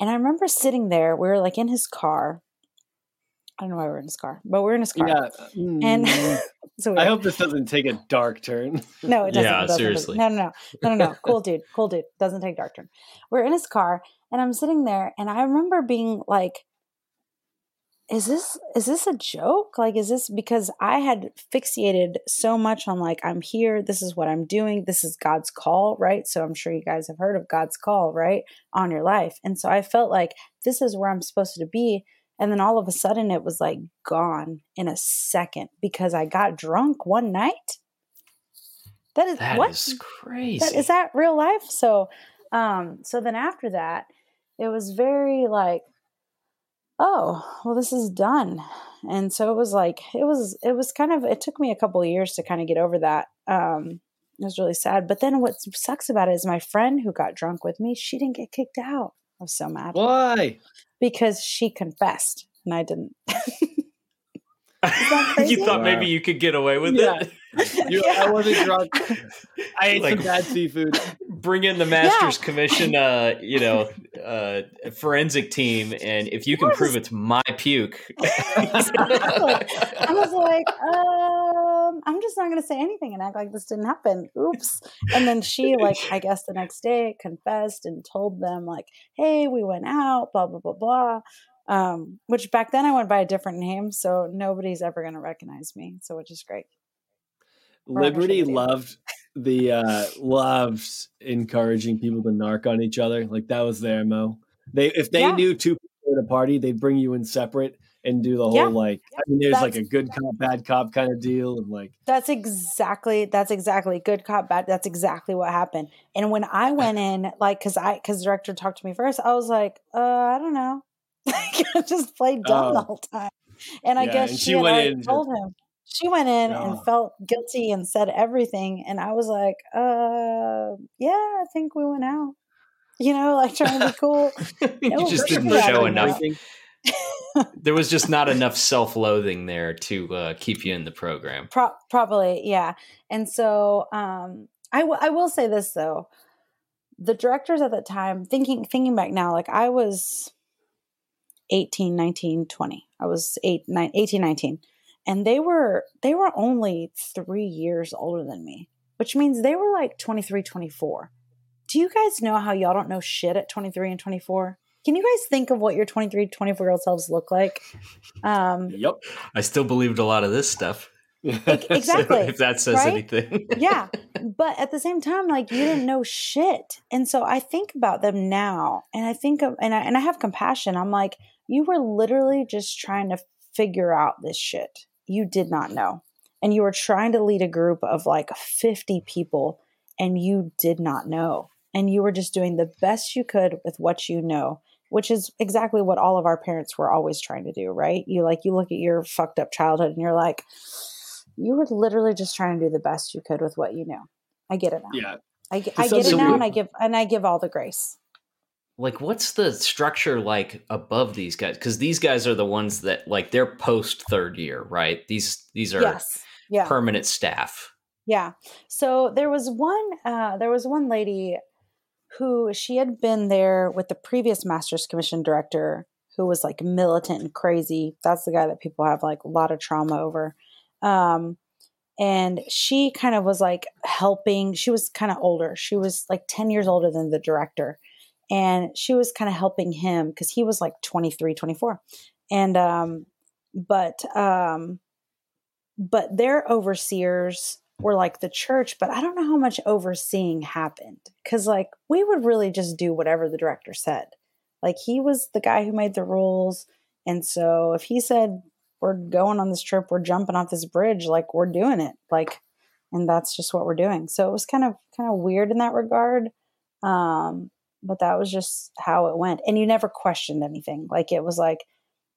B: And I remember sitting there, we were like in his car. I don't know why we are in his car, but we're in his car. Yeah. And mm. *laughs*
A: so I hope this doesn't take a dark turn. *laughs*
B: No, it doesn't.
C: Yeah,
B: it doesn't.
C: seriously.
B: No, no, no, no, no, no. *laughs* cool dude, cool dude. Doesn't take dark turn. We're in his car, and I'm sitting there, and I remember being like, is this is this a joke like is this because i had fixated so much on like i'm here this is what i'm doing this is god's call right so i'm sure you guys have heard of god's call right on your life and so i felt like this is where i'm supposed to be and then all of a sudden it was like gone in a second because i got drunk one night? That is
C: that
B: what?
C: is crazy.
B: that, is that real life? So um so then after that it was very like oh well this is done. And so it was like it was it was kind of it took me a couple of years to kind of get over that um it was really sad. But then what sucks about it is my friend who got drunk with me she didn't get kicked out. I was so mad.
A: Why
B: because she confessed and i didn't *laughs* *laughs*
C: you thought wow. maybe you could get away with yeah. it *laughs*
A: you, yeah. I wasn't drunk. I ate like, some bad seafood.
C: Bring in the Masters yeah. Commission, uh, you know, uh, forensic team, and if you can prove it's my puke,
B: I was like, um, I'm just not going to say anything and act like this didn't happen. Oops. And then she, like, I guess the next day confessed and told them, like, hey, we went out, blah blah blah blah. Um, which back then I went by a different name, so nobody's ever going to recognize me. So which is great.
A: Liberty loved the uh loved encouraging people to narc on each other. Like that was their mo. They if they yeah. knew two people at a party, they'd bring you in separate and do the whole yeah. like I mean there's that's, like a good cop, bad cop kind of deal and like
B: That's exactly that's exactly good cop, bad that's exactly what happened. And when I *laughs* went in, like cause I cause director talked to me first, I was like, uh, I don't know. *laughs* Like I just played dumb the oh. whole time. And I yeah, guess and she, she went in told him she went in and felt guilty and said everything and i was like uh yeah i think we went out you know like trying to be cool *laughs*
C: you just didn't show enough there was just not enough self-loathing there to uh, keep you in the program.
B: Pro- probably yeah. And so um, I, w- I will say this though. The directors at that time thinking thinking back now like i was 18 19 20 i was 8 9 18 19 and they were they were only three years older than me which means they were like 23 24 do you guys know how y'all don't know shit at 23 and 24 can you guys think of what your 23 24 year old selves look like?
C: Um yep i still believed a lot of this stuff. *laughs*
B: Exactly
C: so if that says right? anything. *laughs*
B: Yeah. But at the same time like you didn't know shit. And so i think about them now and i think of and i, and I have compassion. I'm like you were literally just trying to figure out this shit. You did not know. And you were trying to lead a group of like 50 people and you did not know. And you were just doing the best you could with what you know, which is exactly what all of our parents were always trying to do, right? You like, you look at your fucked up childhood and you're like, you were literally just trying to do the best you could with what you knew. I get it now.
A: Yeah.
B: I, I get it now and I give and I give all the grace
C: like what's the structure like above these guys because these guys are the ones that like they're post third year right these these are yes. yeah. permanent staff
B: yeah so there was one uh there was one lady who she had been there with the previous masters commission director who was like militant and crazy. That's the guy that people have like a lot of trauma over. Um and she kind of was like helping. She was kind of older. She was like 10 years older than the director. And she was kind of helping him because he was like 23 24 and um but um but their overseers were like the church but i don't know how much overseeing happened because like we would really just do whatever the director said like he was the guy who made the rules and so if he said we're going on this trip we're jumping off this bridge like we're doing it like and that's just what we're doing so it was kind of kind of weird in that regard um but that was just how it went. And you never questioned anything. Like it was like,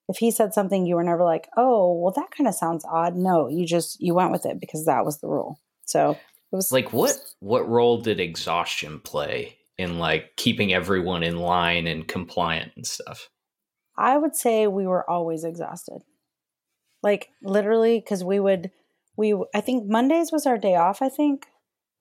B: if he said something, you were never like, oh, well, that kind of sounds odd. No, you just, you went with it because that was the rule. So it was
C: like, what, what role did exhaustion play in like keeping everyone in line and compliant and stuff?
B: I would say we were always exhausted. Like literally, because we would, we I think Mondays was our day off. I think,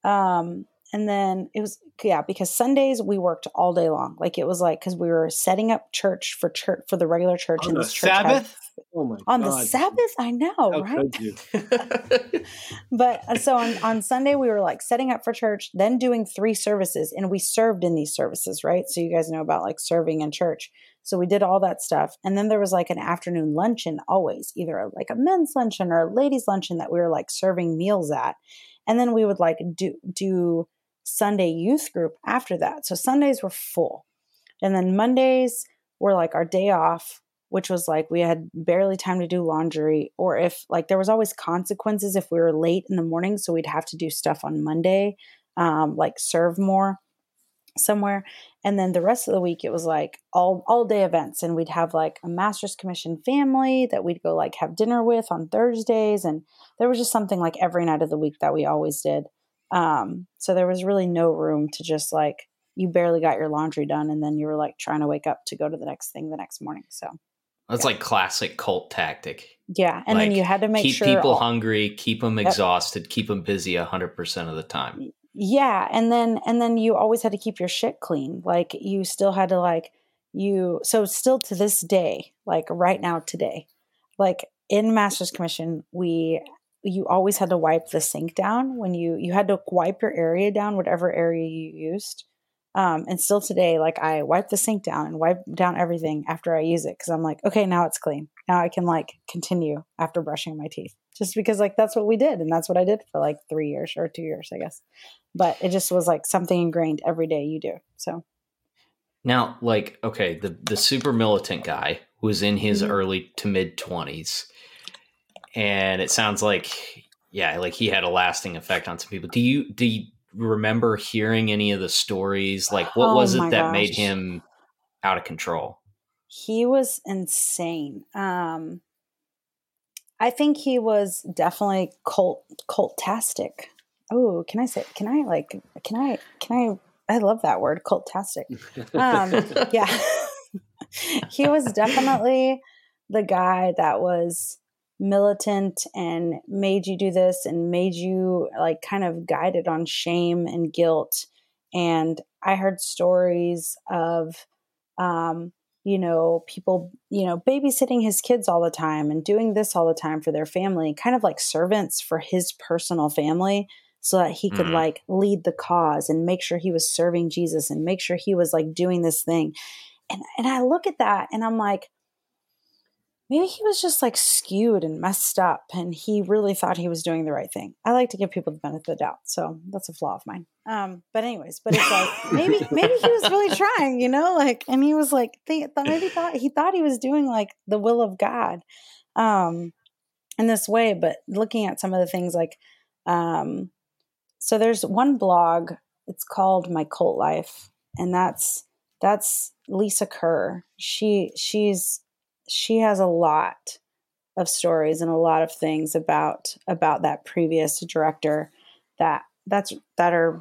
B: um, and then it was yeah because Sundays we worked all day long. Like it was like because we were setting up church for church for the regular church
A: in
B: the
A: Sabbath.
B: oh my on God. the Sabbath, I know, How right? *laughs* but uh, so on, on Sunday, we were like setting up for church, then doing three services, and we served in these services, right? So you guys know about like serving in church. So we did all that stuff. And then there was like an afternoon luncheon always, either like a men's luncheon or a ladies' luncheon that we were like serving meals at. And then we would like do do Sunday youth group after that. So Sundays were full. And then Mondays were like our day off, which was like we had barely time to do laundry. Or if like there was always consequences if we were late in the morning. So we'd have to do stuff on Monday, um, like serve more somewhere and then the rest of the week it was like all all day events and we'd have like a master's commission family that we'd go like have dinner with on thursdays and there was just something like every night of the week that we always did um so there was really no room to just like you barely got your laundry done and then you were like trying to wake up to go to the next thing the next morning so
C: that's yeah. like classic cult tactic
B: yeah and like, then you had to make
C: keep
B: sure
C: people all, hungry keep them exhausted yep. keep them busy 100% of the time
B: yeah and then and then you always had to keep your shit clean like you still had to like you so still to this day like right now today like in master's commission we you always had to wipe the sink down when you you had to wipe your area down whatever area you used. Um, and still today like i wipe the sink down and wipe down everything after i use it because i'm like okay now it's clean. Now i can like continue after brushing my teeth. Just because like that's what we did and that's what i did for like three years or two years i guess. But it just was like something ingrained every day you do so.
C: Now like okay the the super militant guy was in his mm-hmm. early to mid 20s and it sounds like yeah like he had a lasting effect on some people do you do you remember hearing any of the stories like what oh was it that gosh. made him out of control
B: he was insane um I think he was definitely cult cultastic. Oh, can I say? Can I like? Can I? Can I? I love that word, cultastic. Um, *laughs* yeah, *laughs* he was definitely the guy that was militant and made you do this and made you like kind of guided on shame and guilt. And I heard stories of um, you know, people, you know, babysitting his kids all the time and doing this all the time for their family, kind of like servants for his personal family so that he could mm. like lead the cause and make sure he was serving Jesus and make sure he was like doing this thing. And and I look at that and I'm like maybe he was just like skewed and messed up and he really thought he was doing the right thing. I like to give people the benefit of the doubt. So that's a flaw of mine. Um, but anyways, but it's like *laughs* maybe maybe he was really trying, you know, like and he was like they thought maybe thought he thought he was doing like the will of God um in this way, but looking at some of the things like um so there's one blog, it's called My Cult Life, and that's that's Lisa Kerr. She she's she has a lot of stories and a lot of things about about that previous director that that's that are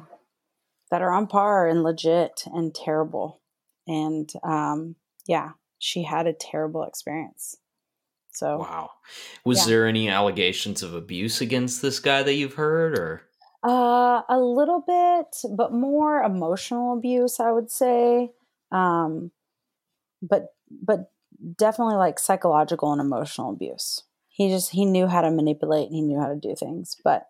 B: that are on par and legit and terrible. And um yeah she had a terrible experience. So
C: wow. Was yeah. there any allegations of abuse against this guy that you've heard or?
B: Uh a little bit but more emotional abuse i would say. Um but but definitely like psychological and emotional abuse. He just he knew how to manipulate and he knew how to do things. But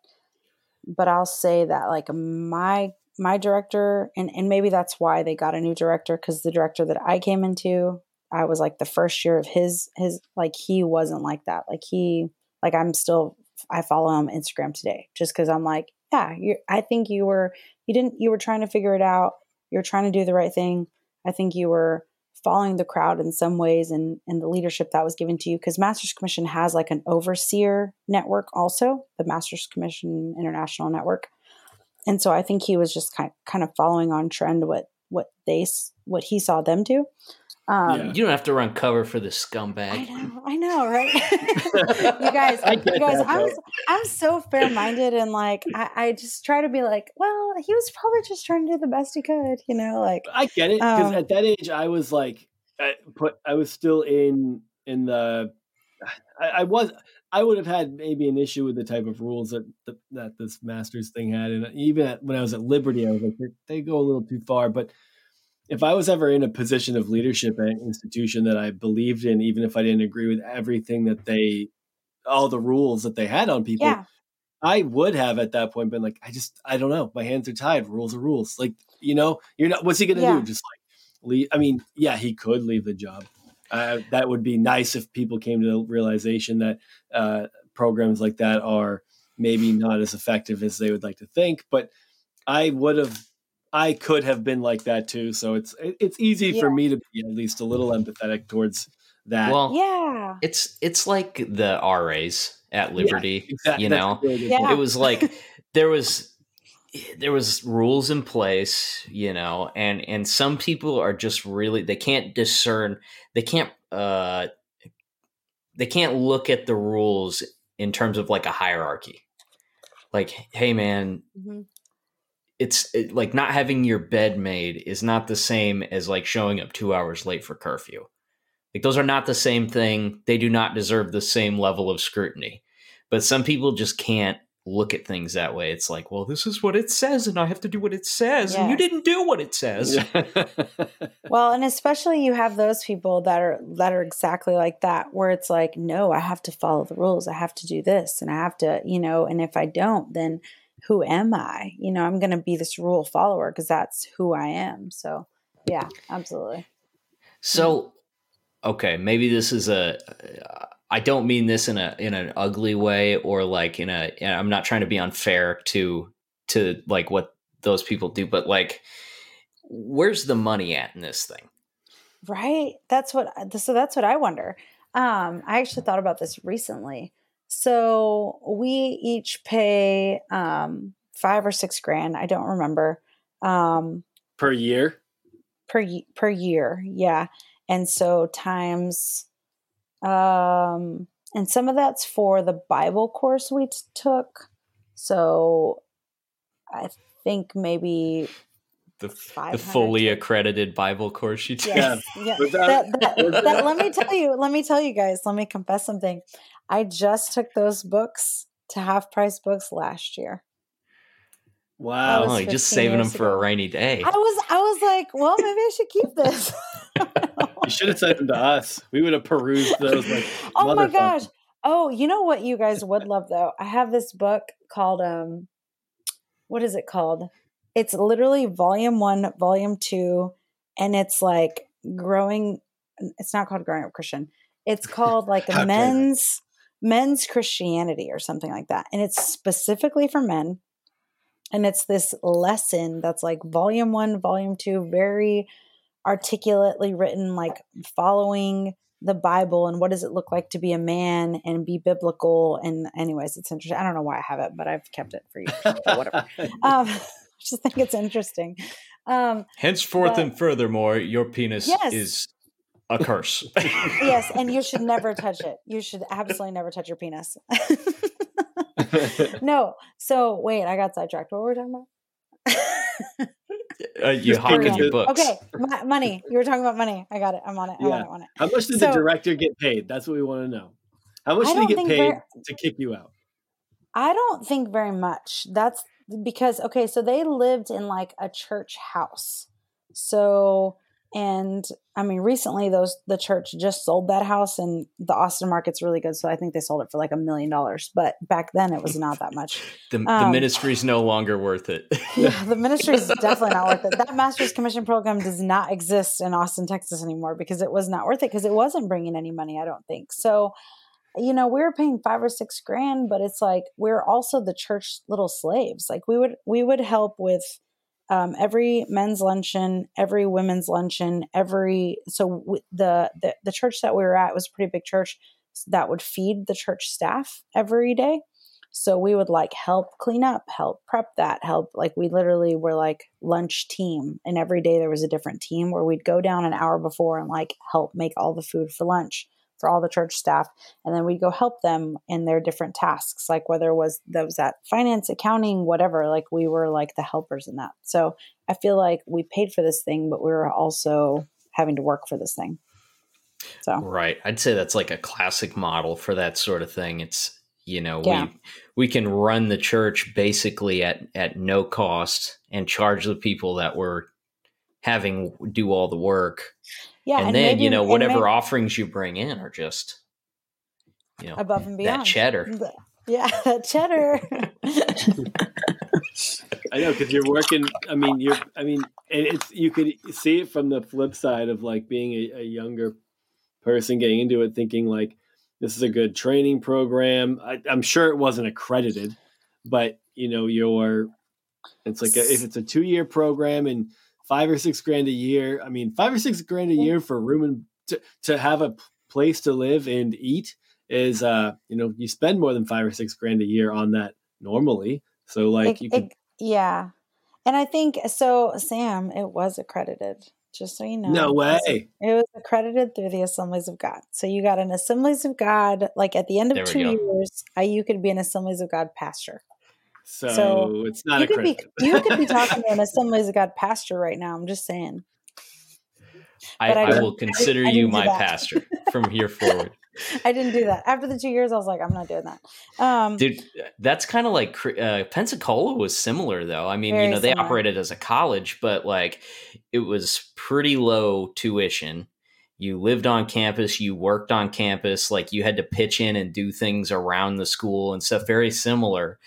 B: but I'll say that like my my director and and maybe that's why they got a new director cuz the director that I came into I was like the first year of his his like he wasn't like that. Like he like I'm still I follow him on Instagram today just cuz I'm like, yeah, you I think you were you didn't you were trying to figure it out. You're trying to do the right thing. I think you were following the crowd in some ways and, and the leadership that was given to you because masters commission has like an overseer network also the masters commission international network. And so i think he was just kind, kind of following on trend what what they what he saw them do
C: um, yeah. You don't have to run cover for the scumbag.
B: I know, I know, right? *laughs* you *laughs* guys, you guys, that, I'm I'm so fair minded and like I, I, just try to be like, well, he was probably just trying to do the best he could, you know. Like
A: I get it because um, at that age, I was like, I put I was still in in the I, I, was I would have had maybe an issue with the type of rules that the, that this Masters thing had, and even at, when I was at Liberty, I was like, they go a little too far. But if I was ever in a position of leadership at an institution that I believed in, even if I didn't agree with everything that they, all the rules that they had on people, yeah. I would have at that point been like, I just, I don't know, my hands are tied. Rules are rules. Like, you know, you're not. What's he going to yeah. do? Just like leave? I mean, yeah, he could leave the job. Uh, that would be nice if people came to the realization that uh, programs like that are maybe not as effective as they would like to think. But I would have, I could have been like that too. So it's it's easy yeah. for me to be at least a little empathetic towards that.
C: Well, yeah, it's it's like the RAs at Liberty. Yeah, exactly. You know, yeah. it was like *laughs* there was there was rules in place you know and and some people are just really they can't discern they can't uh they can't look at the rules in terms of like a hierarchy like hey man mm-hmm. It's it, like not having your bed made is not the same as like showing up 2 hours late for curfew like those are not the same thing they do not deserve the same level of scrutiny but some people just can't look at things that way. It's like, well, this is what it says, and I have to do what it says, and you didn't do what it says. *laughs*
B: well, and especially you have those people that are that are exactly like that, where it's like, no, I have to follow the rules. I have to do this, and I have to, you know, and if I don't, then who am I? You know, I'm going to be this rule follower because that's who I am. So, yeah, absolutely.
C: So, okay, maybe this is a I don't mean this in a in an ugly way or like in a I'm not trying to be unfair to to like what those people do, but like where's the money at in this thing?
B: Right. That's what so that's what I wonder. Um I actually thought about this recently. So we each pay um 5 or 6 grand, I don't remember. Um
A: per year?
B: Per per year. Yeah. And so times um, and some of that's for the Bible course we t- took. So I think maybe
C: the, the fully accredited Bible course you took.
B: Yes, yeah. That, *laughs* that, that, let me tell you, let me tell you guys, let me confess something. I just took those books to half price books last year.
C: Wow. Oh, just saving them for a rainy day.
B: I was I was like, well, maybe I should keep this.
A: you should have sent them to us. We would have perused those like *laughs*
B: Oh my gosh. Oh, you know what you guys would love though? I have this book called um what is it called? It's literally volume 1, volume 2 and it's like growing it's not called growing up Christian. It's called like *laughs* a men's men's Christianity or something like that. And it's specifically for men and it's this lesson that's like volume one, volume two, very articulately written, like following the Bible and what does it look like to be a man and be biblical. And, anyways, it's interesting. I don't know why I have it, but I've kept it for you. *laughs* whatever. um, *laughs* I just think it's interesting. Um,
C: Henceforth but, and furthermore, your penis yes. is a curse. *laughs*
B: yes, and you should never touch it. You should absolutely never touch your penis. *laughs* no. So wait, I got sidetracked. What were we talking
C: about? uh, you hawking your books.
B: Okay, M- money. You were talking about money. I got it. I'm on it. I'm yeah. on it. On it.
A: How much did so, the director get paid? That's what we want to know. How much did he get paid very, to kick you out?
B: I don't think very much. That's because okay, so they lived in like a church house. So and I mean, recently those the church just sold that house, and the Austin market's really good, so I think they sold it for like a million dollars. But back then, it was not that much. *laughs*
C: the, um, the ministry's no longer worth it. *laughs*
B: yeah, the ministry is definitely not worth it. That master's commission program does not exist in Austin, Texas anymore because it was not worth it because it wasn't bringing any money. I don't think so. You know, we were paying five or six grand, but it's like we're also the church little slaves. Like we would we would help with um, every men's luncheon, every women's luncheon, every so the, the the church that we were at was a pretty big church that would feed the church staff every day. So we would like help clean up, help prep that, help like we literally were like lunch team, and every day there was a different team where we'd go down an hour before and like help make all the food for lunch for all the church staff and then we'd go help them in their different tasks like whether it was those at finance accounting whatever like we were like the helpers in that so i feel like we paid for this thing but we were also having to work for this thing So
C: right, I'd say that's like a classic model for that sort of thing. It's you know yeah. we we can run the church basically at at no cost and charge the people that were having do all the work. Yeah, and, and then maybe, you know whatever maybe, offerings you bring in are just you know
B: above and beyond
C: that cheddar.
B: Yeah, *laughs* that cheddar.
A: I know because you're working. I mean, you're. I mean, and it's you could see it from the flip side of like being a, a younger person getting into it, thinking like this is a good training program. I, am sure it wasn't accredited, but you know, you're. It's like a, if it's a two year program and five or six grand a year. I mean, five or six grand a year for room and to, to have a place to live and eat is uh you know you spend more than five or six grand a year on that normally. So like
B: it,
A: you could
B: it, yeah. And i think so sam it was accredited just so you know.
A: No way.
B: it was accredited through the assemblies of god. So you got an assemblies of god like at the end of two years I, you could be an assemblies of god pastor
A: so, so it's not
B: you could be you could be talking to an assemblies of god pastor right now i'm just saying
C: I, I, I, will consider I, you my pastor from here forward. *laughs*
B: I didn't do that. After the two years, I was like, I'm not doing that. Um,
C: Dude, that's kind of like uh, Pensacola was similar, though. I mean, you know, they similar. operated as a college, but like it was pretty low tuition. You lived on campus, you worked on campus, like you had to pitch in and do things around the school and stuff very similar.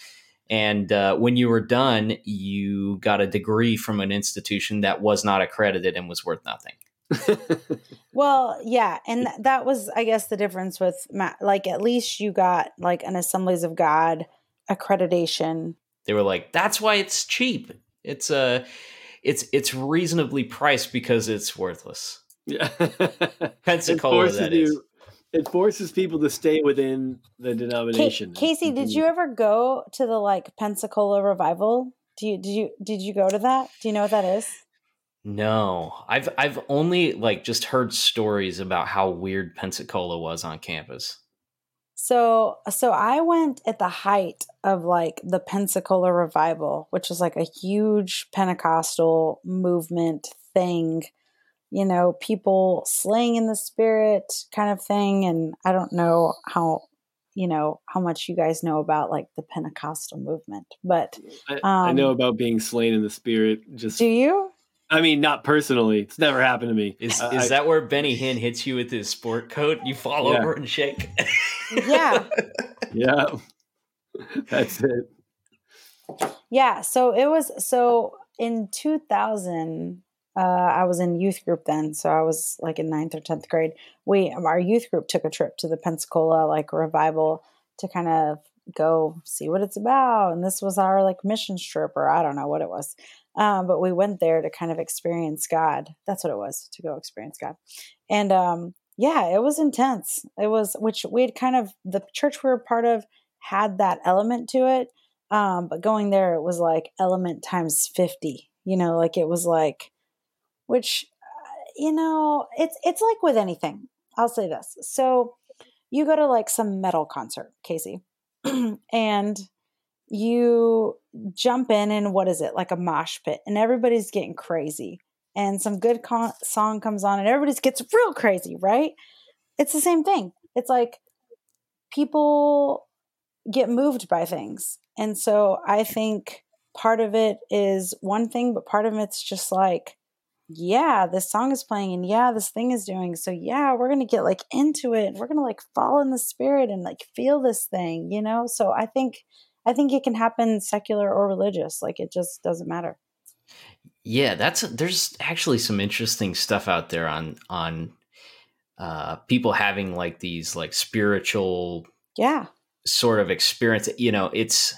C: And uh, when you were done, you got a degree from an institution that was not accredited and was worth nothing. *laughs*
B: well, yeah, and th- that was, I guess, the difference with Matt. Like, at least you got like an Assemblies of God accreditation.
C: They were like, "That's why it's cheap. It's a, uh, it's it's reasonably priced because it's worthless."
A: Yeah, *laughs*
C: Pensacola. That you, is.
A: It forces people to stay within the denomination.
B: Casey, did mm-hmm. you ever go to the like Pensacola revival? Do you did you did you go to that? Do you know what that is?
C: No, I've I've only like just heard stories about how weird Pensacola was on campus.
B: So so I went at the height of like the Pensacola revival, which is like a huge Pentecostal movement thing, you know, people slaying in the spirit kind of thing and I don't know how you know how much you guys know about like the Pentecostal movement, but
A: um, I, I know um about being slain in the spirit. Just
B: do you?
A: I mean, not personally. It's never happened to me.
C: Is uh, is I, that where Benny Hinn hits you with his sport coat? You fall yeah. over and shake.
B: yeah. *laughs*
A: yeah. That's it.
B: Yeah. So it was so in 2000. Uh, I was in youth group then, so I was like in ninth or tenth grade. We our youth group took a trip to the Pensacola like revival to kind of go see what it's about, and this was our like mission trip, or I don't know what it was. Um, but we went there to kind of experience God. That's what it was to go experience God. And um, yeah, it was intense. It was, which we had kind of, the church we were part of had that element to it. Um, but going there, it was like element times 50, you know, like it was like, which, you know, it's, it's like with anything. I'll say this. So you go to like some metal concert, Casey, *clears throat* and you jump in and what is it like a mosh pit and everybody's getting crazy and some good con- song comes on and everybody gets real crazy right it's the same thing it's like people get moved by things and so i think part of it is one thing but part of it's just like yeah this song is playing and yeah this thing is doing so yeah we're gonna get like into it and we're gonna like fall in the spirit and like feel this thing you know so i think I think it can happen secular or religious. Like it just doesn't matter.
C: Yeah, that's there's actually some interesting stuff out there on on uh people having like these like spiritual
B: yeah
C: sort of experience. You know, it's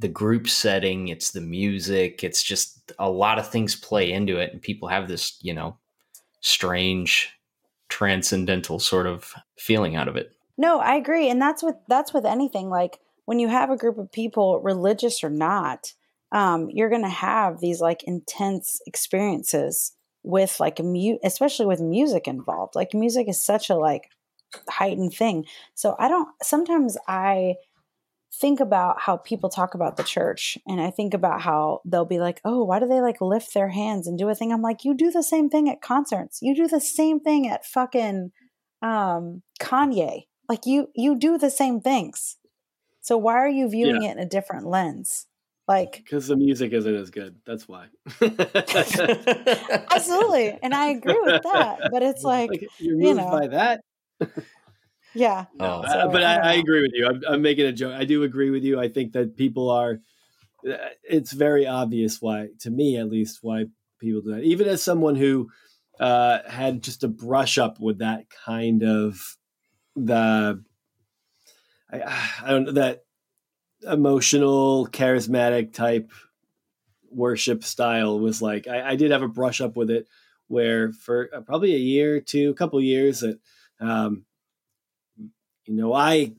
C: the group setting, it's the music, it's just a lot of things play into it and people have this, you know, strange transcendental sort of feeling out of it.
B: No, I agree. And that's with that's with anything like when you have a group of people, religious or not, um, you're to have these like intense experiences with like mu- especially with music involved. Like music is such a like heightened thing. So I don't. Sometimes I think about how people talk about the church and I think about how they'll be like, "Oh, why do they like lift their hands and do a thing?" I'm like, "You do the same thing at concerts. You do the same thing at fucking um, Kanye. Like you, you do the same things. So why are you viewing yeah. it in a different lens? Like
A: because the music isn't as good. That's why. *laughs*
B: Absolutely, and I agree with that. But it's *laughs* like, like
A: you're moved you know, by that. *laughs*
B: yeah.
A: No, so, but I, I, agree with you. I'm, I'm making a joke. I do agree with you. I think that people are. Uh, it's very obvious why, to me at least, why people do that. Even as someone who uh, had just a brush up with that kind of the I, *sighs* I don't know that emotional, charismatic type worship style was like I, I, did have a brush up with it where for uh, probably a year or two, a couple years that um, you know I,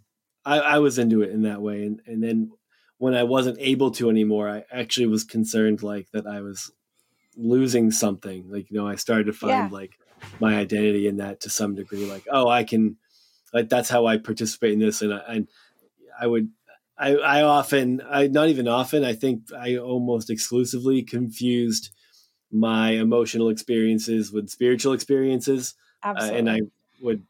A: I, I was into it in that way, and and then when I wasn't able to anymore, I actually was concerned like that I was losing something. Like you know, I started to find yeah. like my identity in that to some degree. Like oh, I can like that's how I participate in this, and I, and I would I, I often, I not even often, I think I almost exclusively confused my emotional experiences with spiritual experiences, uh, and I would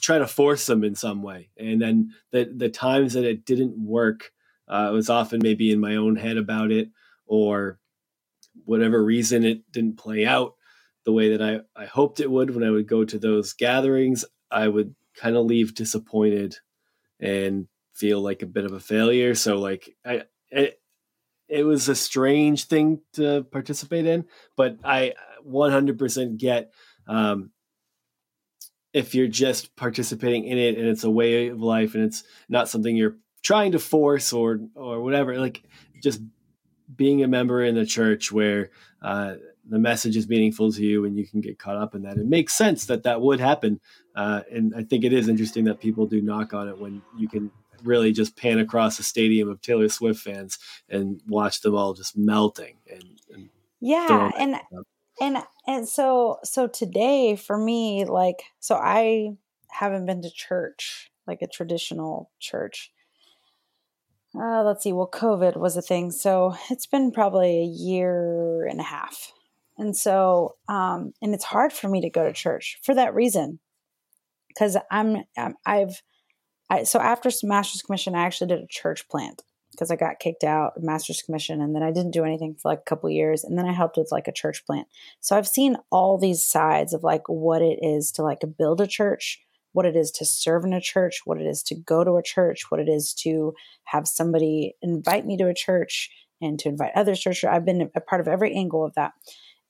A: try to force them in some way. And then the the times that it didn't work, uh, it was often maybe in my own head about it, or whatever reason it didn't play out the way that I, I hoped it would. When I would go to those gatherings, I would kind of leave disappointed and feel like a bit of a failure. So like I it, it was a strange thing to participate in, but I 100% get um, if you're just participating in it and it's a way of life and it's not something you're trying to force or or whatever like just being a member in a church where uh, the message is meaningful to you and you can get caught up in that. It makes sense that that would happen uh, and i think it is interesting that people do knock on it when you can really just pan across a stadium of Taylor Swift fans and watch them all just melting and, and
B: yeah and and and so so today for me like so I haven't been to church like a traditional church. Uh, let's see well covid was a thing so it's been probably a year and a half. And so um and it's hard for me to go to church for that reason. Because I'm, I'm i've I, so after master's commission, I actually did a church plant because I got kicked out master's commission and then I didn't do anything for like a couple years and then I helped with like a church plant. So I've seen all these sides of like what it is to like build a church, what it is to serve in a church, what it is to go to a church, what it is to have somebody invite me to a church and to invite other church. I've been a part of every angle of that.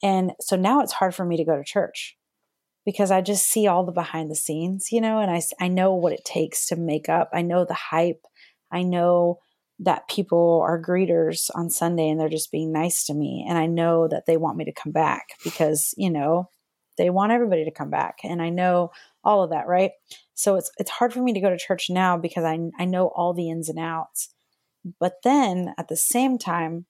B: And so now it's hard for me to go to church because I just see all the behind the scenes, you know, and I, I know what it takes to make up. I know the hype. I know that people are greeters on Sunday and they're just being nice to me. And I know that they want me to come back because, you know, they want everybody to come back. And I know all of that, right? So it's it's hard for me to go to church now because I I know all the ins and outs. But then at the same time,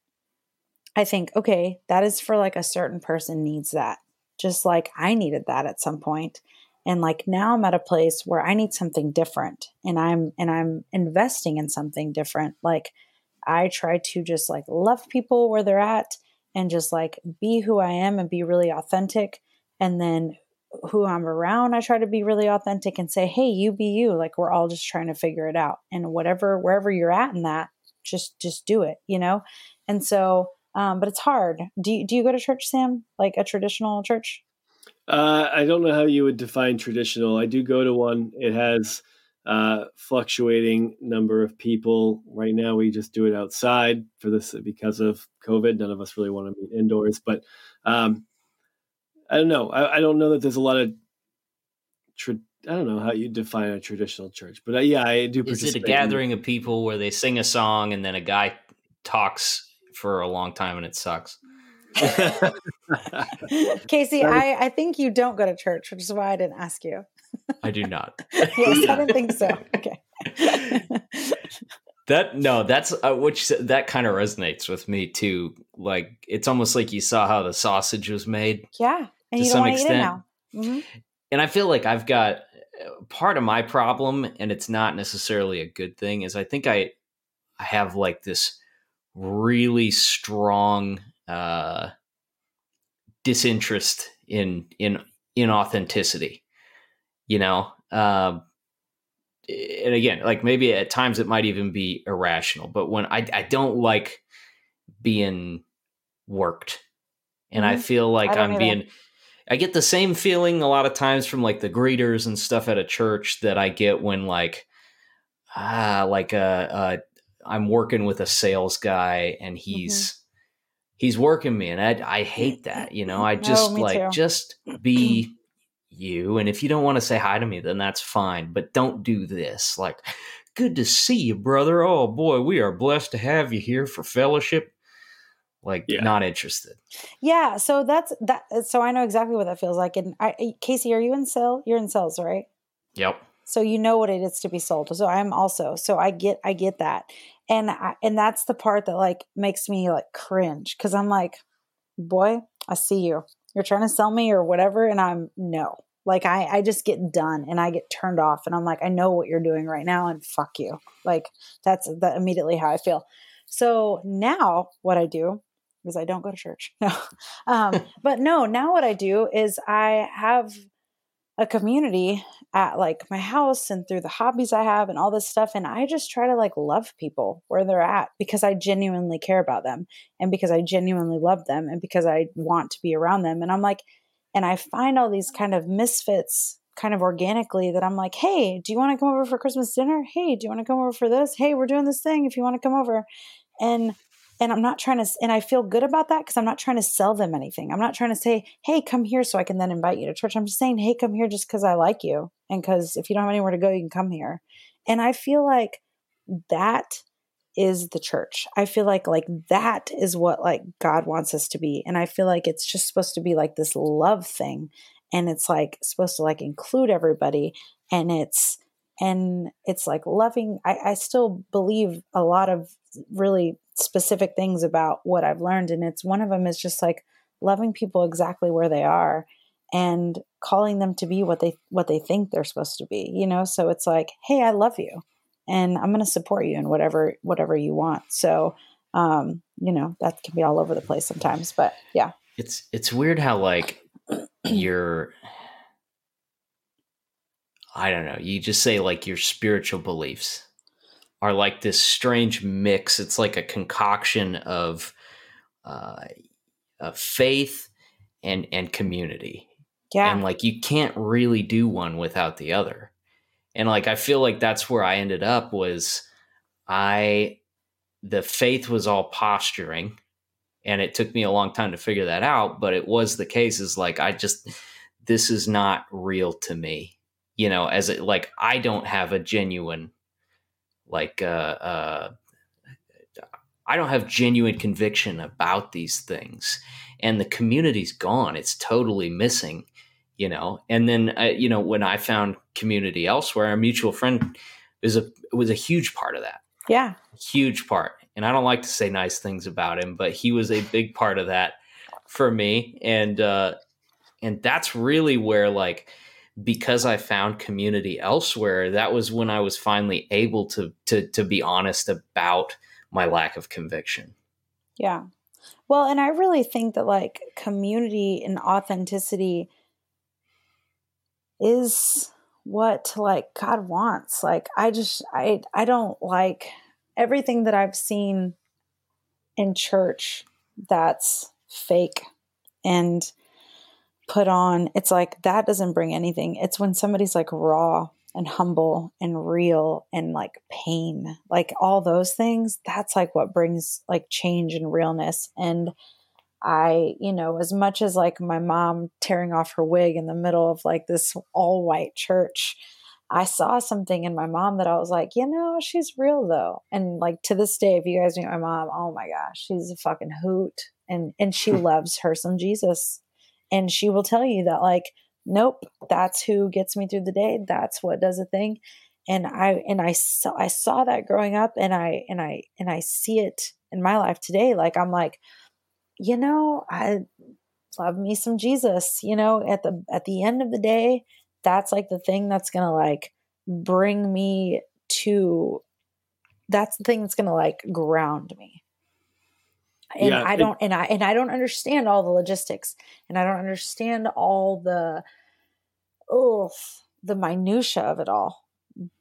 B: I think, okay, that is for like a certain person needs that just like I needed that at some point. And like now I'm at a place where I need something different and I'm and I'm investing in something different. Like I try to just like love people where they're at and just like be who I am and be really authentic. And then who I'm around, I try to be really authentic and say, "Hey, you be you." Like we're all just trying to figure it out. And whatever wherever you're at in that, just just do it, you know? And so um, but it's hard. Do you, do you go to church, Sam? Like a traditional church?
A: Uh, I don't know how you would define traditional. I do go to one. It has uh, fluctuating number of people. Right now, we just do it outside for this because of COVID. None of us really want to meet indoors, but um, I don't know. I, I, don't know that there's a lot of. Tra- I don't know how you define a traditional church, but uh, yeah, I do.
C: Is it a gathering in- of people where they sing a song and then a guy talks for a long time and it sucks. *laughs*
B: Casey, I, I think you don't go to church, which is why I didn't ask you.
C: I do not. *laughs*
B: yes, I didn't think so. *laughs* Okay.
C: that no, that's uh, which that kind of resonates with me too. Like it's almost like you saw how the sausage was made.
B: Yeah, and to you some extent. Mm-hmm.
C: And I feel like I've got uh, part of my problem, and it's not necessarily a good thing. Is I think I I have like this really strong uh, disinterest in in in authenticity. You know, Um, and again, like maybe at times it might even be irrational, but when I, I don't like being worked, and mm-hmm. I feel like I I'm being, I get the same feeling a lot of times from like the greeters and stuff at a church that I get when like, ah, like uh, uh I'm working with a sales guy and he's. He's working me, and I, I hate that. You know, I just like too. just *clears throat* be you. And if you don't want to say hi to me, then that's fine. But don't do this. Like, good to see you, brother. Oh boy, we are blessed to have you here for fellowship. Like, yeah. not interested.
B: Yeah. So that's that. So I know exactly what that feels like. And I, Casey, are you in sales? You're in sales, right?
C: Yep.
B: So you know what it is to be sold. So I'm also. So I get. I get that. And I, and that's the part that like makes me like cringe because I'm like, boy, I see you. You're trying to sell me or whatever and i'm no. Like i i just get done and i get turned off and i'm like i know what you're doing right now and fuck you. Like that's that immediately how i feel. So now what i do is i don't go to church. *laughs* No. Um but no now what i do is i have a community at like my house and through the hobbies I have and all this stuff. And I just try to like love people where they're at because I genuinely care about them and because I genuinely love them and because I want to be around them. And I'm like, and I find all these kind of misfits kind of organically that I'm like, hey, do you want to come over for Christmas dinner? Hey, do you want to come over for this? Hey, we're doing this thing if you want to come over. And and I'm not trying to, and I feel good about that because I'm not trying to sell them anything. I'm not trying to say, hey, come here so I can then invite you to church. I'm just saying, hey, come here just because I like you. And because if you don't have anywhere to go, you can come here. And I feel like that is the church. I feel like like that is what like God wants us to be. And I feel like it's just supposed to be like this love thing. And it's like supposed to like include everybody. And it's and it's like loving I, I still believe a lot of really specific things about what I've learned. And it's one of them is just like loving people exactly where they are and calling them to be what they what they think they're supposed to be you know? So it's like hey i love you and i'm going to support you in whatever whatever you want. So um you know that can be all over the place sometimes but yeah.
C: It's it's weird how like you're i don't know you just say like your spiritual beliefs are like this strange mix. It's like a concoction of uh, of faith and and community. Yeah. And like you can't really do one without the other. And like I feel like that's where I ended up was I the faith was all posturing and it took me a long time to figure that out, but it was the case is like I just this is not real to me. You know, as it like I don't have a genuine like uh, uh, I don't have genuine conviction about these things, and the community's gone. It's totally missing, you know. And then uh, you know when I found community elsewhere, a mutual friend was a was a huge part of that.
B: Yeah,
C: huge part. And I don't like to say nice things about him, but he was a big part of that for me. And uh, and that's really where like because I found community elsewhere, that was when I was finally able to to to be honest about my lack of conviction.
B: Yeah. Well, and I really think that like community and authenticity is what like God wants. Like I just I I don't like everything that I've seen in church that's fake and put on, it's like that doesn't bring anything. It's when somebody's like raw and humble and real and like pain, like all those things, that's like what brings like change and realness. And I, you know, as much as like my mom tearing off her wig in the middle of like this all white church, I saw something in my mom that I was like, you know, she's real though. And like to this day, if you guys meet my mom, oh my gosh, she's a fucking hoot. And and she hmm. loves her some Jesus and she will tell you that like nope that's who gets me through the day. That's what does a thing. And i and i saw i saw that growing up and i and i and i see it in my life today. Like i'm like you know i love me some jesus you know at the at the end of the day that's like the thing that's gonna like bring me to that's the thing that's gonna like ground me and yeah, I don't it, and I and I don't understand all the logistics and I don't understand all the oh the minutia of it all.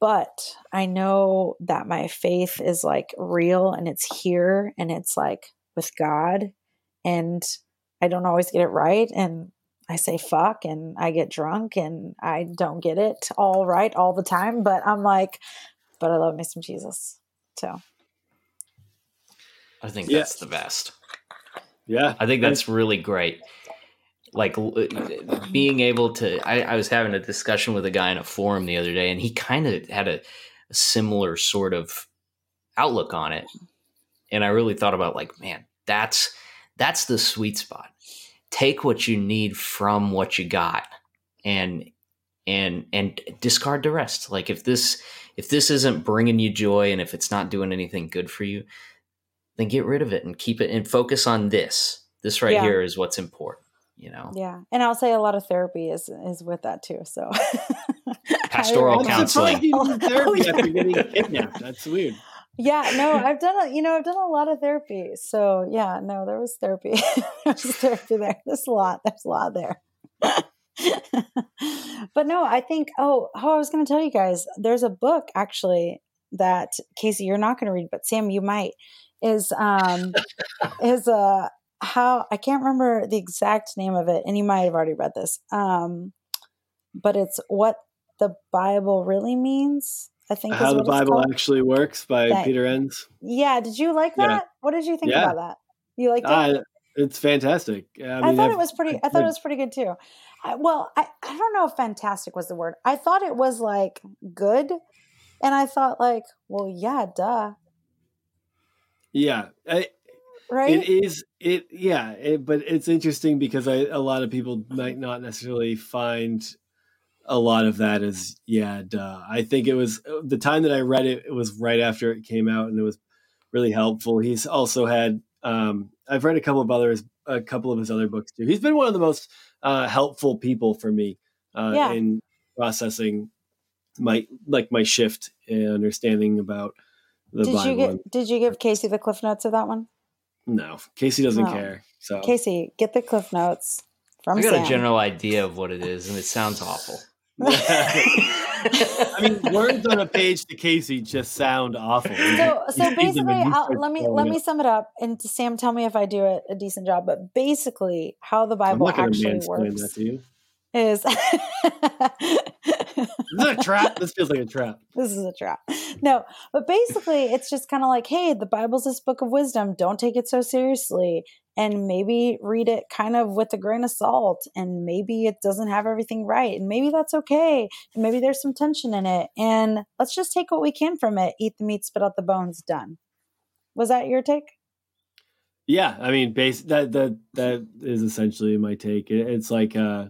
B: But i know that my faith is like real and it's here and it's like with god and i don't always get it right and i say fuck and i get drunk and i don't get it all right all the time but i'm like but i love me some jesus so
C: i think yeah. that's the best.
A: Yeah.
C: I think that's really great. Like uh, being able to I, I, was having a discussion with a guy in a forum the other day and he kind of had a, a, similar sort of outlook on it. And i really thought about like man that's that's the sweet spot. Take what you need from what you got and and and discard the rest. Like if this if this isn't bringing you joy and if it's not doing anything good for you then get rid of it and keep it and focus on this. This right yeah. here is what's important you know?
B: Yeah and i'll say a lot of therapy is is with that too so. *laughs*
C: Pastoral counseling.
A: therapy *laughs* oh, after getting kidnapped. That's weird.
B: Yeah no *laughs* i've done a, you know i've done a lot of therapy so yeah no there was therapy. There's therapy there. There's a lot there's a lot there. But no i think oh oh i was going to tell you guys there's a book actually that casey you're not going to read but sam you might is um is a uh, how I can't remember the exact name of it, and you might have already read this. Um, but it's what the Bible really means. I think is
A: how the Bible actually works by Peter Enns.
B: Yeah, did you like that? Yeah. What did you think yeah. about that? You liked it? Uh,
A: it's fantastic.
B: I, mean, I thought I've, it was pretty. I thought it was pretty good too. I, well, I I don't know if fantastic was the word. I thought it was like good, and I thought like, well, yeah, duh.
A: Yeah, I,
B: right?
A: It is it yeah, it, but it's interesting because I, a lot of people might not necessarily find a lot of that as yeah, duh. I think it was uh, the time that I read it. It was right after it came out, and it was really helpful. He's also had um, I've read a couple of others, a couple of his other books too. He's been one of the most uh, helpful people for me uh, yeah. in processing my like my shift in understanding about the
B: did
A: Bible.
B: You get, did you give Casey the cliff notes of that one?
A: No, Casey doesn't no. care. So
B: Casey, get the cliff notes from.
C: I got
B: Sam.
C: a general idea of what it is, and it sounds awful. *laughs*
A: I mean, words on a page to Casey just sound awful.
B: So, so basically, let me let me sum it up, and to Sam, tell me if I do it a decent job. But basically, how the Bible actually works is *laughs* *laughs* this
A: is a trap. This feels like a trap. *laughs*
B: This is a trap. No, but basically, it's just kind of like, hey, the Bible's this book of wisdom. Don't take it so seriously, and maybe read it kind of with a grain of salt. And maybe it doesn't have everything right, and maybe that's okay. And maybe there's some tension in it, and let's just take what we can from it. Eat the meat, spit out the bones. Done. Was that your take?
A: Yeah, I mean, base that that that is essentially my take. It, it's like. uh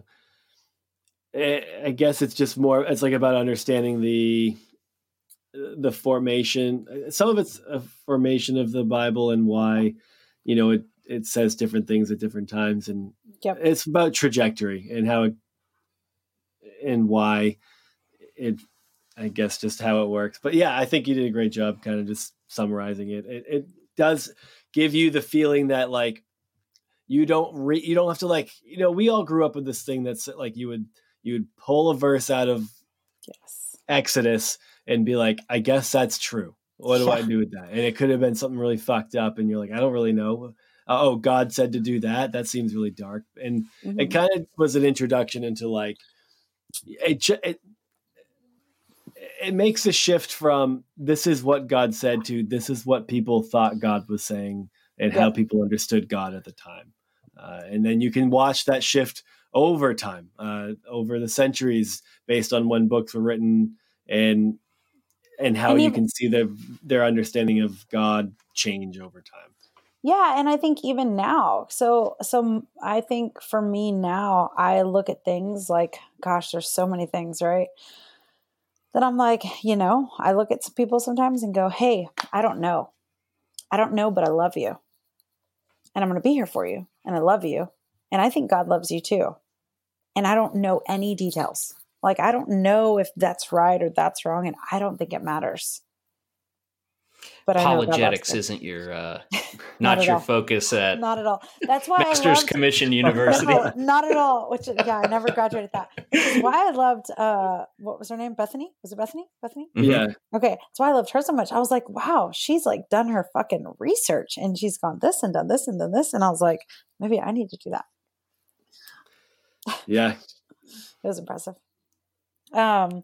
A: I guess it's just more. It's like about understanding the the formation. Some of it's a formation of the Bible and why, you know, it it says different things at different times, and
B: yep.
A: it's about trajectory and how it and why it. I guess just how it works. But yeah, I think you did a great job, kind of just summarizing it. It, it does give you the feeling that like you don't re- you don't have to like you know we all grew up with this thing that's like you would you'd pull a verse out of
B: yes.
A: Exodus and be like, I guess that's true. What do yeah. I do with that? And it could have been something really fucked up, and you're like, I don't really know. Uh, oh, God said to do that. That seems really dark, and mm-hmm. it kind of was an introduction into like it, it. It makes a shift from this is what God said to this is what people thought God was saying and how people understood God at the time, uh, and then you can watch that shift over time, uh, over the centuries, based on when books were written and and how and you can see the, their understanding of God change over time.
B: Yeah, and I think even now. So so I think for me now, I look at things like, gosh, there's so many things, right? That I'm like, you know, I look at some people sometimes and go, hey, I don't know. I don't know, but I love you. And I'm going to be here for you. And I love you. And I think God loves you too and I don't know any details. Like I don't know if that's right or that's wrong, and I don't think it matters.
C: but apologetics isn't your uh, *laughs* not, not your all. focus at
B: not at all. That's why
C: Masters loved, Commission *laughs* University.
B: no, *laughs* not at all. Which yeah, I never graduated that. why I loved uh, what was her name? Bethany. Was it Bethany? Bethany.
A: Mm-hmm. Yeah.
B: Okay, that's why I loved her so much. I was like, wow, she's like done her fucking research and she's gone this and done this and done this, and I was like, maybe I need to do that.
A: Yeah.
B: it was impressive. Um,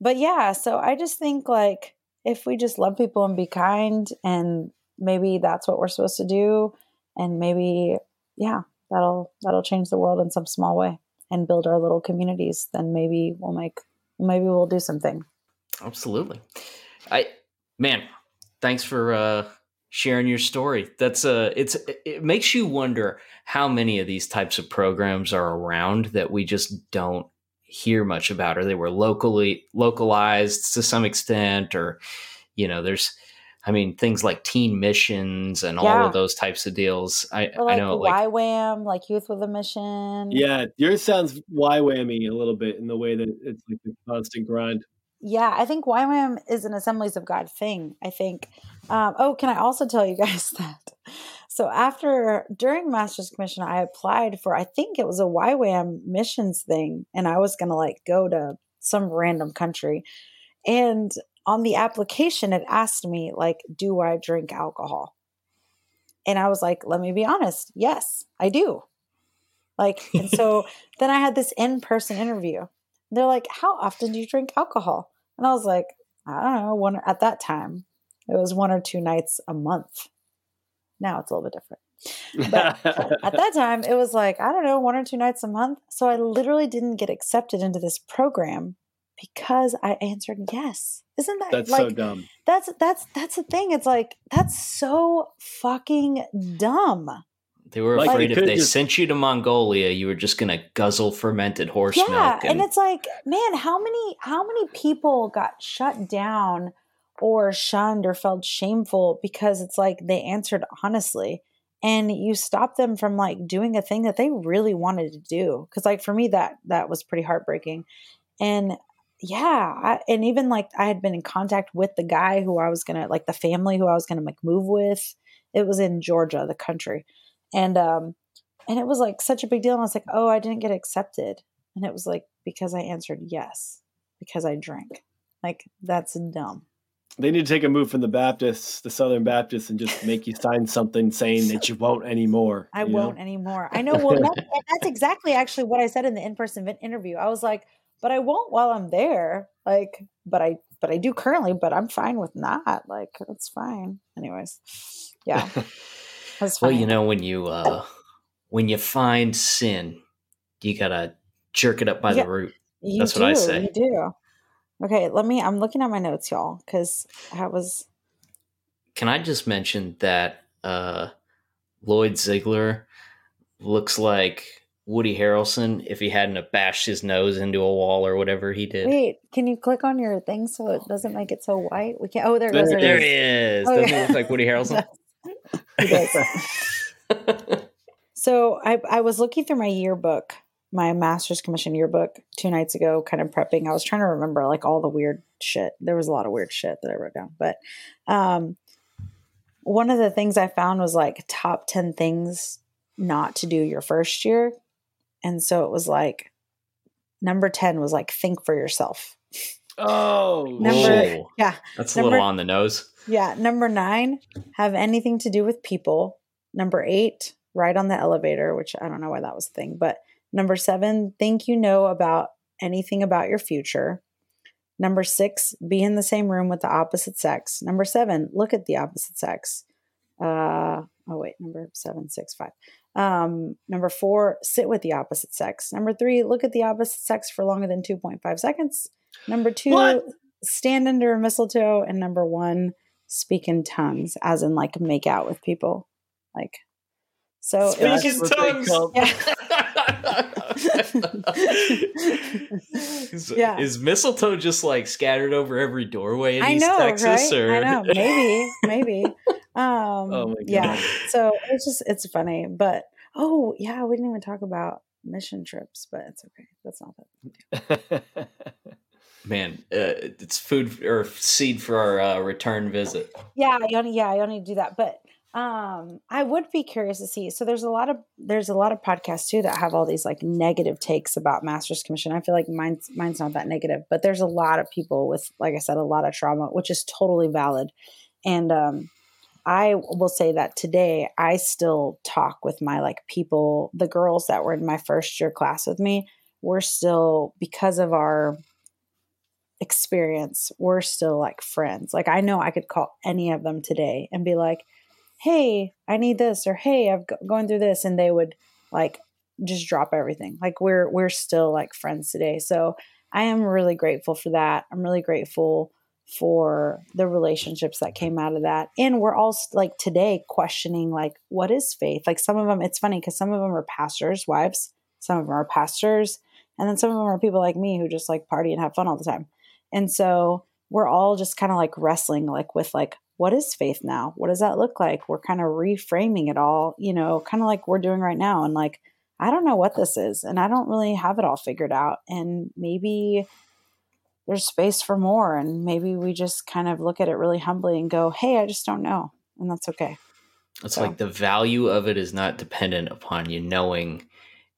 B: but yeah, so I just think like if we just love people and be kind and maybe that's what we're supposed to do and maybe yeah that'll that'll change the world in some small way and build our little communities then maybe we'll make maybe we'll do something
C: absolutely i man thanks for uh sharing your story that's a it's it makes you wonder how many of these types of programs are around that we just don't hear much about or they were locally localized to some extent or you know there's I mean things like teen missions and yeah. all of those types of deals. I,
B: like
C: I know
B: like YWAM, like Youth with a Mission.
A: Yeah, yours sounds YWAMy a little bit in the way that it's like a constant grind.
B: Yeah, I think YWAM is an Assemblies of God thing. I think. Um, oh, can I also tell you guys *laughs* that so after during Master's Commission, I applied for I think it was a YWAM missions thing, and I was gonna like go to some random country. And on the application, it asked me, like, do I drink alcohol? And I was like, let me be honest, yes, I do. Like, and so *laughs* then I had this in-person interview. They're like, how often do you drink alcohol? And I was like, I don't know, one at that time. It was one or two nights a month. Now it's a little bit different. But *laughs* at that time, it was like, I don't know, one or two nights a month. So I literally didn't get accepted into this program because I answered yes. Isn't that
A: that's
B: like,
A: so dumb?
B: That's that's that's the thing. It's like that's so fucking dumb.
C: They were like, afraid if they just... sent you to Mongolia, you were just gonna guzzle fermented horse
B: yeah,
C: milk.
B: And... and it's like, man, how many how many people got shut down or shunned or felt shameful because it's like they answered honestly. And you stop them from like doing a thing that they really wanted to do. Because like for me that that was pretty heartbreaking. And yeah I, and even like i had been in contact with the guy who i was gonna like the family who i was gonna like move with. It was in georgia the country. And um and it was like such a big deal. And i was like oh i didn't get accepted. And it was like because i answered yes because i drank. Like that's dumb
A: they need to take a move from the Baptists, the Southern Baptists, and just make you sign something saying that you won't anymore.
B: I won't know? anymore. I know. Well, that's, *laughs* that's exactly actually what I said in the in-person interview. I was like, but I won't while I'm there. Like, but I, but I do currently. But I'm fine with not. Like, it's fine. Anyways, yeah, *laughs*
C: that's fine. Well, you know, when you uh when you find sin, you gotta jerk it up by yeah, the root. That's
B: do,
C: what I say.
B: You do. Okay, let me. I'm looking at my notes, y'all, because I was.
C: Can I just mention that uh, Lloyd Ziegler looks like Woody Harrelson if he hadn't bashed his nose into a wall or whatever he did?
B: Wait, can you click on your thing so it doesn't make it so white? We can't. Oh, there, there, goes,
C: there, there he is. Oh, Doesn't yeah. look like Woody Harrelson? *laughs* *laughs*
B: so I, I was looking through my yearbook my master's commission yearbook two nights ago, kind of prepping. I was trying to remember like all the weird shit. There was a lot of weird shit that I wrote down. But um, one of the things I found was like top 10 things not to do your first year. And so it was like number 10 was like think for yourself.
A: Oh, *laughs*
B: number, yeah.
C: That's number, a little on the nose.
B: Yeah. Number nine, have anything to do with people. Number eight, ride on the elevator, which I don't know why that was a thing, but Number seven, think you know about anything about your future. Number six, be in the same room with the opposite sex. Number seven, look at the opposite sex. Uh, oh, wait, number seven, six, five. Um, number four, sit with the opposite sex. Number three, look at the opposite sex for longer than 2.5 seconds. Number two, what? stand under a mistletoe. And number one, speak in tongues, as in like make out with people. Like, so
C: speak in tongues. Yeah. *laughs* is, yeah. is mistletoe just like scattered over every doorway in I East know, Texas?
B: Right? Or I know, maybe, maybe. *laughs* Um, oh yeah. So it's just it's funny, but oh yeah, we didn't even talk about mission trips, but it's okay. That's not that. *laughs*
C: Man, uh, it's food or seed for our uh, return visit.
B: Yeah, I only, yeah, I only do that. But um, I would be curious to see. So there's a lot of there's a lot of podcasts too that have all these like negative takes about Masters Commission. I feel like mine's mine's not that negative, but there's a lot of people with, like I said, a lot of trauma, which is totally valid. And um, I will say that today I still talk with my like people, the girls that were in my first year class with me. We're still because of our experience, we're still like friends. Like I know I could call any of them today and be like hey, I need this, or hey, I'm going through this, and they would like just drop everything. Like we're we're still like friends today. So I am really grateful for that. I'm really grateful for the relationships that came out of that. And we're all like today questioning like what is faith? Like some of them it's funny cuz some of them are pastors' wives, some of them are pastors, and then some of them are people like me who just like party and have fun all the time. And so we're all just kind of like wrestling like with like what is faith now? What does that look like? We're kind of reframing it all, you know, kind of like we're doing right now. And like, I don't know what this is, and I don't really have it all figured out. And maybe there's space for more. And maybe we just kind of look at it really humbly and go, hey, I just don't know. And that's okay.
C: It's so. like the value of it is not dependent upon you knowing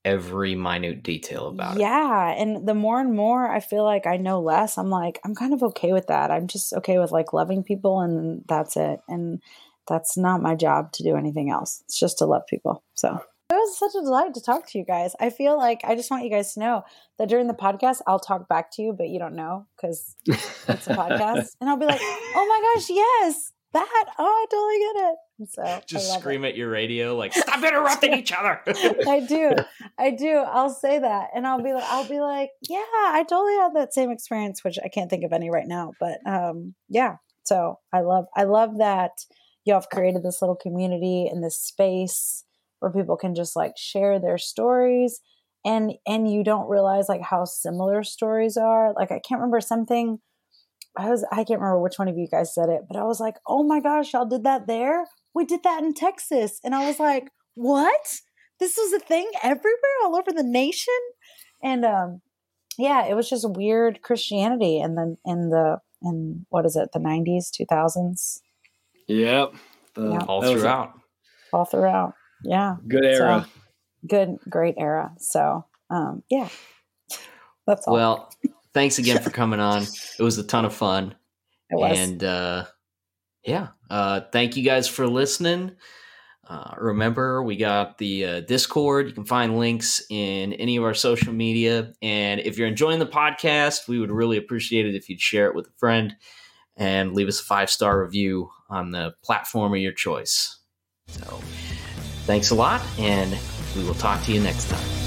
C: every minute detail about
B: yeah, it. Yeah. And the more and more I feel like I know less, I'm like, I'm kind of okay with that. I'm just okay with like loving people and that's it. And that's not my job to do anything else. It's just to love people. So it was such a delight to talk to you guys. I feel like I just want you guys to know that during the podcast, I'll talk back to you, but you don't know because it's a *laughs* podcast. And I'll be like, oh my gosh, yes, that. Oh, I totally get it. So
C: just scream it. at your radio like stop interrupting each other. *laughs*
B: I do. I do. I'll say that. And I'll be like I'll be like, yeah, I totally had that same experience, which I can't think of any right now. But um yeah. So I love I love that y'all have created this little community and this space where people can just like share their stories and and you don't realize like how similar stories are. Like I can't remember something I was I can't remember which one of you guys said it, but I was like, "Oh my gosh, y'all did that there? We did that in Texas. And I was like, what? This was a thing everywhere, all over the nation. And um, yeah, it was just weird Christianity and then in the in what is it, the nineties, two thousands.
A: Yep.
C: The, yeah. All throughout.
B: All throughout. Yeah.
A: Good era. So,
B: good, great era. So um, yeah. That's all.
C: Well, thanks again *laughs* for coming on. It was a ton of fun. And uh yeah, uh, thank you guys for listening. Uh, remember, we got the uh, Discord. You can find links in any of our social media. And if you're enjoying the podcast, we would really appreciate it if you'd share it with a friend and leave us a five star review on the platform of your choice. So, thanks a lot, and we will talk to you next time.